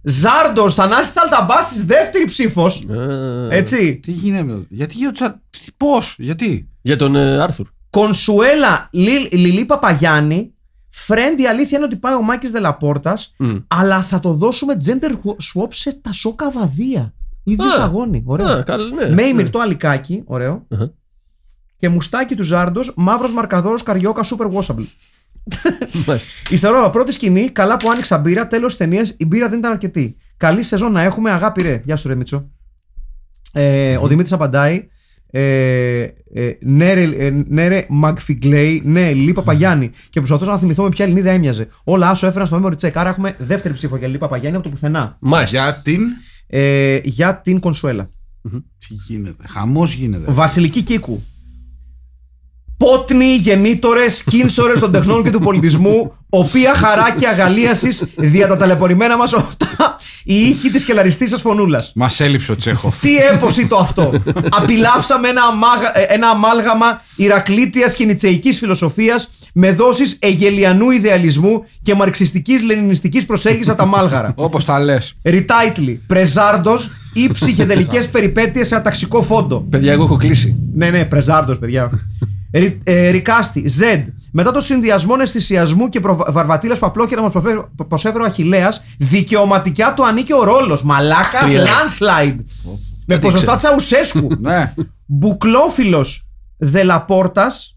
Speaker 1: Ζάρντος, Θανάσης Τσαλταμπάσης, δεύτερη ψήφος.
Speaker 3: Ε,
Speaker 1: Έτσι.
Speaker 2: Τι γίνεται με το. Γιατί για τσα... Πώς, γιατί;
Speaker 3: Για τον ε, Άρθουρ.
Speaker 1: Κονσουέλα Λι- Λιλή Παπαγιάννη. Φρέντ, η αλήθεια είναι ότι πάει ο Μάκης Δελαπόρτας, αλλά θα το δώσουμε gender swap σε τα σόκα βαδία. ίδιο
Speaker 3: Α.
Speaker 1: αγώνι. Ωραίο.
Speaker 3: Α, καλά, ναι.
Speaker 1: Με
Speaker 3: ναι.
Speaker 1: ημιρτό αλικάκι, ωραίο.
Speaker 3: Αχα.
Speaker 1: Και μουστάκι του Ζάρντος, μαύρος μαρκαδόρος καριόκα super washable.
Speaker 3: Μάλιστα.
Speaker 1: Ιστερόγραφα, πρώτη σκηνή, καλά που άνοιξα μπύρα, τέλος ταινία, η μπύρα δεν ήταν αρκετή. Καλή σεζόν να έχουμε, αγάπη ρε. Γεια σου, ρε Μίτσο. Ε, Ο Δημήτρης απαντάει. Ε, ε, ναι, ρε, ε, ναι, ρε Μαγφιγκλέη, ναι, Λί Παπαγιάννη. Και προσπαθούσα να θυμηθώ με ποια Ελληνίδα έμοιαζε. Όλα άσο έφεραν στο memory check. Άρα έχουμε δεύτερη ψήφο για Λί Παπαγιάννη από το πουθενά.
Speaker 3: Μάλιστα.
Speaker 2: Για την;
Speaker 1: Ε, για την Κονσουέλα.
Speaker 2: Τι γίνεται. Χαμός γίνεται.
Speaker 1: Βασιλική Κίκου. Πότνοι γεννήτορες, κίνσορες των τεχνών και του πολιτισμού, οποία χαρά και αγαλίασης δια τα ταλαιπωρημένα μας ορτά, η ήχη της κελαριστής σας φωνούλας.
Speaker 2: Μας έλειψε ο Τσέχοφ.
Speaker 1: Τι έποση το αυτό. Απειλάψαμε ένα, αμάγα- ε, ένα αμάλγαμα Ηρακλήτιας και Νιτσεϊκής φιλοσοφίας με δόσεις εγελιανού ιδεαλισμού και μαρξιστικής λενινιστικής προσέγγισης από τα μάλγαρα.
Speaker 2: Όπως τα λες.
Speaker 1: Ριτάιτλι, Πρεζάρντος ή ψυχεδελικές περιπέτειες σε αταξικό φόντο.
Speaker 3: Παιδιά, εγώ έχω κλείσει.
Speaker 1: Ναι, ναι, Πρεζάρντος, παιδιά. Ρι, ε, Ρικάστη, Ζεντ. Μετά το συνδυασμό αισθησιασμού και βαρβατήλας που απλόχερα μας προσέφερε ο Αχηλέα, δικαιωματικά του ανήκει ο ρόλος. Μαλάκα,
Speaker 3: Τρία.
Speaker 1: landslide. Με
Speaker 3: Κάτι
Speaker 1: ποσοστά
Speaker 3: ήξερα.
Speaker 1: Τσαουσέσκου.
Speaker 2: Ναι.
Speaker 1: Μπουκλόφιλος Δελαπόρτας.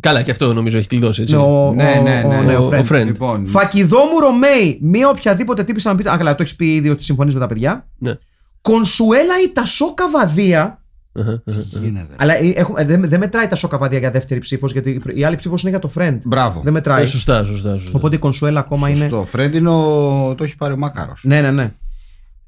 Speaker 3: Καλά, και αυτό νομίζω έχει κλειδώσει έτσι.
Speaker 1: Ο,
Speaker 2: Ναι,
Speaker 1: ο-
Speaker 2: ναι, ναι.
Speaker 1: ο- ναι, ο
Speaker 3: Ο-
Speaker 1: friend.
Speaker 3: ο friend.
Speaker 2: Λοιπόν.
Speaker 1: Φακιδόμου Ρωμαίη. Μία οποιαδήποτε τύπη να πει. Α, καλά, το έχεις πει ήδη ότι συμφωνείς με τα παιδιά.
Speaker 3: Ναι.
Speaker 1: Κονσουέλα η Τασό Καβαδία.
Speaker 3: Αχα, αχα.
Speaker 2: Γίνεται.
Speaker 1: Αλλά ε, έχουμε- δεν δεν μετράει η Τασό Καβαδία για δεύτερη ψήφος, γιατί η- η άλλη ψήφος είναι για το friend.
Speaker 2: Μπράβο.
Speaker 1: Δεν μετράει.
Speaker 3: Ε, Σωστά, σωστά. σωστά.
Speaker 1: Οπότε η Κονσουέλα ακόμα είναι.
Speaker 2: Στο Φρέντινο το έχει πάρει ο Μάκαρος.
Speaker 1: Ναι, ναι, ναι.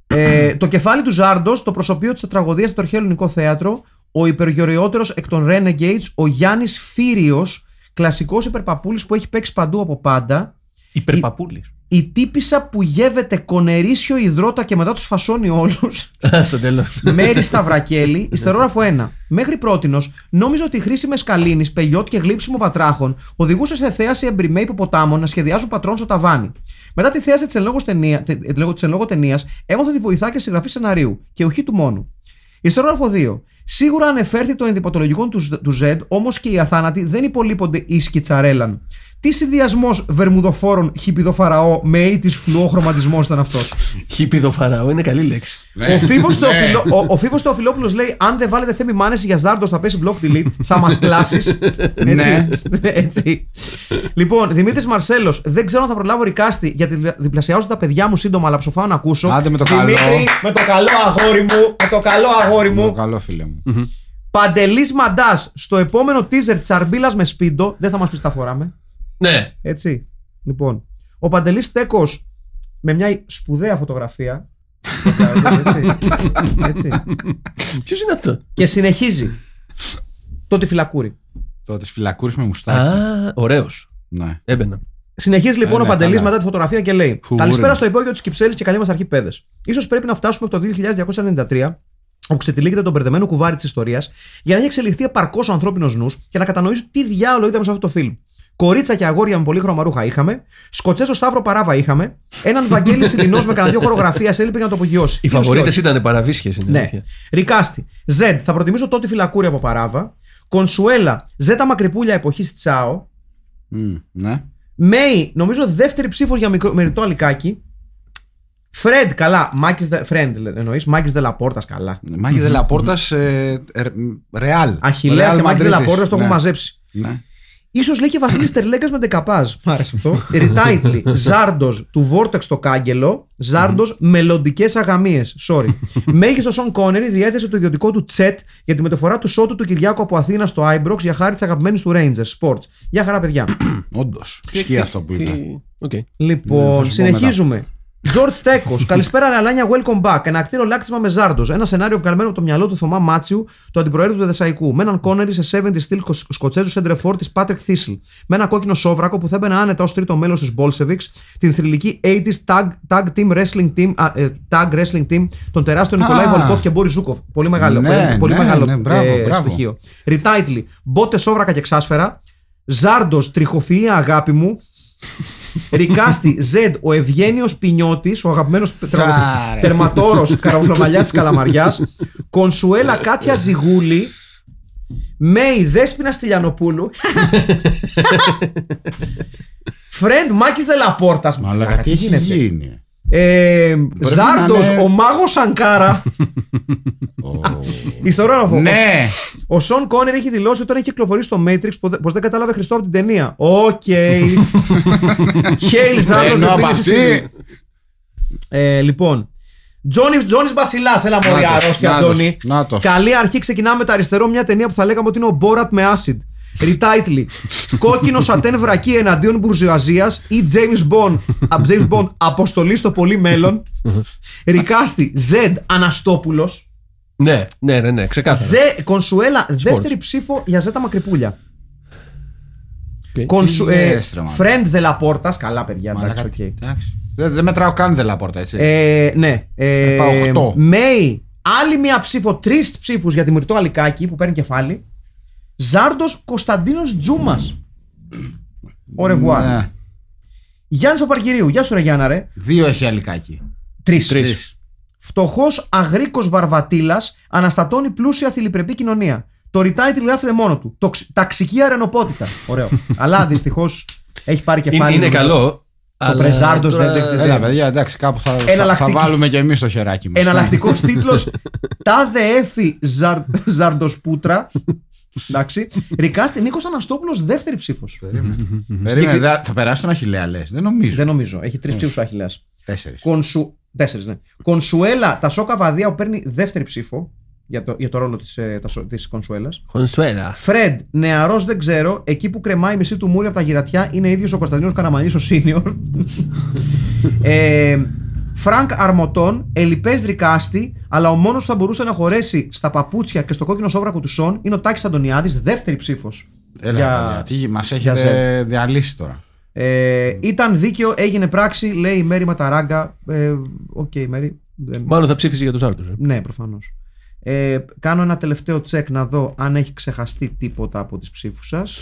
Speaker 1: Ε, το κεφάλι του Ζάρντος, το προσωπείο της τραγωδίας στο αρχαίο ελληνικό θέατρο, ο υπεργειριότερο εκ των Renegades, ο Γιάννης Φύριος, κλασικός υπερπαπούλη που έχει παίξει παντού από πάντα,
Speaker 3: Υπερπαπούλη.
Speaker 1: Η τύπησα που γεύεται κονερίσιο υδρότα και μετά τους φασώνει όλους.
Speaker 3: Στο τέλος.
Speaker 1: Μέρη Σταυρακέλη, ιστερόγραφο 1. Μέχρι πρότινος, νόμιζα ότι η χρήση μεσκαλίνη, πεγιότ και γλύψιμο πατράχων οδηγούσε σε θέαση εμπριμέ υποποτάμων να σχεδιάζουν πατρών στο ταβάνι. Μετά τη θέαση της εν λόγω ταινία- τε- τε- της εν λόγω ταινίας, έμαθα ότι βοηθά και συγγραφή σεναρίου και ουχή του μόνου. Ιστερόγραφο 2. Σίγουρα ανεφέρθη το ενδυπατολογικό του, Ζ- του Z, όμως και οι αθάνατοι δεν υπολείπονται ει σκιτσαρέλαν. Τι συνδυασμός βερμουδοφόρων χιπιδοφαραώ με ή τη φλουόχρωματισμό ήταν αυτός;
Speaker 3: Χίπιδο φαραώ είναι καλή λέξη.
Speaker 1: Ο Φίβος Θεοφιλό- ο- ο Φίβος Θεοφιλόπουλος λέει: Αν δεν βάλετε θέμη μάνεση για Ζάρντο, θα πέσει block delete, θα μας κλάσεις.
Speaker 2: Ναι.
Speaker 1: Έτσι. Λοιπόν, Δημήτρης Μαρσέλος, δεν ξέρω αν θα προλάβω ρικάστη γιατί δι- διπλασιάζω τα παιδιά μου σύντομα, αλλά ψοφάω να ακούσω.
Speaker 2: Άντε με το
Speaker 1: Δημήτρη,
Speaker 2: καλό.
Speaker 1: με το καλό αγόρι μου. Με το καλό αγόρι
Speaker 2: Το
Speaker 1: μου.
Speaker 2: καλό φίλε μου.
Speaker 1: Παντελής Μαντάς, στο επόμενο teaser της Αρμπίλας με σπίντο, δεν θα μας πεις τα φοράμε.
Speaker 3: Ναι.
Speaker 1: Έτσι. Λοιπόν, ο Παντελής Στέκος με μια σπουδαία φωτογραφία. έτσι. έτσι.
Speaker 3: Ποιος είναι αυτό;
Speaker 1: Και συνεχίζει. Το τυφυλακούρι.
Speaker 2: Το της φυλακούρη με μουστάκι.
Speaker 3: Α, ωραίος.
Speaker 2: Ναι.
Speaker 3: Έμπαινα.
Speaker 1: Συνεχίζει λοιπόν
Speaker 2: Ε,
Speaker 1: ο
Speaker 2: ναι,
Speaker 1: Παντελής
Speaker 2: καλά.
Speaker 1: μετά τη φωτογραφία και λέει:
Speaker 2: Χουγούρι.
Speaker 1: Καλησπέρα στο υπόγειο της Κυψέλης και καλή μας αρχή, παιδες. σω πρέπει να φτάσουμε από το 2293, όπου ξετυλίγεται τον μπερδεμένο κουβάρι της ιστορίας, για να έχει εξελιχθεί επαρκώς ο ανθρώπινος νους και να κατανοήσει τι διάολο είδαμε σε αυτό το φιλμ. Κορίτσα και αγόρια με πολύχρωμα ρούχα είχαμε. Σκοτσέζο Σταύρο Παράβα είχαμε. Έναν Βαγγέλη Σιλινό με κανένα δύο χορογραφία έλειπε για να το απογειώσει.
Speaker 3: Οι
Speaker 1: Ίσως και
Speaker 3: φαβορίτες
Speaker 1: όχι.
Speaker 3: ήταν παραβίσχε. Είναι
Speaker 1: Ναι.
Speaker 3: αλήθεια.
Speaker 1: Ρικάστη. Ζεντ. Θα προτιμήσω τότε φυλακούρι από Παράβα. Κονσουέλα. Ζέτα μακρυπούλια εποχής Τσάο.
Speaker 2: Μμ, Ναι.
Speaker 1: Μέι, νομίζω δεύτερη ψήφος για μικρό, μεριτό αλικάκι. Φρεντ, καλά. Μάκης Δε- Φρεντ εννοείς. Μάκης Δελαπόρτας, καλά.
Speaker 2: Μάγι Δελαπόρτας real.
Speaker 1: Αχηλέα και Μάκης Δελαπόρτας το έχουν μαζέψει.
Speaker 2: Ναι.
Speaker 1: σω λέει και Βασίλης Τερλέγκας με ντεκαπάζ. Μ' άρεσε αυτό. Retitle. Ζάρντος του Βόρτεξ το κάγκελο. Ζάρντος μελλοντικές αγαμίες. Sorry. Μέγιστος Σον Κόνερι διέθεσε το ιδιωτικό του τζετ για τη μεταφορά του σώτου του Κυριάκου από Αθήνα στο Άιμπροξ για χάρη της αγαπημένης του Rangers Sports. Γεια χαρά, παιδιά.
Speaker 2: Όντως. Ισχύει αυτό που είπε.
Speaker 3: Τι- οκ.
Speaker 2: Ναι, θα
Speaker 1: Λοιπόν,
Speaker 2: σου πω
Speaker 1: συνεχίζουμε. George Τέκο. Καλησπέρα, Ραλάνια. Welcome back. Εναρκτήριο λάκτισμα με Ζάρντος. Ένα σενάριο βγαλμένο από το μυαλό του Θωμά Μάτσιου, του αντιπροέδρου του Εδεσσαϊκού. Με έναν Κόνερι σε 70 στυλ Σκοτσέζου σεντρεφόρ της Patrick Thistle. Με ένα κόκκινο σόβρακο που θα έμπαινε άνετα ως τρίτο μέλος του Bolsheviks. Την θρυλική 80s tag, tag, team wrestling team, α, ε, tag wrestling team των τεράστιων
Speaker 2: Νικολάι
Speaker 1: Βολκόφ και Μπόρις Ζούκοφ. Πολύ μεγάλο,
Speaker 2: Ναι,
Speaker 1: πολύ, πολύ
Speaker 2: ναι,
Speaker 1: μεγάλο
Speaker 2: ναι, μπράβο,
Speaker 1: ε,
Speaker 2: μπράβο.
Speaker 1: στοιχείο. Retitle. Μπότες, σόβρακα και εξάσφαιρα. Ζάρντος, τριχοφυΐα αγάπη μου. Ρικάστη, Ζεντ, ο Ευγένιος Πινιώτης, ο αγαπημένος
Speaker 2: Τσάρε.
Speaker 1: τερματόρος καραβοφλαμαλιά της Καλαμαριάς. Κονσουέλα Κάτια Ζιγούλη. Μέη Δέσπινα Στυλιανοπούλου. Φρεντ Μάκης Δελαπόρτας.
Speaker 2: Μαλάκα, τι έχει γίνει.
Speaker 1: Ε,
Speaker 2: να
Speaker 1: Ζάρντος,
Speaker 2: είναι-
Speaker 1: ο μάγος Σανκάρα. Ιστορόγραφο.
Speaker 2: Ναι.
Speaker 1: Ο Σον Κόνερ έχει δηλώσει όταν έχει κυκλοφορήσει στο Matrix πως δεν κατάλαβε Χριστό από την ταινία. Οκ. Hail Ζάρντος.
Speaker 2: Ενώ από αυτή.
Speaker 1: Ε, λοιπόν. Τζόνι Τζόνις Μπασιλά, έλα μωρή
Speaker 2: Νάτος,
Speaker 1: αρρώστια
Speaker 2: νάτος,
Speaker 1: Τζόνι.
Speaker 2: νάτος.
Speaker 1: Καλή αρχή, ξεκινάμε με τα αριστερό. Μια ταινία που θα λέγαμε ότι είναι ο Μπόρατ με acid. Retitle. Κόκκινο σατέν βρακί εναντίον μπουρζουαζίας ή James Bond, α, James Bond αποστολή στο πολύ μέλλον. Recast Z Αναστόπουλος.
Speaker 3: Ναι, ναι, ναι, ναι, ξεκάθαρα.
Speaker 1: Ζε Κονσουέλα, δεύτερη ψήφο για Ζέτα Μακρυπούλια.
Speaker 3: Οκ.
Speaker 1: Κονσου,
Speaker 2: Τι
Speaker 1: ε,
Speaker 2: λες, ρε, μάνα.
Speaker 1: Friend Δελαπόρτα. Καλά, παιδιά, εντάξει,
Speaker 2: Μαλάκα,
Speaker 1: οκ.
Speaker 2: εντάξει. Δεν, δεν μετράω καν δελαπόρτα, έτσι.
Speaker 1: Ε, ναι. Ε,
Speaker 2: πάω οκτώ.
Speaker 1: Μέη, άλλη μία ψήφο, τρεις ψήφους για τη Μυρτό Αλικάκη που παίρνει κεφάλι. Ζάρντος Κωνσταντίνος Τζούμας. Au revoir.
Speaker 2: Ναι.
Speaker 1: Γιάννης Παπαργυρίου, γεια σου, ρε Γιάννα, ρε.
Speaker 2: Δύο έχει αλικάκι.
Speaker 1: Τρεις.
Speaker 2: Τρεις.
Speaker 1: Φτωχός αγρίκος Βαρβατήλας αναστατώνει πλούσια θηλυπρεπή κοινωνία. Το retitle γράφεται μόνο του. Το, ξ- ταξική αρενοπότητα. Ωραίο. Αλλά δυστυχώς έχει πάρει
Speaker 3: Είναι,
Speaker 1: κεφάλι.
Speaker 3: είναι
Speaker 1: νομίζω.
Speaker 3: καλό. αλλά
Speaker 1: Πρεζάρντος
Speaker 3: τώρα-
Speaker 1: δεν- δεν-
Speaker 2: Έλα, παιδιά, εντάξει, κάπου θα, θα, θα
Speaker 1: Εναλλακτική.
Speaker 2: βάλουμε και εμείς το χεράκι μας.
Speaker 1: Εναλλακτικός τίτλος Τάδε έφη Ζαρ, Ζαρντοσπούτρα. Εντάξει. Ρικάστη Νίκος Αναστόπουλος, δεύτερη ψήφος.
Speaker 2: Περίμενε, δε- θα περάσει τον Αχηλέα, λες. Δεν νομίζω.
Speaker 1: Δεν νομίζω. Έχει τρεις ψήφους ο Αχηλέα.
Speaker 2: Τέσσερις.
Speaker 1: Κονσου... Τέσσερις, ναι. Κονσουέλα Τασώ Καββαδία που παίρνει δεύτερη ψήφο για το, για το ρόλο της ε, Τασο- της Κονσουέλας.
Speaker 3: Κονσουέλα.
Speaker 1: Friend, νεαρός δεν ξέρω, εκεί που κρεμάει η μισή του μούρη από τα γυρατιά είναι ίδιος ο Κωνσταντίνος Καραμανλής, ο senior. ε, Φρανκ Αρμοτών, ελλιπές recast, αλλά ο μόνος που θα μπορούσε να χωρέσει στα παπούτσια και στο κόκκινο σόβρακο του Σον είναι ο Τάκης Αντωνιάδης, δεύτερη ψήφος.
Speaker 2: Έλα, παιδιά, τι μας
Speaker 1: για
Speaker 2: έχετε διαλύσει τώρα.
Speaker 1: Ε, ήταν δίκαιο, έγινε πράξη, λέει η Μέρη Ματαράγκα. Ε, Οκ, Μέρη. Δεν...
Speaker 3: Μάλλον θα ψήφισε για τους Άρτου. Ε.
Speaker 1: Ναι, προφανώς. Ε, κάνω ένα τελευταίο τσεκ να δω αν έχει ξεχαστεί τίποτα από τις ψήφους σας.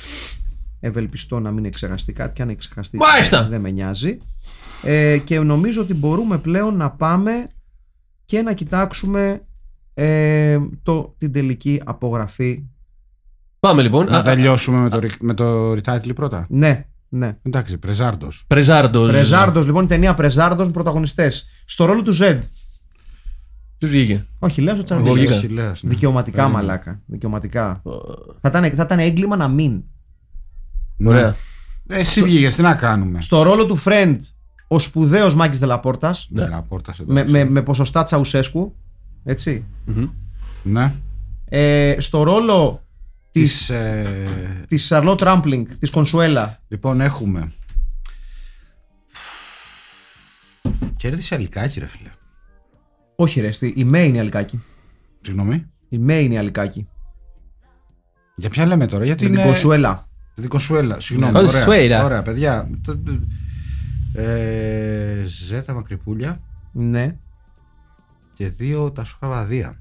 Speaker 1: Ευελπιστώ να μην έχει ξεχαστεί κάτι και αν έχει ξεχαστεί
Speaker 3: Μάλιστα.
Speaker 1: δεν με νοιάζει. Ε, και νομίζω ότι μπορούμε πλέον να πάμε και να κοιτάξουμε ε, το, την τελική απογραφή.
Speaker 3: Πάμε λοιπόν.
Speaker 2: Να τελειώσουμε με το, ρι- με το retitle πρώτα.
Speaker 1: Ναι, ναι.
Speaker 2: Εντάξει, Πρεζάρντος.
Speaker 3: Πρεζάρντος.
Speaker 1: Πρεζάρδος, λοιπόν, η ταινία Πρεζάρδος με πρωταγωνιστές. Στο ρόλο του Ζεντ.
Speaker 3: Του βγήκε;
Speaker 1: Όχι, λέω ο
Speaker 3: Εγώ
Speaker 1: Τσαρμπίλας.
Speaker 3: βγήκα.
Speaker 2: ναι.
Speaker 1: Δικαιωματικά, μαλάκα. Δικαιωματικά. Θα ήταν, θα ήταν έγκλημα να μην.
Speaker 3: Ωραία.
Speaker 2: Ε, Εσύ βγήκες, τι να κάνουμε;
Speaker 1: Στο ρόλο του Friend, ο σπουδαίος Μάκης Δελαπόρτας,
Speaker 2: Δελαπόρτας σε
Speaker 1: με, με, με ποσοστά Τσαουσέσκου, έτσι.
Speaker 2: Ναι.
Speaker 1: Ε, στο ρόλο της,
Speaker 2: Της, ε,
Speaker 1: της Σαρλότ Ράμπλινγκ, της Κονσουέλα,
Speaker 2: Λοιπόν, έχουμε. Κέρδισε αλικάκι, ρε φίλε.
Speaker 1: όχι ρε, στη- η Μέη είναι η Αλικάκη.
Speaker 2: Συγγνώμη.
Speaker 1: Η Μέη είναι η Αλικάκη.
Speaker 2: Για ποια λέμε τώρα, γιατί
Speaker 1: Για την
Speaker 2: είναι.
Speaker 1: Κονσουέλα.
Speaker 2: Για την Κονσουέλα. Συγγνώμη.
Speaker 3: Κονσουέλα.
Speaker 2: Ωραία, ωραία, παιδιά. Το- το- Ε, ζέτα μακρυπούλια
Speaker 1: Ναι.
Speaker 2: και δύο τα σοκαβαδία.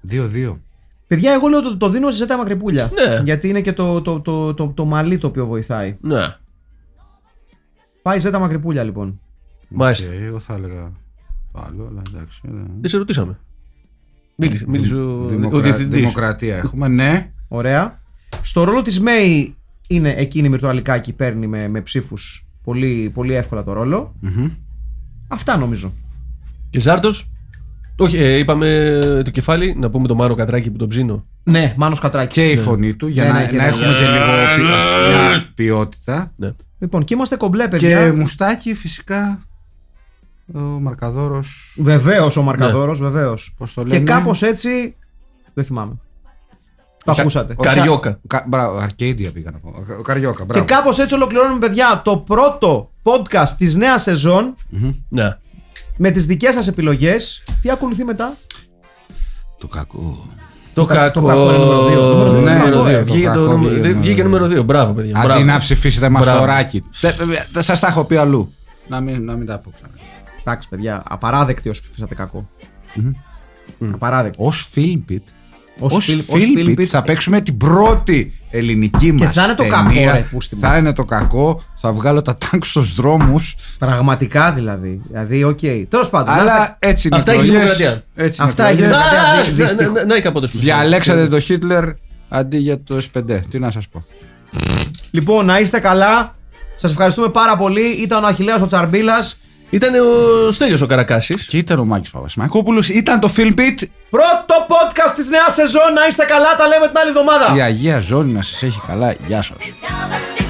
Speaker 2: Δύο-δύο.
Speaker 1: Παιδιά, εγώ λέω ότι το δίνω σε ζέτα μακρυπούλια.
Speaker 3: Ναι.
Speaker 1: Γιατί είναι και το, το, το, το, το μαλλί το οποίο βοηθάει.
Speaker 3: Ναι.
Speaker 1: Πάει ζέτα μακρυπούλια λοιπόν.
Speaker 3: Μάλιστα.
Speaker 2: Και εγώ θα έλεγα το άλλο, αλλά εντάξει. ε,
Speaker 3: Δεν σε ρωτήσαμε. Μίλησε, μίλησε ο,
Speaker 2: Δημοκρα-
Speaker 3: ο διευθυντής.
Speaker 2: Δημοκρατία έχουμε, ναι.
Speaker 1: Ωραία. Στο ρόλο της Μέη είναι εκείνη η Μυρτοαλικάκη παίρνει με, με ψήφους πολύ, πολύ εύκολα το ρόλο. Αυτά νομίζω.
Speaker 3: Και Ζάρτος; Όχι, ε, είπαμε το κεφάλι, να πούμε το Μάρο Κατράκη που τον ψήνω.
Speaker 1: Ναι, Μάνος Κατράκης.
Speaker 2: Και η φωνή του για
Speaker 1: Ναι,
Speaker 2: να,
Speaker 1: ναι, και
Speaker 2: να
Speaker 1: ναι.
Speaker 2: έχουμε και λίγο ποι- μια ποιότητα.
Speaker 3: Ναι.
Speaker 1: Λοιπόν, και είμαστε κομπλέ, παιδιά.
Speaker 2: Και μουστάκι φυσικά ο Μαρκαδόρος
Speaker 1: Βεβαίως ο Μαρκαδόρος,
Speaker 3: Ναι.
Speaker 1: βεβαίως.
Speaker 2: Πώς το
Speaker 1: Και
Speaker 2: λένε;
Speaker 1: κάπως έτσι. Δεν θυμάμαι. Το ακούσατε.
Speaker 3: Ο- Καριόκα.
Speaker 2: Κα, μπράβο, Αρκέιντια πήγα να πω. Ο- Ο Καριόκα,
Speaker 1: Και
Speaker 2: μπράβο.
Speaker 1: κάπως έτσι ολοκληρώνουμε, παιδιά, το πρώτο podcast της νέας σεζόν
Speaker 3: Ναι.
Speaker 1: με τις δικές σας επιλογές. Τι ακολουθεί μετά;
Speaker 2: Το κακό.
Speaker 3: Το
Speaker 1: κα-
Speaker 3: κακό.
Speaker 1: το κακό είναι νούμερο δύο. Νούμερο δύο.
Speaker 3: Νούμερο
Speaker 1: Κακό,
Speaker 3: δύο.
Speaker 1: ε,
Speaker 2: το
Speaker 3: Βγήκε το
Speaker 2: κακό
Speaker 3: νούμερο-
Speaker 2: βγήκε
Speaker 3: δεν-
Speaker 2: νούμερο
Speaker 3: Βγήκε
Speaker 2: δύο.
Speaker 3: νούμερο 2. Μπράβο, παιδιά.
Speaker 2: Αντί
Speaker 3: Μπράβο.
Speaker 2: να ψηφίσετε μα
Speaker 3: Μπράβο.
Speaker 2: το ράκι. Θα σας τα έχω πει αλλού. Να μην, να μην τα πω ξανά.
Speaker 1: Εντάξει, παιδιά, απαράδεκτη όσοι ψηφίσατε κακό. Απαράδεκτη.
Speaker 2: Ω Filmpit.
Speaker 1: Ως
Speaker 2: Ως
Speaker 1: Phil- ως
Speaker 2: Filmpit
Speaker 1: Philpit.
Speaker 2: θα παίξουμε την πρώτη ελληνική μας
Speaker 1: θα είναι το
Speaker 2: ταινία.
Speaker 1: κακό, ρε, πούστη μου.
Speaker 2: Θα είναι το κακό. Θα βγάλω τα τανκ στους δρόμους.
Speaker 1: Πραγματικά δηλαδή. Δηλαδή, οκ. Τέλος πάντων. να είστε-
Speaker 2: Αλλά έτσι είναι
Speaker 3: Αυτά έχει
Speaker 2: εκλογές.
Speaker 3: δημοκρατία.
Speaker 2: Έτσι είναι
Speaker 1: Αυτά έχει
Speaker 2: εκλογές.
Speaker 1: δημοκρατία.
Speaker 3: Α,
Speaker 1: δυ-
Speaker 3: να-
Speaker 1: δυστυχώς.
Speaker 3: να- Να η κάποτε σου.
Speaker 2: Διαλέξατε το Χίτλερ αντί για το S5. Τι να σας πω.
Speaker 1: Λοιπόν, να είστε καλά. Σας ευχαριστούμε πάρα πολύ. Ήταν ο Αχηλέας ο Τσαρμπίλας.
Speaker 3: Ήταν ο Στέλιος ο Καρακάσης.
Speaker 2: Και ήταν ο Μάκης Παπασημακόπουλος. Ήταν το Filmpit.
Speaker 1: Πρώτο podcast της νέας σεζόν. Να είστε καλά. Τα λέμε την άλλη εβδομάδα.
Speaker 2: Η Αγία Ζώνη να σας έχει καλά. Γεια σας.
Speaker 4: Yeah.